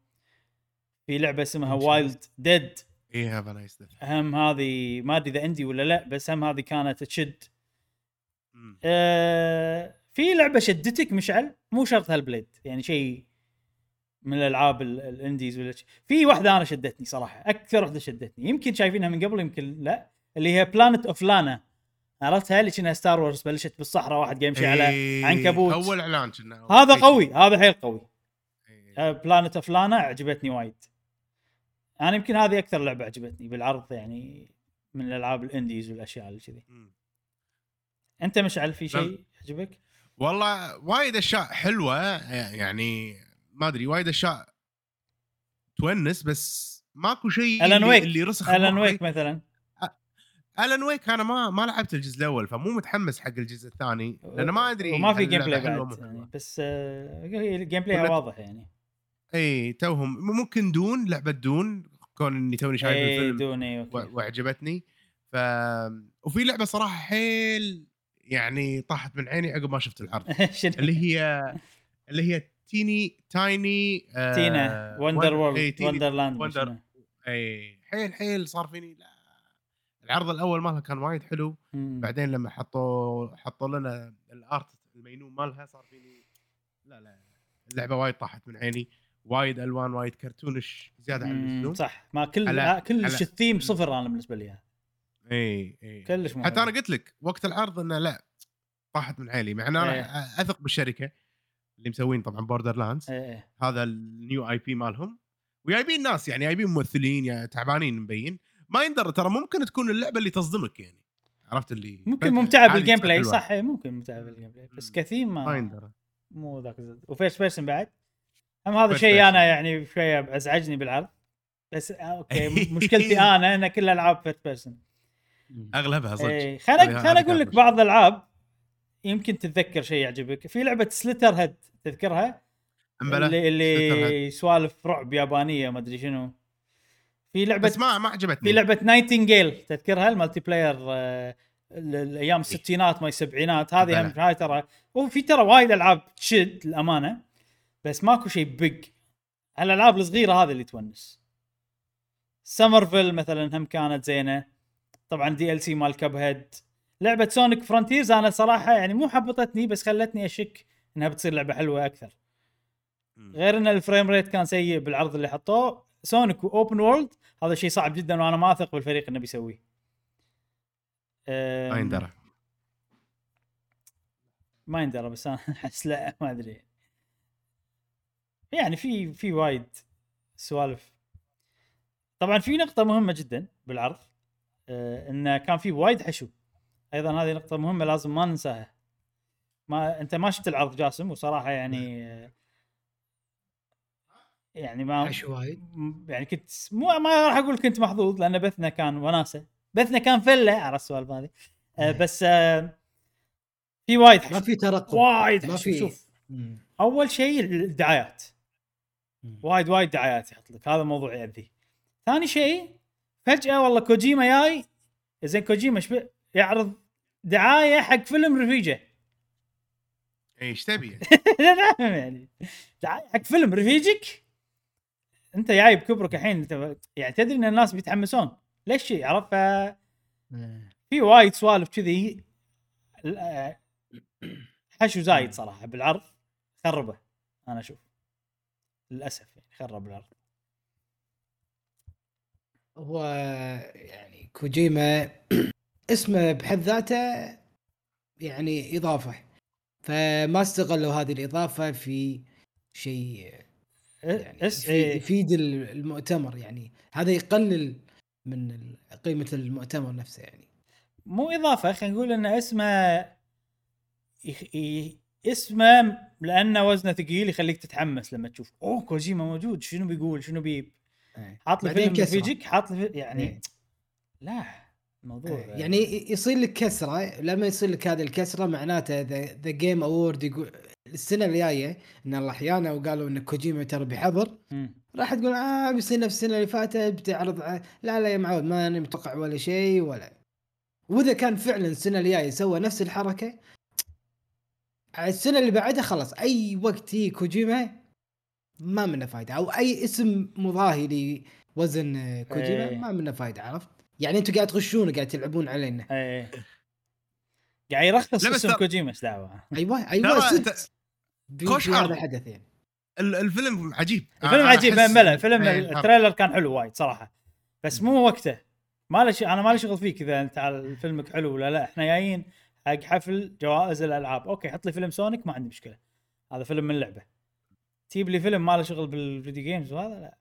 في لعبة اسمها. وايلد ديد اي هاف نايس هم هذه ما أدري إذا اندي ولا لا بس هم هذه كانت تشد آه في لعبة شدتك مشعل؟ مو شرط هل Blade يعني شيء من الألعاب ال- indies ولا شيء. في واحدة أنا شدتني صراحة أكثر واحدة شدتني. يمكن شايفينها من قبل يمكن لا. اللي هي Planet of Lana عرفتها؟ اللي كأنها Star Wars بلشت بالصحراء واحد قاعد يمشي على إيه، عنكبوت. اول اعلان كنا. هذا إيه. قوي هذا حيل قوي. Planet of Lana عجبتني وايد. أنا يمكن هذه أكثر لعبة عجبتني بالعرض يعني من الألعاب الانديز والأشياء اللي كذي. أنت مشعل في شيء عجبك؟ والله وايد أشياء حلوة يعني ما أدري وايد أشياء تونس بس ماكو شيء اللي, ويك. اللي رسخ الان. ويك مثلا الان ويك أنا ما ما لعبت الجزء الأول فمو متحمس حق الجزء الثاني لأن ما أدري وما في جيم بلاي بعد يعني. بس آه، الجيم بلاي ولا- واضح يعني إي توهم ممكن دون لعبة دون كون إني توني شايف إي الفيلم أوكي وعجبتني ف وفي لعبة صراحة حيل يعني طاحت من عيني عقب ما شفت العرض؟ اللي هي اللي هي تيني تايني آه تينا وندر ون- وورلد وندرلاند وندر-؟ اي حيل حيل صار فيني. لا. العرض الأول مالها كان وايد حلو. مم. بعدين لما حطوا حطوا لنا الأرت المينون مالها صار فيني. لا لا. اللعبة وايد طاحت من عيني. وايد ألوان وايد cartoonish زيادة عن اللزوم. صح. ما كل على- كلش على- الثيم صفر أنا بالنسبة لي. اي اي. كلش حتى. أنا قلت لك وقت العرض إنه لا طاحت من عيني. مع ان أنا إيه. أثق بالشركة. اللي مسوين طبعا Borderlands إيه، إيه. هذا ال new IP مالهم. وجايبين ناس يعني جايبين ممثلين يا تعبانين مبين. ما يندر ترى ممكن تكون اللعبة اللي تصدمك يعني. عرفت اللي ممكن ممتعة بال gameplay. صح إيه، ممكن ممتعة بال gameplay بس مم. كثيم ما ما يندر مو ذاك و first person بعد؟ هم هذا شيء. أنا يعني شوية أزعجني بالعرض. بس آه، أوكي مشكلتي أنا إن كل الالعاب first person أغلبها صدق. إيه، خليني هذه- خليني أقول لك بعض الألعاب. يمكن تتذكر شيء يعجبك. في لعبة Slitterhead تذكرها؟ امبلا اللي. اللي سوالف رعب يابانية ما أدري شنو. في لعبة بس ما ما عجبتني. في لعبة Nightingale تذكرها؟ ال multiplayer آه، ال- الأيام الستينات ما السبعينات هذه هم. هاي ترى. وفي ترى وايد ألعاب تشد الامانه بس ماكو شيء big الالعاب الصغيرة هذه اللي تونس. Somerville مثلا هم كانت زينة. طبعا DLC مال Cuphead لعبة Sonic Frontiers أنا صراحة يعني مو حبطتني بس خلتني أشك إنها بتصير لعبة حلوة أكثر. غير إن ال frame rate كان سيء بالعرض اللي حطوه. Sonic و open world هذا شيء صعب جدا وأنا ما أثق بالفريق إنه بيسويه. ما يندرى. ما يندرى بس أنا أحس لا ما أدري. يعني في في وايد سوالف. طبعا في نقطة مهمة جدا بالعرض آه انه كان في وايد حشو. أيضا هذه نقطة مهمة لازم ما ننساها. ما أنت ما شفت العرض جاسم؟ وصراحة يعني آه يعني ما وايد. يعني كنت مو ما راح أقول كنت محظوظ لأن بثنا كان وناسة. بثنا كان فله على السوالف هذه. آه بس آه في وايد ما حشو. في ترقب. وايد ما في. شوف. أول شيء الدعايات. وايد وايد دعايات يحط لك. هذا موضوع يأذي. ثاني شيء فجأة والله كوجيما جاي. زين كوجيما شبه يعرض دعاية حق فيلم رفيجة. اي إيش تبي؟ لا فاهم يعني. دعاية حق فيلم رفيجك؟ أنت جاي بكبرك الحين أنت يعني تدري إن الناس بيتحمسون. ليش شيء عرفت؟ مم. في وايد سوالف كذي. حشو زايد صراحة بالعرض. خربه أنا أشوف. للأسف يعني خرب العرض هو يعني كوجيما اسمه بحد ذاته يعني إضافة فما استغلوا هذه الإضافة في شيء يعني إيه. يفيد المؤتمر يعني هذا يقلل من قيمة المؤتمر نفسه يعني مو إضافة خلينا نقول إن اسمه. اسمه لأنه وزنه ثقيل يخليك تتحمس لما تشوف أوه كوجيما موجود شنو بيقول شنو بي إيه. حاط لي فيلم. رفيجك حاط لي. يعني إيه. لا الموضوع يعني ي- يصير لك كسرة لما يصير لك هذه الكسرة معناته The Game Award يقول السنة الجاية إن الله أحيانا وقالوا إن كوجيما ترى مم. راح تقول آه بيصير نفس السنة اللي فاتت بتعرض لا لا يا معود ما أنا متوقع ولا شيء ولا وإذا كان فعلا السنة الجاية سوى نفس الحركة السنة اللي بعدها خلاص أي وقت يجي كوجيما ما منه فايدة أو أي اسم مضاهي لوزن كوجيما إيه. ما منه فايدة عرفت؟ يعني أنتم قاعد تغشون قاعد تلعبون علينا. إيه. قاعد يرخص لا بس اسم كوجيما إيش دعوة؟ أيوه أيوه في عرض. هذا الحدث يعني ال- الفيلم عجيب. الفيلم أنا عجيب أحس- بلا الفيلم إيه، ال trailer كان حلو وايد صراحة. بس مو وقته. ما له شيء أنا ما لي شغل فيك إذا أنت على فيلمك حلو ولا لا. إحنا جايين حق حفل جوائز الألعاب. أوكي حط لي فيلم Sonic ما عندي مشكلة. هذا فيلم من لعبة. تجيب لي فيلم ما له شغل بال video games وهذا لا.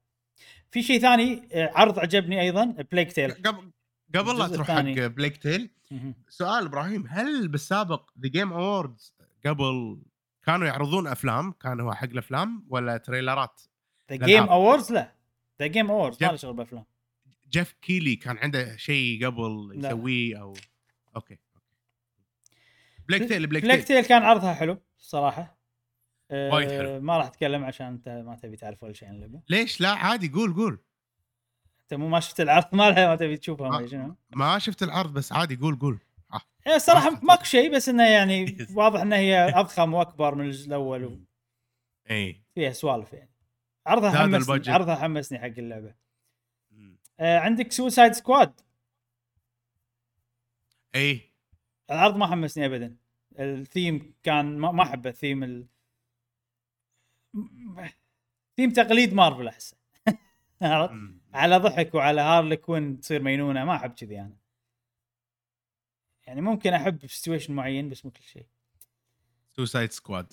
في شيء ثاني آه، عرض عجبني أيضا Plague Tale قبل قبل لا تروح حق الثاني. Plague Tale سؤال إبراهيم هل بالسابق The Game Awards قبل كانوا يعرضون أفلام؟ كان هو حق الأفلام ولا تريلرات؟ The. Game Awards لا. The Game Awards ما له شغل بافلام جيف كيلي كان عنده شيء قبل. يسويه أو أوكي Plague Tale Plague Plague Tale Tale كان عرضها حلو الصراحه وايد حلو. ما راح اتكلم عشان انت ما تبي تعرف ولا شيء عن اللعبة. ليش؟ لا عادي قول قول. انت مو ما شفت العرض مالها ما تبي تشوفها ما آه. شنو. ما شفت العرض بس عادي قول قول. هي الصراحه شفت. ماكو شيء بس إنه يعني واضح انها هي أضخم وأكبر من الجزء الأول اي وفيها سوالف يعني. عرضها حمسني. عرضها حمسني حق اللعبة. آه عندك Suicide Squad اي العرض ما حمسني ابدا. الثيم كان ما ما احب ال theme theme تقليد مارفل احسه عرفت؟ على ضحك وعلى Harley Quinn تصير مينونه ما أحب كذي أنا. يعني ممكن أحب في situation معين بس مو كل شيء. Suicide Squad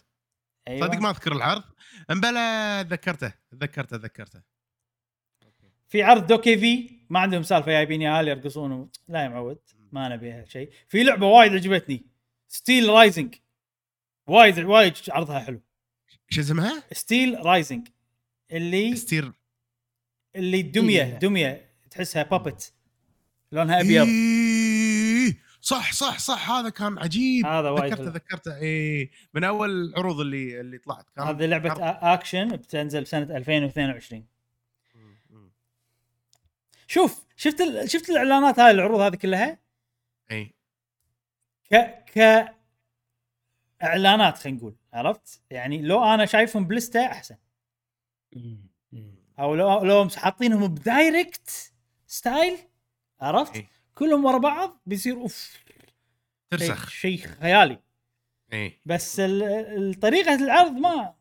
أيوه. صدق ما أذكر العرض أمبلا ذكرته ذكرته ذكرته. في عرض DokeV في ما عندهم سالفة جايبين ياهال يرقصون و... لا يا معود ما نبي شيء في لعبة وايد عجبتني. Steelrising وايد وايد عرضها حلو. إيش اسمها؟ Steelrising اللي ستير اللي دمية إيه. دمية. تحسها puppet لونها أبيض. إيه، صح صح صح. هذا كان عجيب. هذا وايد ذكرته. ذكرته. اي من أول العروض اللي اللي طلعت. كان هذه لعبة عرض. أكشن بتنزل سنه 2022 مم، مم. شوف شفت ال... شفت الإعلانات هاي العروض هذه كلها؟ اي ك ك إعلانات خلينا نقول عرفت؟ يعني لو أنا شايفهم بلستة أحسن. أو لو لو حاطينهم ب Direct style عرفت؟ إيه. كلهم ورا بعض بيصير أوف ترسخ. شيء خيالي. اي بس طريقة العرض ما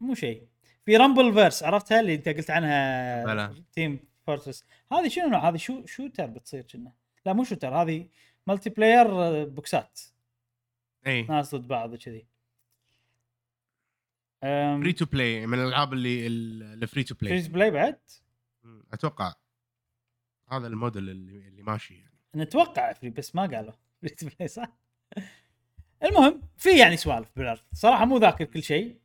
مو شيء. في Rumbleverse عرفتها؟ اللي أنت قلت عنها بلى. Team Fortress هذه شنو نوع هذه شو shooter بتصير كنا؟ لا مو shooter هذه multiplayer بوكسات. اي ناس ضد بعض كذي free to play من الألعاب اللي ال free to play free play بعد؟ أتوقع هذا الموديل اللي اللي ماشي يعني. نتوقع free بس ما قالوا. free to play صح؟ المهم في يعني سوالف بالعرض. صراحة مو ذاكر كل شيء.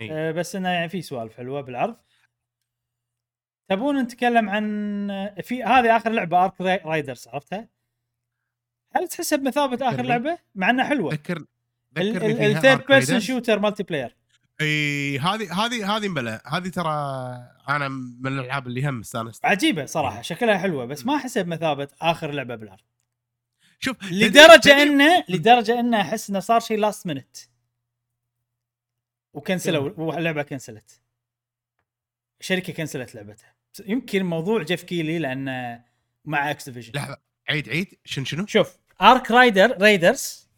اي أه بس إنه يعني في سوالف حلوة بالعرض. تبون نتكلم عن في هذه آخر لعبة Arc Raiders عرفتها؟ هل تحسها بمثابة آخر. لعبة؟ مع إنها حلوة. ذكر ال third person. shooter multiplayer إي هذه هذه هذه مبلى. هذه ترى أنا من الألعاب اللي هم استانست. عجيبة صراحة. شكلها حلوة بس ما احسها بمثابة آخر لعبة بالعرض شوف لدرجة تدري- انه لدرجة إنه أحس إنه صار شيء last minute وكنسلوا واللعبه كنسلت. شركة كنسلت لعبتها. يمكن موضوع جيف كيلي لأنه مع Activision لحظة. عيد عيد. شنو شنو؟ شوف ARC Raider Raiders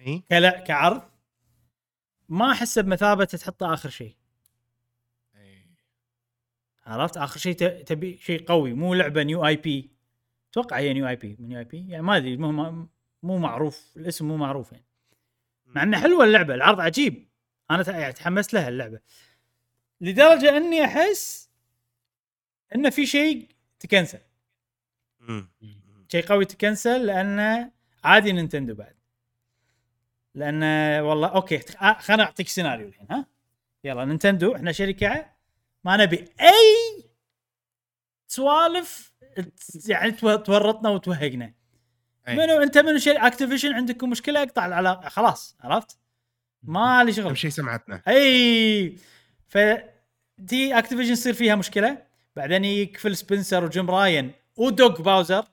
إي. كعرض ما احسه بمثابة تحطه آخر شيء. عرفت؟ آخر شيء ت- تبي شيء قوي مو لعبة new IP أتوقع هي new IP new IP يعني ما أدري مو مو- معروف الاسم مو معروف يعني. مع انها حلوة اللعبة العرض عجيب. أنا ت- يعني تحمست لها اللعبة. لدرجة إني أحس انه في شيء تكنسل. شيء قوي تكنسل لأنه عادي Nintendo بعد. لأن والله okay آه، خلنا أعطيك سيناريو الحين ها؟ يلا Nintendo إحنا شركة ما نبي أي سوالف يعني تو- تورطنا وتوهقنا. إي. منو أنت منو شيء Activision عندكم مشكلة؟ أقطع العلاقه خلاص عرفت؟ ما لي أهم شغل شيء سمعتنا. أي. ف دي Activision يصير فيها مشكلة. بعدين يجيك فيل سبنسر وجيم راين ودوغ باوزر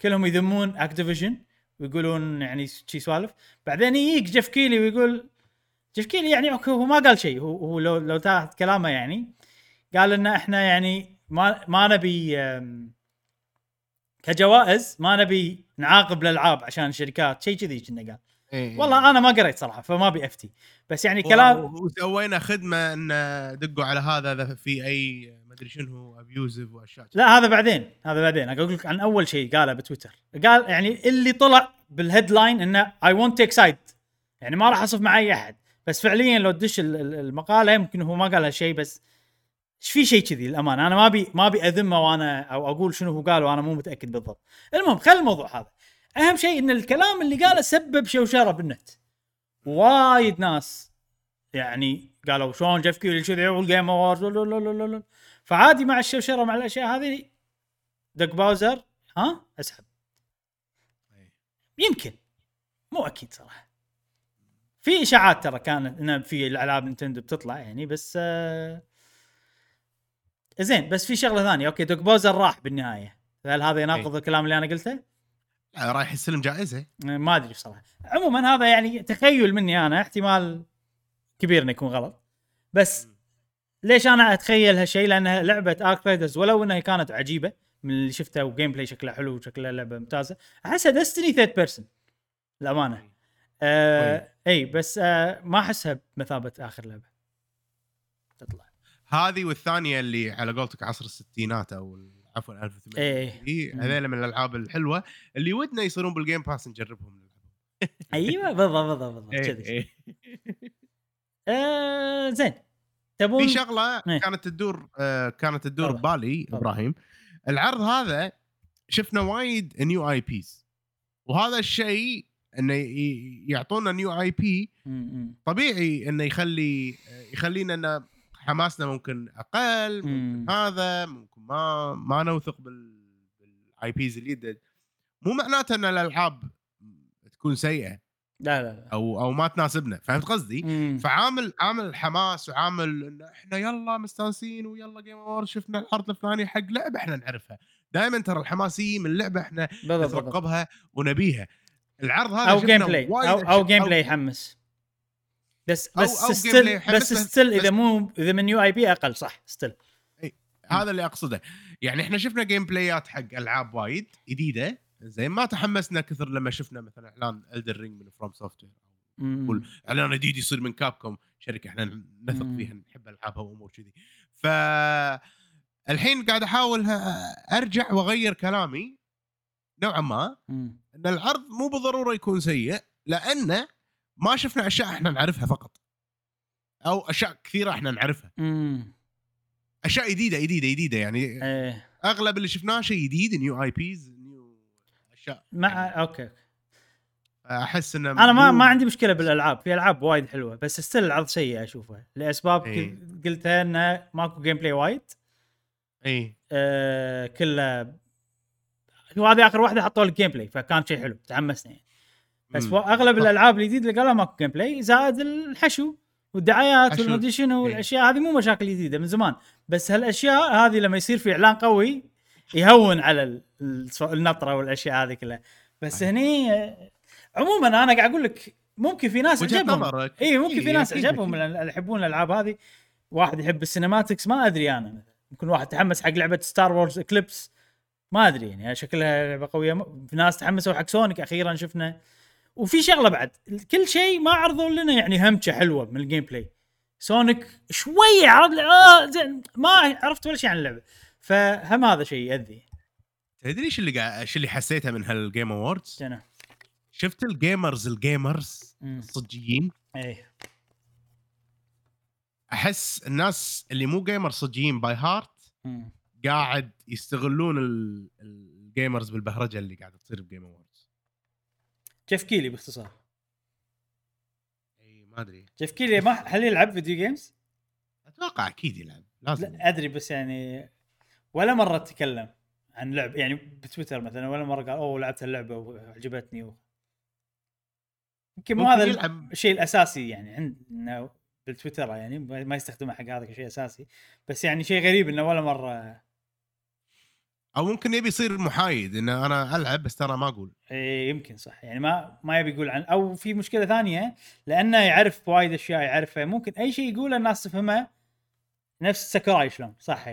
كلهم يذمون Activision ويقولون يعني شي سوالف. بعدين يجيك جيف كيلي ويقول جيف كيلي يعني okay هو ما قال شيء هو, هو لو لو تاخذ كلامه يعني قال إن إحنا يعني ما ما نبي كجوائز ما نبي نعاقب الألعاب عشان الشركات شيء كذي كنا قال. إيه. والله أنا ما قريت صراحة فما أبي أفتي. بس يعني كلام وسوينا خدمة إن دقوا على هذا إذا في أي أدري شنو abusive وأشياء لا هذا بعدين هذا بعدين. أقول لك عن أول شيء قاله بتويتر. قال يعني اللي طلع بال headline إنه I won't take side يعني ما راح أصف مع أي أحد. بس فعليا لو تدش ال- ال- المقالة يمكن هو ما قال هالشيء بس إيش في شيء كذي للأمانة؟ أنا ما ابي ما ابي أذمه وأنا أو أقول شنو هو قال وأنا مو متأكد بالضبط. المهم خل الموضوع هذا. أهم شيء إن الكلام اللي قاله سبب شوشره بالنت. وايد ناس يعني قالوا شلون جيف كيلي كذي وال Game Awards فعادي مع الشوشره مع الأشياء هذه دق باوزر ها؟ أسحب. يمكن. مو أكيد صراحة. في إشاعات ترى كانت انه في الألعاب Nintendo بتطلع يعني بس آه زين بس في شغلة ثانية. okay دوك باوزر راح بالنهاية. هل هذا يناقض الكلام اللي أنا قلته؟ رايح يستلم جائزة. ما أدري بصراحة. عموما هذا يعني تخيل مني أنا احتمال كبير إنه يكون غلط. بس ليش أنا أتخيل هالشيء؟ لأن لعبة ARC Raiders ولو إنها كانت عجيبة من اللي شفته و gameplay شكلها حلو وشكلها لعبه ممتازة أحسها Destiny third person للأمانة. آه إي بس آه ما أحسها بمثابة آخر لعبة. تطلع. هذه والثانية اللي على قولتك عصر الستينات أو عفوا 1800 إيه. دي مم. هذول من الألعاب الحلوة اللي ودنا يصيرون بال Game Pass نجربهم. أيوه بالضبط بالضبط بالضبط كذي. آه زين. تبون في شغلة إيه. كانت تدور آه كانت تدور. ببالي. إبراهيم العرض هذا شفنا وايد new IPs وهذا الشيء إنه يعطونا new IP. طبيعي إنه يخلي يخلينا إن حماسنا ممكن أقل مم. ممكن هذا ممكن ما ما نوثق بال بال IPs الجدد مو معناته إن الألعاب تكون سيئة لا لا لا. أو أو ما تناسبنا فهمت قصدي؟ فعامل عامل حماس وعامل إن إحنا يلا مستانسين ويلا Game Award شفنا العرض الفلاني حق لعبة إحنا نعرفها. دائما ترى الحماس يجي من لعبة إحنا. نترقبها ونبيها. العرض هذا أو gameplay وايد أو gameplay يحمس. بس أو- بس أو still بس still إذا مو إذا new IP أقل صح still هذا اللي أقصده. يعني إحنا شفنا gameplay ات حق ألعاب وايد جديدة. زين ما تحمسنا كثر لما شفنا مثلا إعلان Elden Ring من FromSoftware. إعلان جديد يصير من Capcom شركة إحنا نثق. فيها نحب ألعابها وأمور كذي. ف الحين قاعد أحاول أرجع وأغير كلامي نوعا ما إن العرض مو بالضرورة يكون سيء لأنه ما شفنا أشياء إحنا نعرفها فقط. أو أشياء كثيرة إحنا نعرفها. أشياء جديدة جديدة جديدة يعني إيه. أغلب اللي شفناه شيء جديد new IPs أشياء مع يعني okay أحس إنه أنا ما ما عندي مشكلة بالألعاب في ألعاب وايد حلوة بس still العرض سيء أشوفه لأسباب. كل- قلتها إنه ماكو gameplay وايد إي آه كله وهذه آخر واحدة حطوا لك gameplay فكان شيء حلو تحمسنا يعني بس مم. أغلب. الألعاب الجديده اللي قالوا ماكو gameplay زائد الحشو والدعايات. والمدري شنو. والأشياء هذه مو مشاكل جديدة من زمان بس هالأشياء هذه لما يصير في إعلان قوي يهون على النطرة والأشياء هذه كلها. بس. هني آه، عموما أنا قاعد أقول لك ممكن في ناس عجبهم. إي ممكن في ناس عجبهم. اللي يحبون الألعاب هذه. واحد يحب ال cinematics ما أدري أنا. ممكن واحد تحمس حق لعبة Star Wars Eclipse ما أدري يعني شكلها لعبة قوية. في ناس تحمسوا حق Sonic أخيرا شفنا. وفي شغلة بعد كل شيء ما عرضوا لنا يعني همشة حلوة من ال gameplay Sonic شوية عرض لي آه زين ما عرفت ولا شيء عن اللعبة. فهم هذا شيء يأذي تدري إيش اللي قاعد إيش اللي حسيته من هال Game Awards؟ جنى شفت ال gamers ال gamers. الصجيين إيه أحس الناس اللي مو gamer صجيين by heart مم. قاعد يستغلون ال- ال gamers بالبهرجة اللي قاعدة تصير ب Game Awards جيف كيلي باختصار اي ما أدري جيف كيلي ما هل يلعب video games؟ أتوقع أكيد يلعب لازم لا أدري بس يعني ولا مرة تكلم عن لعب يعني بتويتر مثلا ولا مرة قال أوه لعبت اللعبه وعجبتني. و... يمكن مو هذا يلعب. الشيء الأساسي يعني عندنا بالتويتر يعني ما يستخدمه حق هذا كشيء أساسي بس يعني شيء غريب إنه ولا مرة أو ممكن يبي يصير محايد ان أنا ألعب بس ترى ما أقول. إيه يمكن صح. يعني ما ما يبي يقول عن أو في مشكلة ثانية لأنه يعرف وايد أشياء يعرفها ممكن أي شيء يقوله الناس تفهمه نفس ساكوراي شلون؟ صح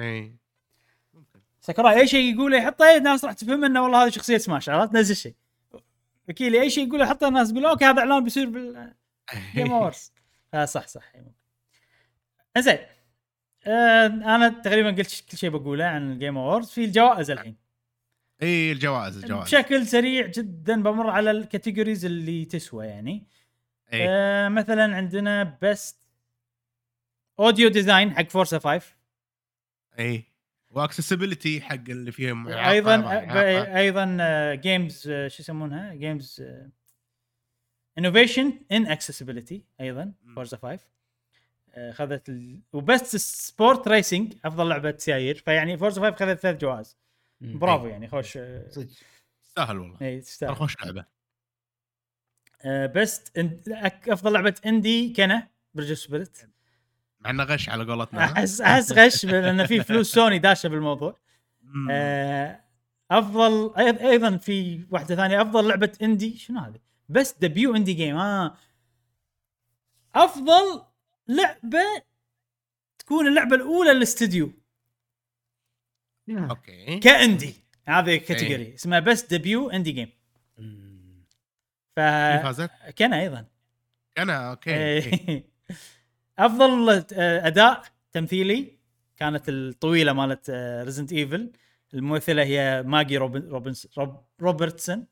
اي ساكوراي أي شيء يقوله يحطه الناس راح تفهم إنه والله هذه شخصية سماش عرفت؟ نفس الشيء كيلي أي شيء يقوله حتى الناس يقولوا okay هذا إعلان بيصير بال Game Awards آه صح صح. زين آه أنا تقريبا قلت كل شيء بقوله عن ال Game Awards في الجوائز الحين. إي الجوائز الجوائز. بشكل سريع جدا بمر على ال categories اللي تسوى يعني. إي. آه مثلا عندنا best audio design حق فورزا 5 إي. و accessibility حق اللي فيهم. أيضا. أيضا games شو يسمونها؟ games innovation in accessibility أيضا. فورزا 5 آه، اخذت ال... و best sport racing أفضل لعبة سيايير. فيعني فورزا 5 اخذت ثلاث جوائز. برافو يعني خوش. آه، صدق. تستاهل والله. اي تستاهل. خوش لعبة. best أفضل لعبة indie كينا بريدج سبيريت مع إنه غش على قولتنا؟ احس أحس غش لأن في فلوس سوني داشه بالموضوع. آه، افضل أيضا في واحدة ثانية أفضل لعبة indie شنو هذه؟ best debut indie game آه أفضل لعبة تكون اللعبة الأولى للاستديو. okay ك indie هذه category اسمها best debut indie game. ف فازت؟ كان أيضا أنا okay okay. إيه. أفضل آه، أداء تمثيلي كانت الطويلة مالت ريزدنت ايفل الممثلة هي ماجي روبن روبنس روب روبرتسون.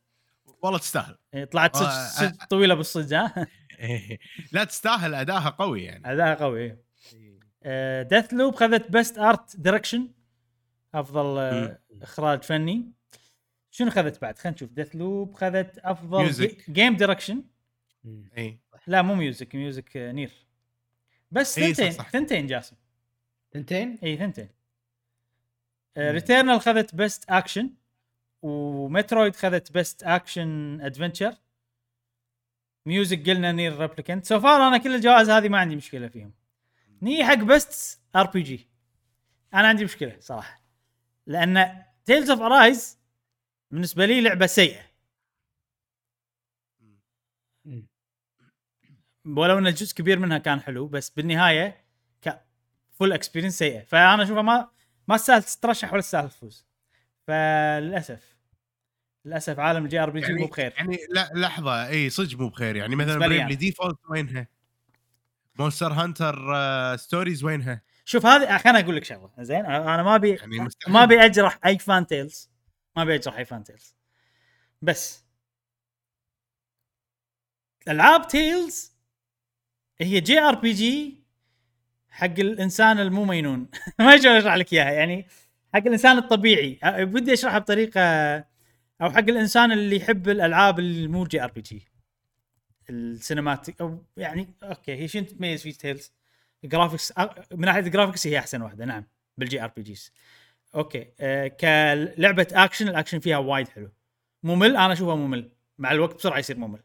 والله تستاهل. إيه، طلعت صدق آه، صدق طويلة بالصدق ها؟ إيه. لا تستاهل اداها قوي يعني. اداء قوي ديث لوب خذت best art direction أفضل آه، إخراج فني. شنو خذت بعد؟ خلينا نشوف. ديث لوب خذت أفضل music. game direction. اي لا مو music music آه، نير بس إي، صح، ثنتين. ثنتين جاسم. ثنتين؟ اي ثنتين. ريتيرنال خذت best action ومترويد خذت best action adventure music قلنا نير ريبليكنت so far أنا كل الجوائز هذه ما عندي مشكلة فيهم. نيي حق best RPG أنا عندي مشكلة صراحة. لأن تيلز اوف ارايز بالنسبة لي لعبة سيئة. ولو إن جزء كبير منها كان حلو بس بالنهاية ك full experience سيئة. فأنا أشوفها ما ما تستاهل تترشح ولا تستاهل تفوز. فللأسف. للأسف عالم ال JRPG يعني مو بخير. يعني لا لحظة. إي صدق مو بخير. يعني مثلا بريفلي أنا. ديفولت وينها؟ مونستر هانتر آه، ستوريز وينها؟ شوف هذه خليني أقول لك شغلة. زين أنا ما ابي يعني مستحيل. ما أبي أجرح أي fan تيلز ما أبي أجرح أي فان تيلز بس. ألعاب تيلز هي JRPG حق الإنسان المو مينون ما شلون أشرح لك إياها يعني حق الإنسان الطبيعي. بدي أشرحها بطريقة أو حق الإنسان اللي يحب الألعاب اللي مو JRPG. ال cinematic أو يعني okay هي شنو تتميز في تيلز؟ graphics من ناحية ال graphics هي أحسن واحدة نعم بال JRPGs. okay آه كلعبة action ال action فيها وايد حلو. ممل أنا اشوفه ممل. مع الوقت بسرعة يصير ممل.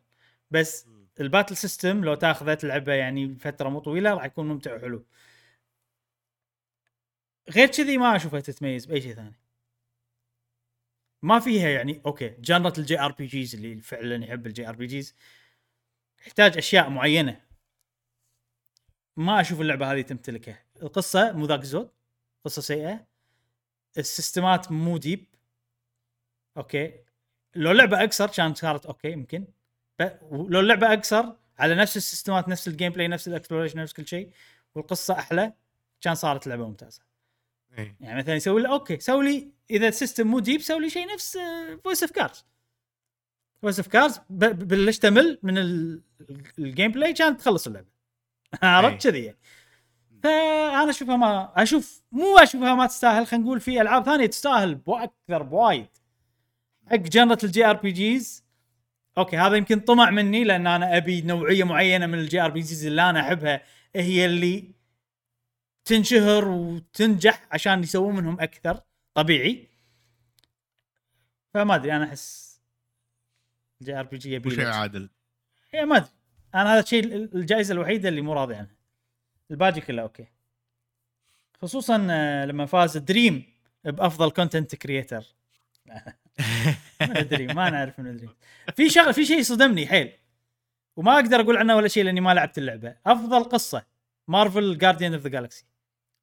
بس ال battle system لو تاخذه تلعبه يعني فترة مو طويلة راح يكون ممتع وحلو. غير كذي ما اشوفها تتميز بأي شيء ثاني. ما فيها يعني okay genre ة ال JRPGs اللي فعلا يحب ال JRPGs يحتاج أشياء معينة. ما أشوف اللعبة هذه تمتلكها القصة مو ذاك الزود قصة سيئة. ال system ات مو deep. okay. لو لعبة أقصر كانت صارت okay يمكن لو اللعبة أقصر على نفس ال system ات نفس ال gameplay نفس ال exploration نفس كل شيء والقصة أحلى كان صارت لعبة ممتازة. إيه. يعني مثلا يسوي لي okay سوي لي إذا ال system مو deep سوي لي شيء نفس فويس اوف كارز فويس اوف كارز باللي تمل من ال- ال gameplay كانت تخلص اللعبة. عرفت كذي يعني. فأنا أشوفها ما أشوف مو أشوفها ما تستاهل خلينا نقول في ألعاب ثانية تستاهل بأكثر بوايد. حق genre ة ال JRPGs okay هذا يمكن طمع مني لأن أنا أبي نوعية معينة من ال JRPGs اللي أنا أحبها. هي اللي تنشهر وتنجح عشان يسوون منهم أكثر طبيعي. فما أدري أنا أحس ال JRPG يبي شيء عادل؟ هي ما أدري. أنا هذا الشيء الجائزة الوحيدة اللي مو راضي عنها. الباقي كله okay. خصوصا آه، لما فاز Dream بأفضل content creator من Dream ما نعرف من Dream في شغله في شيء صدمني حيل. وما أقدر أقول عنه ولا شيء لأني ما لعبت اللعبة. أفضل قصة Marvel Guardians of the Galaxy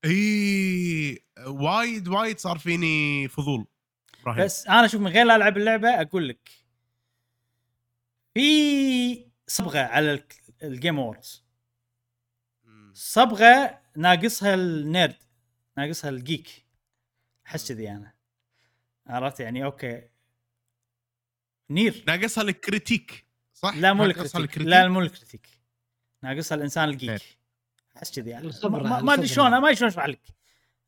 إي وايد وايد صار فيني فضول. إبراهيم بس أنا أشوف من غير لا ألعب اللعبة أقول لك. في صبغة على ال- ال Game Awards مم. صبغة ناقصها ال nerd ناقصها ال geek أحس كذي أنا. عرفت يعني okay. Nier. ناقصها ال critic صح؟ لا مو ال critic. لا مو ال critic. ناقصها الإنسان ال geek. أحس كذي يعني. الخبرة، ما- أدري. شلون ما أدري شلون أشرح لك.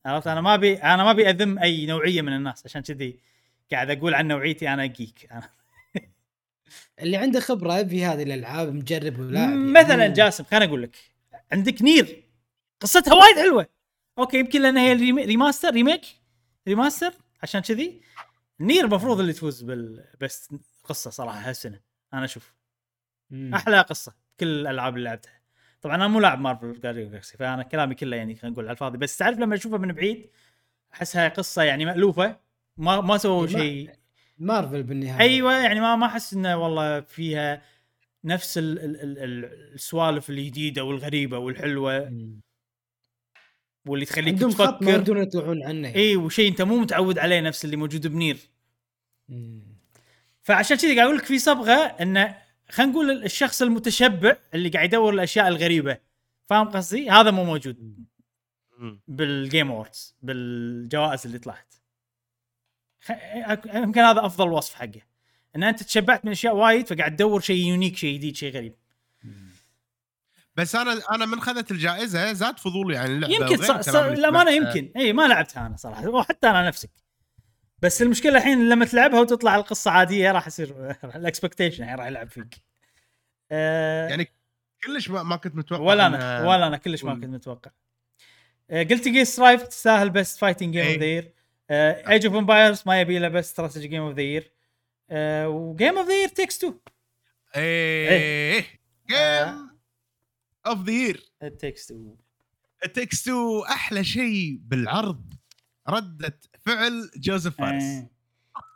عرفت؟ أنا ما أبي أنا ما أبي أذم أي نوعية من الناس. عشان كذي قاعد أقول عن نوعيتي أنا geek. أنا اللي عنده خبرة في هذه الألعاب مجرب ولاعب يعني. مثلا جاسم خليني أقول لك. عندك Nier. قصتها وايد حلوة. okay يمكن لأن هي remaster remake remaster عشان كذي. Nier المفروض اللي تفوز بال best قصة صراحة هالسنة أنا أشوف. مم. أحلى قصة كل الألعاب اللي لعبتها. طبعا أنا مو لاعب Marvel Galaxy فأنا كلامي كله يعني خلينا نقول على الفاضي بس تعرف لما أشوفها من بعيد احسها قصة يعني مألوفة ما ما سووا شيء. مارفل بالنهاية. أيوه يعني ما ما أحس إنه والله فيها نفس ال ال ال ال السوالف الجديدة والغريبة والحلوة. مم. واللي تخليك عندهم خط ما تفكر يودون يطلعون عنه يعني. اي وشيء أنت مو متعود عليه نفس اللي موجود ب Nier مم. فعشان كذي قاعد أقول لك في صبغة انه خلينا نقول الشخص المتشبع اللي قاعد يدور الأشياء الغريبة فاهم قصدي؟ هذا مو موجود. بال Game Awards بالجوائز اللي طلعت خ... يمكن هذا أفضل وصف حقه إن أنت تشبعت من أشياء وايد فقاعد تدور شيء unique شيء جديد شيء غريب بس أنا أنا من خذت الجائزة زاد فضولي عن اللعبه يمكن وغير ص... ص... الكلام اللي الامانه سمعته. يمكن. اي ما لعبتها أنا صراحة وحتى أنا نفسك. بس المشكلة الحين لما تلعبها وتطلع القصة عادية راح يصير ال expectation الحين راح يلعب فيك. آه يعني كلش ما, كنت متوقع ولا أنا ولا أنا كلش ما كنت متوقع. Guilty Gear Strive تستاهل best fighting game of إيه. the year Age of Empires ما يبي له best strategy game of the year و game of the year Takes Two إيه. game of the year Takes Two Takes Two أحلى شيء بالعرض. ردة فعل جوزيف فارس.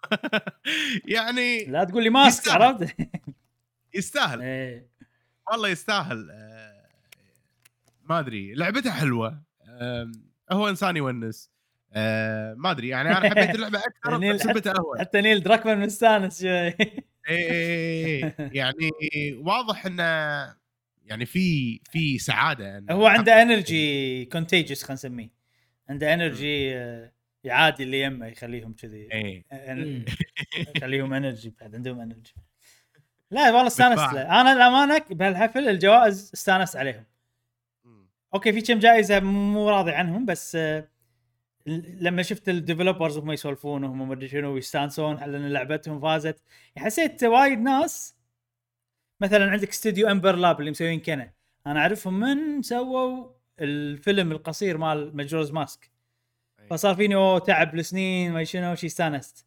يعني لا تقول لي ماسك. عرفت؟ يستاهل. إيه. والله يستاهل. آه، ما أدري. لعبته حلوة. هو إنسان يونس. آه، ما أدري. يعني أنا حبيت اللعبة أكثر يعني بسبته هو. حتى Neil Druckmann مستانس شوي. إيه، إيه، إيه، يعني واضح إنه يعني في في سعادة هو عنده energy contagious خلينا نسميه. عنده energy يعادي اللي يمه يخليهم كذي. إيه. يخليهم energy بعد عندهم energy لا والله استانست أنا الأمانة بهالحفل الجوائز استانست عليهم. okay في كم جائزة مو راضي عنهم بس آه، لما شفت ال developers وهم يسولفون وهم ما ادري شنو ويستانسون على إن لعبتهم فازت حسيت وايد ناس مثلا عندك استوديو Ember Lab اللي مسويين Kena أنا أعرفهم من سووا الفيلم القصير مال Majora's Mask. فصار فيني أوه تعب لسنين ما شنو شي استانست.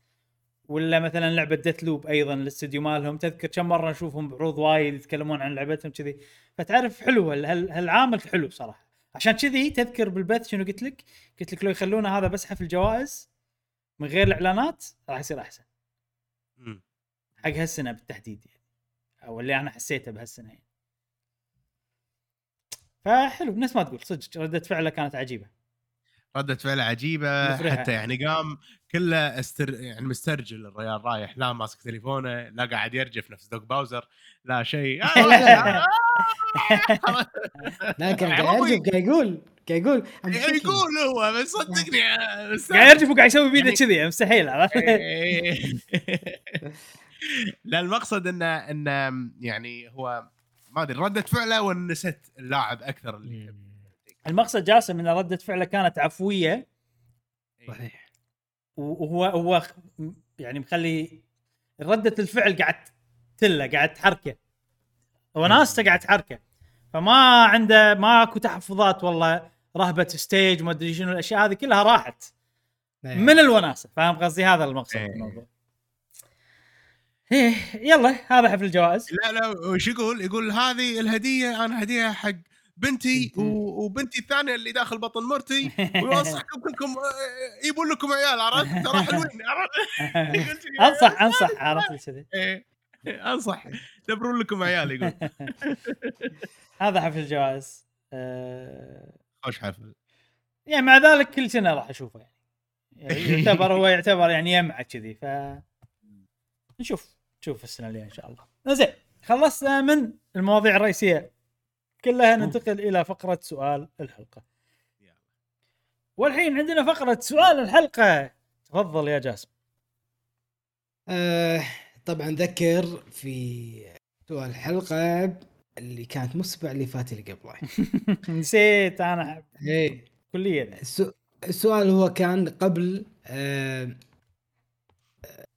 ولا مثلا لعبة Deathloop أيضا الاستوديو مالهم. تذكر كم مرة نشوفهم بعروض وايد يتكلمون عن لعبتهم كذي. فتعرف حلو هال- هال- هالعامل حلو صراحة. عشان كذي تذكر بالبث شنو قلت لك؟ قلت لك لو يخلونا هذا بس حفل جوائز من غير الإعلانات راح يصير أحسن. حق هالسنة بالتحديد يعني. أو اللي أنا حسيته بهالسنة يعني فحلو نفس ما تقول صدق ردة فعله كانت عجيبة ردة فعله عجيبة مفرحة. حتى يعني قام كله استر يعني مسترجل الريال رايح لا ماسك تليفونه لا قاعد يرجف نفس Doug Bowser لا شيء آه، لا كان يعني قاعد هو يرجف قاعد يقول قاعد يقول يعني. يقول هو بس صدقني آه، قاعد يرجف وقاعد يسوي بيده يعني- كذي مستحيل عرفت؟ إيه. لا المقصد انه انه يعني هو ما أدري ردة فعله ونست اللاعب أكثر اللي. المقصد جاسم إن ردة فعله كانت عفوية. صحيح. وهو هو يعني مخلي ردة الفعل قاعد تله قاعد تحركه. وناسته قاعد تحركه. فما عنده ماكو تحفظات والله رهبة ستيج ما أدري شنو الأشياء هذه كلها راحت. من الوناسة؟ فاهم قصدي؟ هذا المقصد إيه. إيه يلا هذا حفل الجوائز. لا لا وش يقول؟ يقول هذه الهدية أنا هديه حق بنتي وبنتي الثانية اللي داخل بطن مرتي. وانصحكم كلكم آه، يبون لكم عيال عرفت؟ ترى حلوين عرفت؟ أنصح أنصح عرفت كذي إيه، أنصح. دبرون لكم عيال يقول. هذا حفل الجوائز. أه خوش حفل. يعني مع ذلك كل سنة راح أشوفه يعني. يعني يعتبر هو يعتبر يعني يمعه كذي ف نشوف. نشوف السنة الجاية إن شاء الله. زين خلصنا من المواضيع الرئيسية. كلها ننتقل إلى فقرة سؤال الحلقة. والحين عندنا فقرة سؤال الحلقة. تفضل يا جاسم. آه طبعا ذكر في سؤال الحلقة اللي كانت مو الأسبوع اللي فات اللي قبله. نسيت أنا إيه. كليا. السؤال هو كان قبل آه،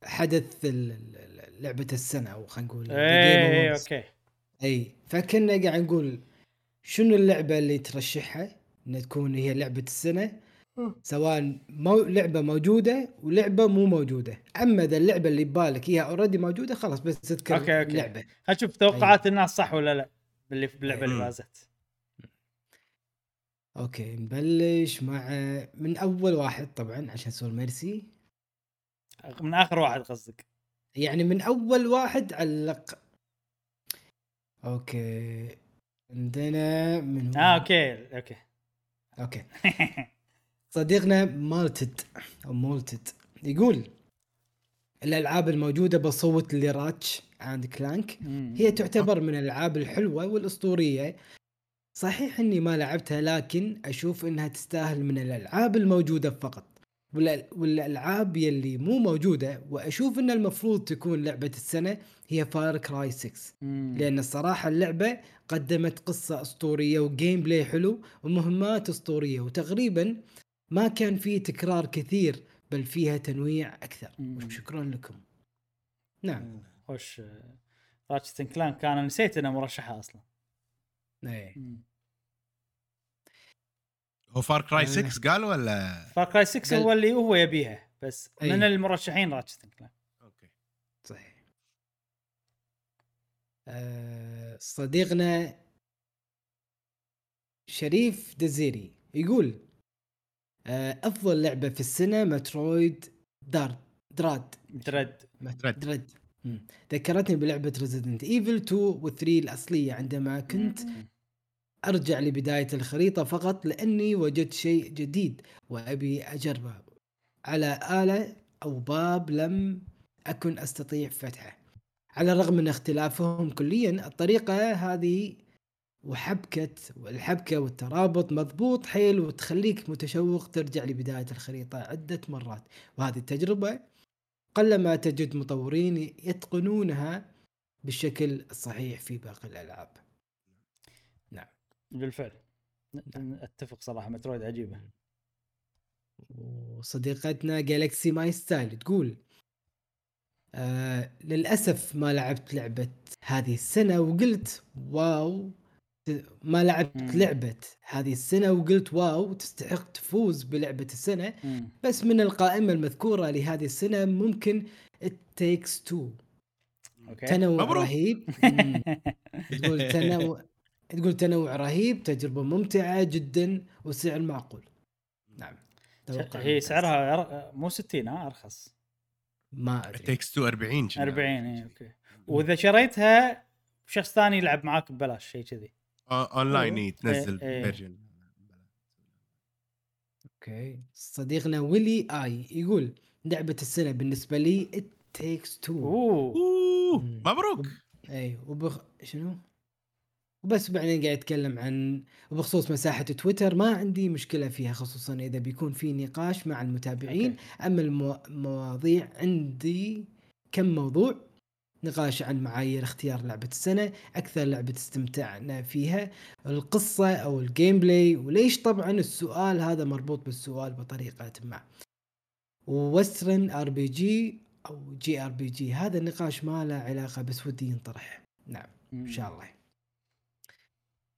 حدث ال- ال- لعبة السنة أو خلينا نقول إيه Awards. أوكي. إي فكنا قاعد نقول شنو اللعبة اللي ترشحها إنها تكون هي لعبة السنة؟ سواء مو لعبة موجودة ولعبة مو موجودة. أما إذا اللعبة اللي ببالك هي already موجودة خلاص بس تذكر okay، okay. اللعبة. خلينا نشوف توقعات الناس صح ولا لا باللي باللعبة اللي. فازت؟ okay نبلش مع من أول واحد طبعا عشان سول ميرسي من آخر واحد قصدك. يعني من أول واحد علق. okay. عندنا من آه okay okay. okay. صديقنا مالتد أو مولتد يقول الألعاب الموجودة بصوت ل Ratchet and Clank هي تعتبر من الألعاب الحلوة والأسطورية. صحيح إني ما لعبتها لكن أشوف إنها تستاهل من الألعاب الموجودة فقط. والألعاب يلي مو موجودة وأشوف إن المفروض تكون لعبة السنة هي Far Cry 6 مم. لأن الصراحة اللعبة قدمت قصة أسطورية و gameplay حلو ومهمات أسطورية وتقريبا ما كان فيه تكرار كثير بل فيها تنويع أكثر. مم. وشكرا لكم. نعم. خوش Ratchet Clank كان نسيت انه مرشحة أصلا. إيه. هو Far Cry آه. 6 قال ولا Far Cry 6 قال- هو اللي هو يبيها بس أي. من المرشحين Ratchet أوكي صحيح آه، صديقنا شريف دزيري يقول آه، أفضل لعبة في السنة Metroid دار Dread Dread Dread. Dread مم. ذكرتني بلعبة Resident Evil 2 و 3 الأصلية عندما كنت أرجع لبداية الخريطة فقط لأني وجدت شيء جديد وأبي أجربه. على آلة أو باب لم أكن أستطيع فتحه. على الرغم من اختلافهم كليا الطريقة هذه وحبكة والحبكة والترابط مضبوط حيل وتخليك متشوق ترجع لبداية الخريطة عدة مرات. وهذه التجربة قلما تجد مطورين يتقنونها بالشكل الصحيح في باقي الألعاب. بالفعل ن- أتفق صراحة Metroid عجيبة وصديقتنا Galaxy My Style تقول آه للأسف ما لعبت لعبة هذه السنة وقلت wow ما لعبت مم. لعبة هذه السنة وقلت wow تستحق تفوز بلعبة السنة مم. بس من القائمة المذكورة لهذه السنة ممكن It Takes 2 okay تنوع مبروك. رهيب. تقول تنوع تقول تنوع رهيب تجربة ممتعة جدا وسعر معقول. نعم. توقع هي ممتاز. سعرها مو 60 ها أرخص. ما أدري. Takes 2 40 كنا. 40 اي okay. وإذا شريتها شخص ثاني يلعب معاك ببلاش شيء كذي. آه، اونلاين إي، تنزل إيه، إيه. version okay. صديقنا ويلي آي يقول لعبة السنة بالنسبة لي It Takes 2 أوه. مبروك. اي وبخ شنو؟ وبس بعدين قاعد يتكلم عن وبخصوص مساحة تويتر ما عندي مشكلة فيها خصوصا إذا بيكون في نقاش مع المتابعين. okay. أما المواضيع عندي كم موضوع نقاش عن معايير اختيار لعبة السنة أكثر لعبة استمتعنا فيها القصة أو ال gameplay وليش طبعا السؤال هذا مربوط بالسؤال بطريقة ما. و Western RPG أو JRPG هذا النقاش ما له علاقة بس ودي ينطرح. نعم إن شاء الله.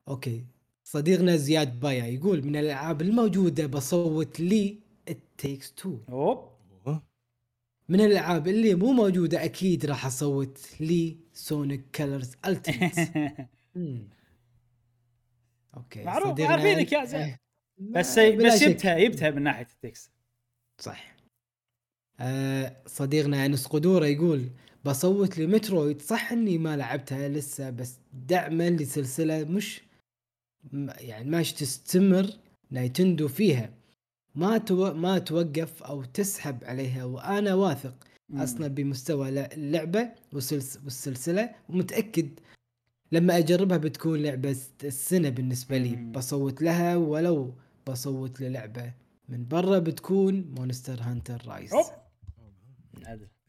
okay. صديقنا زياد بايا يقول من الألعاب الموجودة بصوت لي It Takes 2 أوب. من الألعاب اللي مو موجودة أكيد راح أصوت لي Sonic Colors Ultimate okay معروف، عارفينك يا زياد. إيه، ما- بس بس. جبتها جبتها من ناحية ال Takes صح. آه صديقنا أنس قدورة يقول بصوت ل Metroid صح إني ما لعبتها لسه بس دعما لسلسلة مش يعني ماش تستمر نينتندو فيها ما تو ما توقف أو تسحب عليها وأنا واثق مم. أصلا بمستوى ل- اللعبة والسلس- والسلسلة ومتأكد لما أجربها بتكون لعبة السنة بالنسبة لي مم. بصوت لها ولو بصوت للعبة من برا بتكون مونستر هانتر رايز.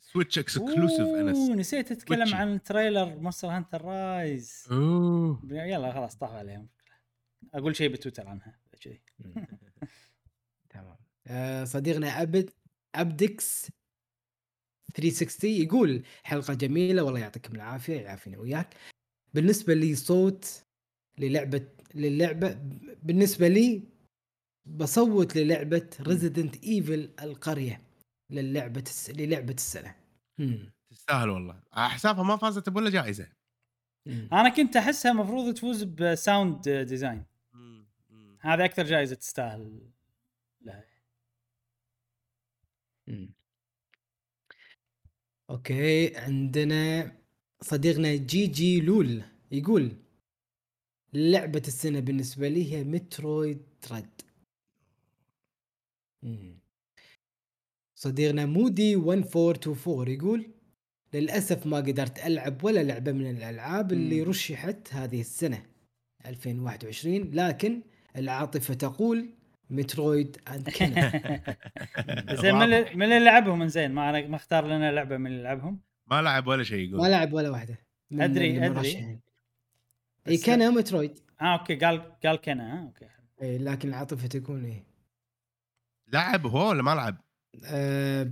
سويتش اكسكلوسيف أنس نسيت أتكلم. عن trailer Monster Hunter Rise أوه يلا خلاص طاف عليهم أقول شيء بتويتر عنها كذي تمام. آه، صديقنا عبد عبدكس 360 يقول حلقة جميلة والله يعطيكم العافية يعافينا وياك. بالنسبة لي صوت للعبة للعبة بالنسبة لي بصوت للعبة Resident Evil القرية للعبة الس... للعبة السنة. تستاهل والله. حسابها ما فازت بولا جائزة. مم. أنا كنت أحسها المفروض تفوز ب sound design. هذا أكثر جائزة تستاهل لها مم. okay عندنا صديقنا جي جي لول يقول لعبة السنة بالنسبة لي هي Metroid Dread مم. صديقنا مودي 1424 يقول للأسف ما قدرت ألعب ولا لعبة من الألعاب اللي مم. رشحت هذه السنة 2021 لكن العاطفة تقول مترويد اند زين من اللي- من اللي لعبهم زين؟ ما أنا ما اختار لنا لعبة من اللي لعبهم. ما لعب ولا شيء ما يقول لعب ولا واحدة. أدري. المرشحين. اي كان مترويد. آه أوكي قال قال كنا ها أوكي. اي لكن العاطفة تكون إيه؟ لعب هو ولا ما لعب؟ أه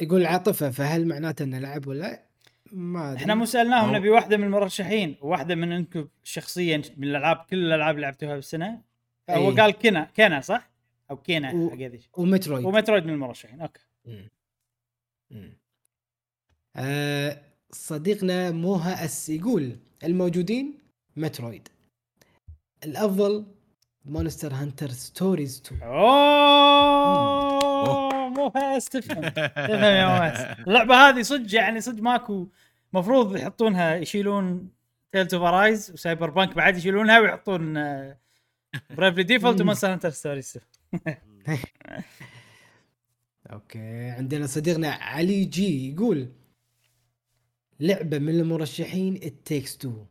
يقول عاطفة فهل معناته إنه لعب ولا لا؟ ما أدري. إحنا مو سألناهم نبي واحدة من المرشحين وواحده من انكم شخصيا من الألعاب كل الألعاب اللي لعبتوها بالسنة. هو إيه. قال كنا كنا صح؟ أو كينا و- ومترويد. ومترويد من المرشحين أوكي. مم. مم. أه صديقنا موها أس يقول الموجودين مترويد. الأفضل مونستر هانتر ستوريز 2 أوه! مو فاس تفهم. تفهم يا مواس اللعبة هذه صدق يعني صدق ماكو مفروض يحطونها يشيلون Tales of Arise و Cyberpunk بعد يشيلونها ويحطون Bravely Default و Monster Hunter Stories okay عندنا صديقنا علي جي يقول لعبة من المرشحين It Takes Two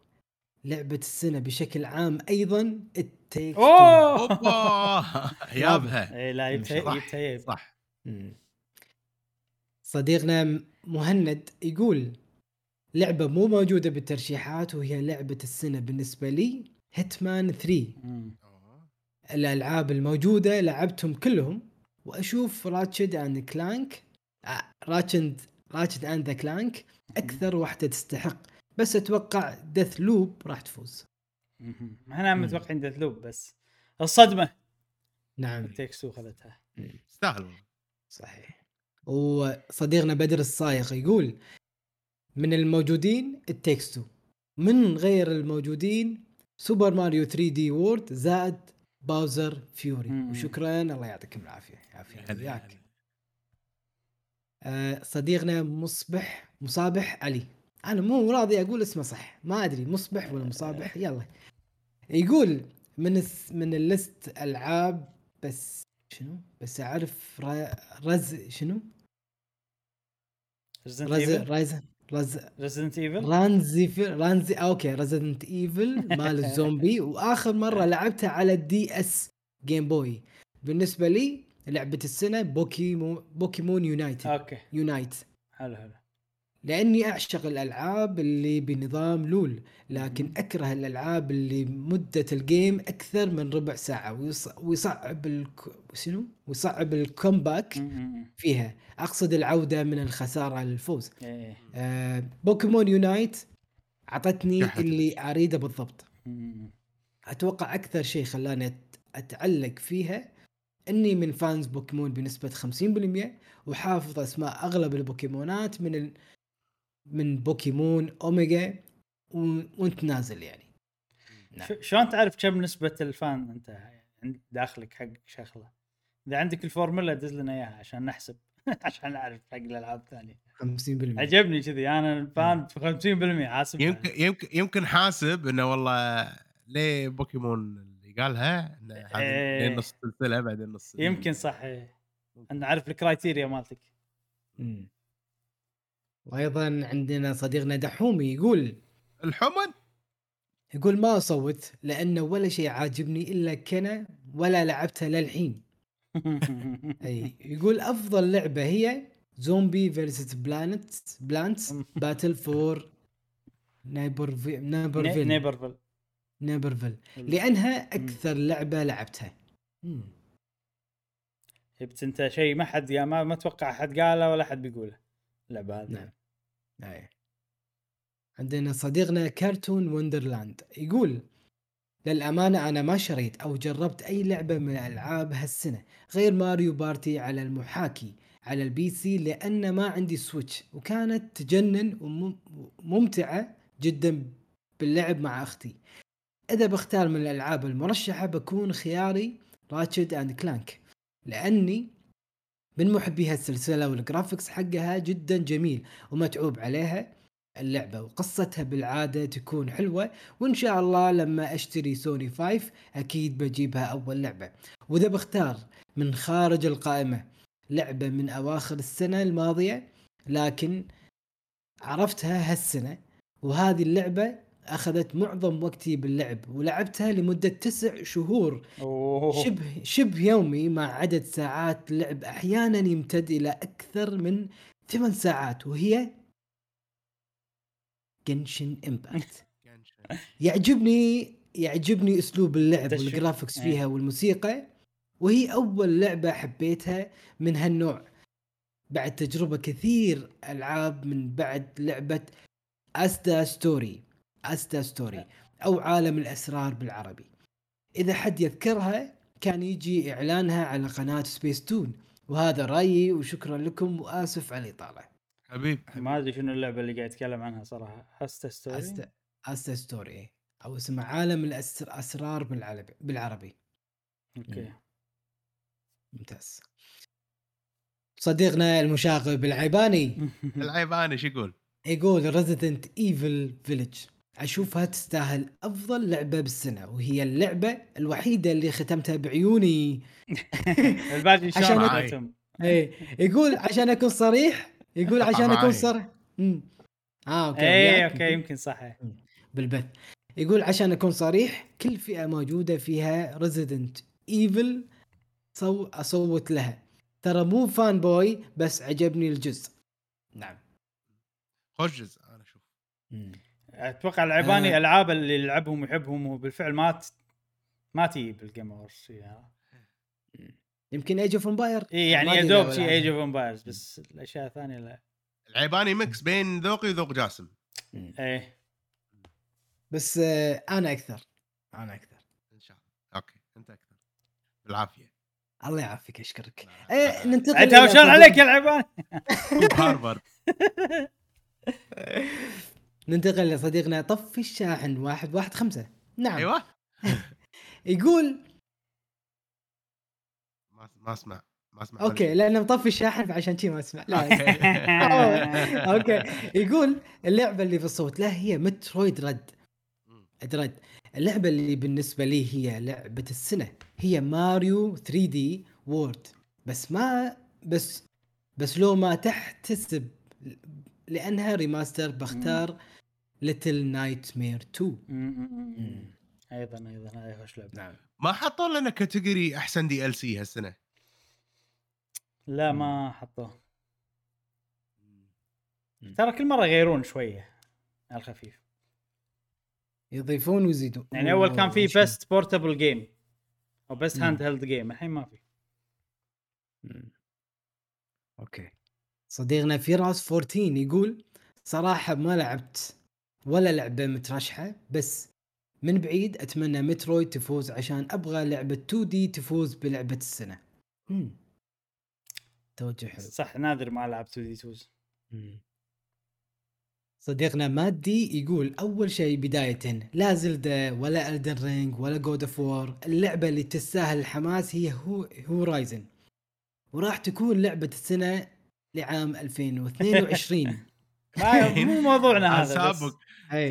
لعبة السنة بشكل عام أيضا It Takes أوه! أوبا! يابها اي لا جبتها صح. صديقنا مهند يقول لعبة مو موجودة بالترشيحات وهي لعبة السنة بالنسبة لي Hitman 3 مم. الألعاب الموجودة لعبتهم كلهم وأشوف Ratchet and Clank Ratchet Ratchet and the Clank أكثر واحدة تستحق. بس أتوقع Deathloop راح تفوز. مم. إحنا متوقعين Deathloop بس الصدمة نعم. Takes Two خذتها. تستاهل والله صحيح. وصديقنا بدر الصايغ يقول من الموجودين It Takes Two من غير الموجودين Super Mario 3D World زائد Bowser's Fury. مم. وشكرا. الله يعطيكم العافية. يعافينا هلا وياك. آه، صديقنا مصبح مصابح علي. أنا مو راضي أقول اسمه صح. ما أدري مصبح ولا مصابح. يلا. يقول من من ال list ألعاب بس شنو؟ بس أعرف Res شنو؟ Res رايزن Res Resident Evil رانزي في رانزي okay Resident Evil مال الزومبي. وآخر مرة لعبتها على ال DS Game Boy بالنسبة لي لعبة السنة Pokémon Pokémon United okay Unite حلو حلو. لأني أعشق الألعاب اللي بنظام LoL لكن أكره الألعاب اللي مدة ال game أكثر من ربع ساعة ويص- ويصعب الك... شنو ويصعب ال comeback. فيها أقصد العودة من الخسارة للفوز إيه. آه Pokémon Unite أعطتني. اللي أريده بالضبط. أتوقع أكثر شيء خلاني أتعلق فيها إني من fans Pokémon بنسبة 50% وحافظ أسماء أغلب البوكيمونات من ال... من Pokémon Omega و... وانت نازل يعني. نعم. شلون تعرف كم نسبة ال fan أنت عند- داخلك حق شغله؟ إذا عندك الفورمولا دز لنا إياها عشان نحسب. عشان نعرف حق الألعاب الثانية. 50% عجبني كذي. أنا ال fan في 50% حاسب يمكن يمكن يمكن حاسب إنه والله ليه بوكيمون اللي قالها؟ هذه إيه. لين نص السلسله بعدين نص يمكن صح. أنا عارف ال criteria مالتك. مم. وأيضا عندنا صديقنا دحومي يقول الحمد يقول ما اصوت لأنه ولا شيء عاجبني It تكنا ولا لعبتها للحين. أي يقول أفضل لعبة هي Zombie versus Plant Plants Battle for Neighbor Neighborville Neighborville Neighborville لأنها أكثر لعبة لعبتها. جبت أنت شيء ما حد ما ما أتوقع حد قاله ولا حد بيقوله. اللعبه هذه. نعم. أي. عندنا صديقنا Cartoon Wonderland يقول للأمانة أنا ما شريت أو جربت أي لعبة من ألعاب هالسنة غير Mario Party على المحاكي على ال PC لأن ما عندي Switch وكانت تجنن وممتعة جدا باللعب مع أختي إذا بختار من الألعاب المرشحة بكون خياري Ratchet and Clank لأني من محبي هالسلسلة وال graphics حقها جدا جميل ومتعوب عليها اللعبة وقصتها بالعادة تكون حلوة وإن شاء الله لما أشتري سوني 5 أكيد بجيبها أول لعبة. وإذا بختار من خارج القائمة لعبة من أواخر السنة الماضية لكن عرفتها هالسنة وهذه اللعبة أخذت معظم وقتي باللعب ولعبتها لمدة تسع شهور أوه. شبه شبه يومي مع عدد ساعات لعب أحيانا يمتد إلى أكثر من ثمان ساعات وهي Genshin Impact يعجبني يعجبني أسلوب اللعب. وال graphics إيه. فيها والموسيقى وهي أول لعبة حبيتها من هالنوع بعد تجربة كثير ألعاب من بعد لعبة Asta Story Asta Story أو عالم الأسرار بالعربي. إذا حد يذكرها كان يجي إعلانها على قناة سبيس تون وهذا رأيي وشكرا لكم وآسف على الإطالة. حبيب. حبيب. ما أدري شنو اللعبة اللي قاعد يتكلم عنها صراحة. هاستا Story Asta Asta Story أو اسمها عالم الاسرار بالعربي بالعربي. okay. ممتاز. صديقنا المشاغب العيباني. العيباني شو يقول؟ يقول Resident Evil Village أشوفها تستاهل أفضل لعبة بالسنة وهي اللعبة الوحيدة اللي ختمتها بعيوني الباقي إن شاء عشان الله معي. ختم. اي يقول عشان أكون صريح يقول عشان أكون معي. صريح امم آه okay اي وياك. okay يمكن صح. بالبث يقول عشان أكون صريح كل فئة موجودة فيها Resident Evil صو أصوت لها ترى مو fanboy بس عجبني الجزء نعم خوش جزء أنا أشوف أتوقع العيباني آه. ألعاب اللي يلعبهم ويحبهم وبالفعل ما ت... ما تجي بال Game Awards يمكن Age of Empire إي يعني يا دوب شيء Age of Empires بس الأشياء الثانية لا. العيباني ميكس بين ذوقي وذوق جاسم. إيه. بس آه أنا أكثر. أنا أكثر. إن شاء الله. أوكي أنت أكثر. بالعافية. الله يعافيك أشكرك. إيه ننتقل انت عليك يا العباني؟ هارفارد ننتقل لصديقنا طفي الشاحن واحد واحد خمسة. نعم. أيوه. يقول ما ما أسمع ما أسمع. okay لأنه مطفي الشاحن فعشان شي ما أسمع. لا. okay. يقول اللعبة اللي في الصوت لا هي Metroid Dread. Dread اللعبة اللي بالنسبة لي هي لعبة السنة. هي Mario 3D World. بس ما بس بس لو ما تحتسب لأنها remaster بختار Little Nightmare 2 أيضا أيضا هذه خوش لعبة. نعم. ما حطوا لنا category أحسن DLC هالسنة؟ لا ما حطوه. ترى كل مرة يغيرون شوية على الخفيف. يضيفون ويزيدون. يعني أول كان في best portable game أو best. handheld game الحين ما في. Okay. صديقنا فراس 14 يقول صراحة ما لعبت. ولا لعبة مترشحة بس من بعيد أتمنى Metroid تفوز عشان أبغى لعبة 2D تفوز بلعبة السنة. مم. توجه حلو. صح نادر ما لعبت 2D 2 مم. صديقنا مادي يقول أول شيء بداية لا Zelda ولا Elden Ring ولا God of War اللعبة اللي تستاهل الحماس هي هو Horizon وراح تكون لعبة السنة لعام 2022 مو موضوعنا هذا بس. سابق اي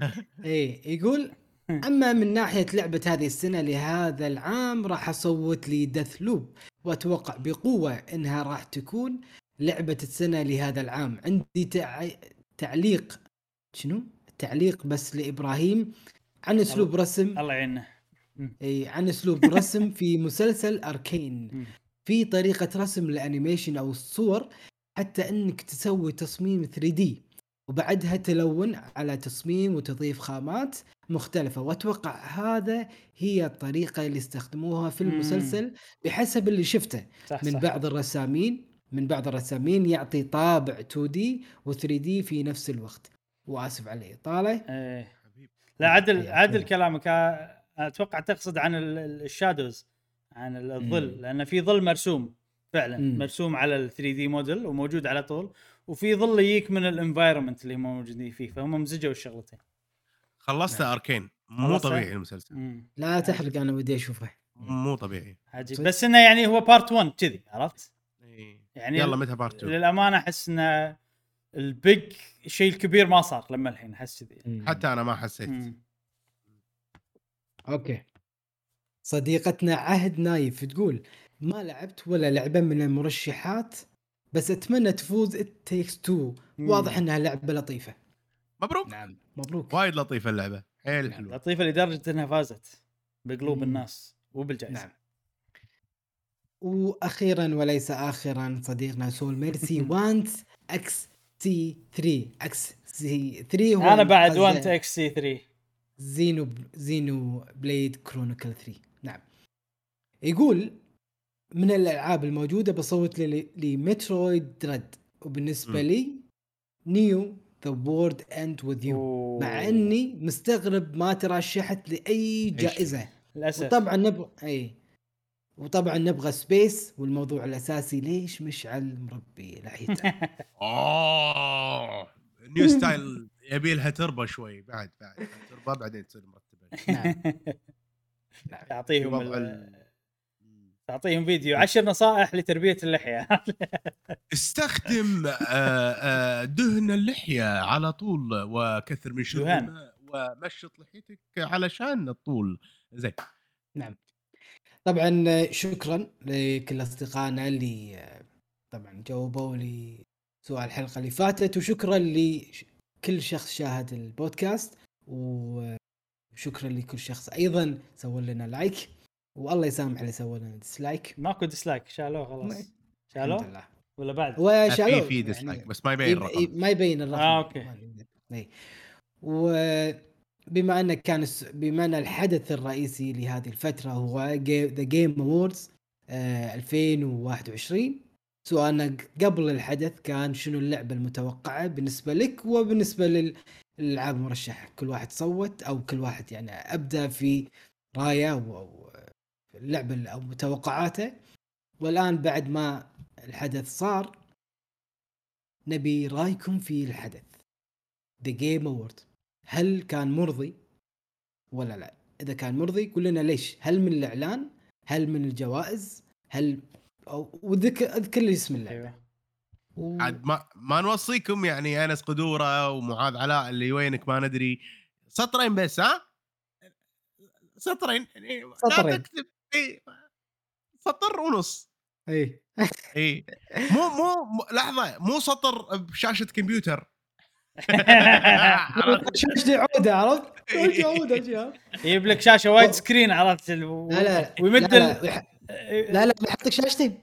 اي يقول أما من ناحية لعبة هذه السنة لهذا العام راح أصوت لي دث لوب وأتوقع بقوة إنها راح تكون لعبة السنة لهذا العام. عندي تع... تعليق شنو؟ تعليق بس لإبراهيم عن أسلوب رسم. الله يعينه اي عن أسلوب رسم في مسلسل أركين. في طريقة رسم الانيميشن أو الصور حتى إنك تسوي تصميم 3 دي وبعدها تلون على تصميم وتضيف خامات مختلفة وأتوقع هذا هي الطريقة اللي استخدموها في. المسلسل بحسب اللي شفته صح من صح. بعض الرسامين من بعض الرسامين يعطي طابع 2 دي و 3 دي في نفس الوقت وآسف على الإطالة إيه لا عدل عدل. كلامك آه، أتوقع تقصد عن ال- ال- ال shadows عن ال- الظل. لأن في ظل مرسوم فعلا مم. مرسوم على ال 3 دي موديل وموجود على طول وفي ظل يجيك من ال environment اللي هم موجودين فيه فهم مزجوا الشغلتين خلصت نعم. Arcane مو خلصت؟ طبيعي المسلسل مم. لا تحرق أنا ودي أشوفه مو طبيعي عجيب. بس إنه يعني هو part 1 كذي عرفت؟ إيه. يعني يلا متى part 2 للأمانة أحس إنه ال big الشيء الكبير ما صار لما الحين أحس كذي حتى أنا ما حسيت مم. Okay صديقتنا عهد نايف تقول ما لعبت ولا لعبة من المرشحات بس أتمنى تفوز It Takes 2 مم. واضح إنها لعبة لطيفة. مبروك. نعم. مبروك. وايد لطيفة اللعبة. حيل حلوة. لطيفة لدرجة إنها فازت بقلوب مم. الناس وبالجائزة. نعم. وأخيرا وليس اخرا صديقنا سول ميرسي وانت إكس سي 3 إكس سي 3 هو أنا بعد 1 إكس سي 3 زينو زينو بليد كرونيكل 3 نعم. يقول من الألعاب الموجودة بصوت لي- لمترويد دريد وبالنسبة مم. لي نيو ذا وورد أند وذ يو. مع إني مستغرب ما ترشحت لأي جائزة. للأسف. وطبعا نبغى إي. وطبعا نبغى space والموضوع الأساسي ليش مشعل مربي لحيته اوه new style يبي لها تربة شوي. بعد بعد. تربة بعدين تصير مرتبة. نعم. نعم. تعطيهم ال- ال- تعطيهم فيديو. عشر نصائح لتربية اللحية. استخدم آه، آه، دهن اللحية على طول وكثر من شرب دهان. الماء ومشط لحيتك علشان الطول. زين. نعم. طبعا شكرا لكل أصدقائنا اللي طبعا جاوبوا لي سؤال الحلقة اللي فاتت وشكرا لكل شخص شاهد البودكاست وشكرا لكل شخص أيضا سوى لنا like. والله يسامح اللي سوى لنا dislike ماكو dislike شالوه خلاص. الحمد شالوه؟ لله. ولا بعد؟ وشالوه في في يعني dislike بس ما يبين يب- الرقم. ما يبين الرقم. آه، okay. إي. وبما ان كان بما أن الحدث الرئيسي لهذه الفترة هو The Game Awards 2021 سؤالنا قبل الحدث كان شنو اللعبة المتوقعة بالنسبة لك وبالنسبة للألعاب المرشحة؟ كل واحد صوت أو كل واحد يعني أبدأ في رايه أو اللعبة أو متوقعاته. والآن بعد ما الحدث صار نبي رأيكم في الحدث. The Game Award هل كان مرضي؟ ولا لا. إذا كان مرضي قول لنا ليش؟ هل من الإعلان؟ هل من الجوائز؟ هل أو وذكر أذكر لي اسم اللعبة. أيوه. و... عاد ما ما نوصيكم يعني انس قدوره ومعاذ علاء اللي وينك ما ندري. سطرين بس ها؟ سطرين. يعني لا سطرين. تكتب. إيه. سطر ونص اي اي مو مو لحظة مو سطر بشاشة كمبيوتر؟ شاشتي عودة عرفت؟ عودة يا شباب. يجيب لك شاشة widescreen عرفت لا لا ويمد لا ال- لا, لا يحط لك شاشتين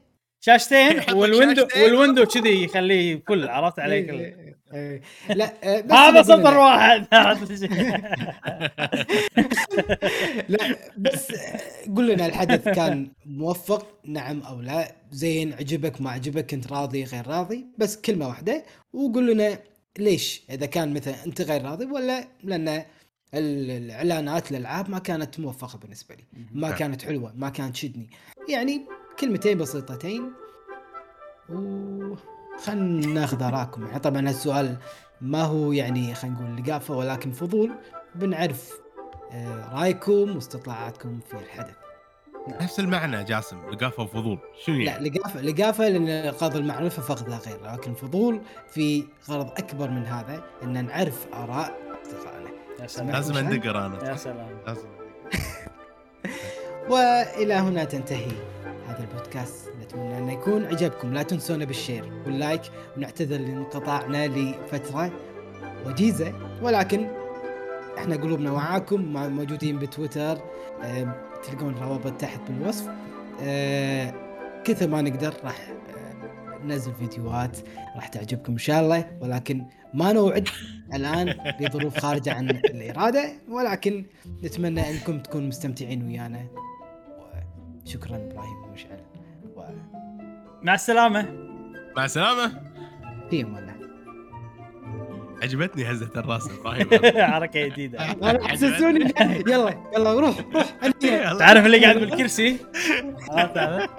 شاشتين وال window. وال window كذي يخليه full عرفت عليه إيه. لا آه، بس هذا سطر واحد. لا بس قول لنا الحدث كان موفق. نعم أو لا. زين عجبك ما عجبك كنت راضي غير راضي. بس كلمة واحدة وقول لنا ليش إذا كان مثلا أنت غير راضي ولا لأن ال- الإعلانات الألعاب ما كانت موفقة بالنسبة لي. ما. كانت حلوة ما كانت تشدني. يعني كلمتين بسيطتين و خلينا ناخذ اراءكم يعني طبعا السؤال ما هو يعني خلينا نقول لقافة ولكن فضول. بنعرف آه، رأيكم واستطلاعاتكم في الحدث. نفس المعنى جاسم لقافة وفضول. شنو لا يعني؟ لقافة لقافة لأن غرض المعرفة فقط لا غير لكن فضول في غرض أكبر من هذا إن نعرف آراء أصدقائنا. يا سلام. لازم أندقر أنا يا؟ سلام. لازم وإلى هنا تنتهي هذا البودكاست. نتمنى انه يكون عجبكم. لا تنسونا بالشير واللايك ونعتذر لانقطاعنا لفترة وجيزة. ولكن إحنا قلوبنا معاكم مع- موجودين بتويتر تلقون روابط تحت بالوصف. آه، كثر ما نقدر راح آه، ننزل فيديوهات راح تعجبكم إن شاء الله. ولكن ما نوعد الآن لظروف خارجة عن الإرادة. ولكن نتمنى إنكم تكونوا مستمتعين ويانا. وشكرا إبراهيم ومشعل مع السلامة. مع السلامة. أمان الله عجبتني هزة الرأس إبراهيم. حركة جديدة. حسسوني يلا يلا روح روح. تعرف اللي قاعد بالكرسي؟ عرفت هذا؟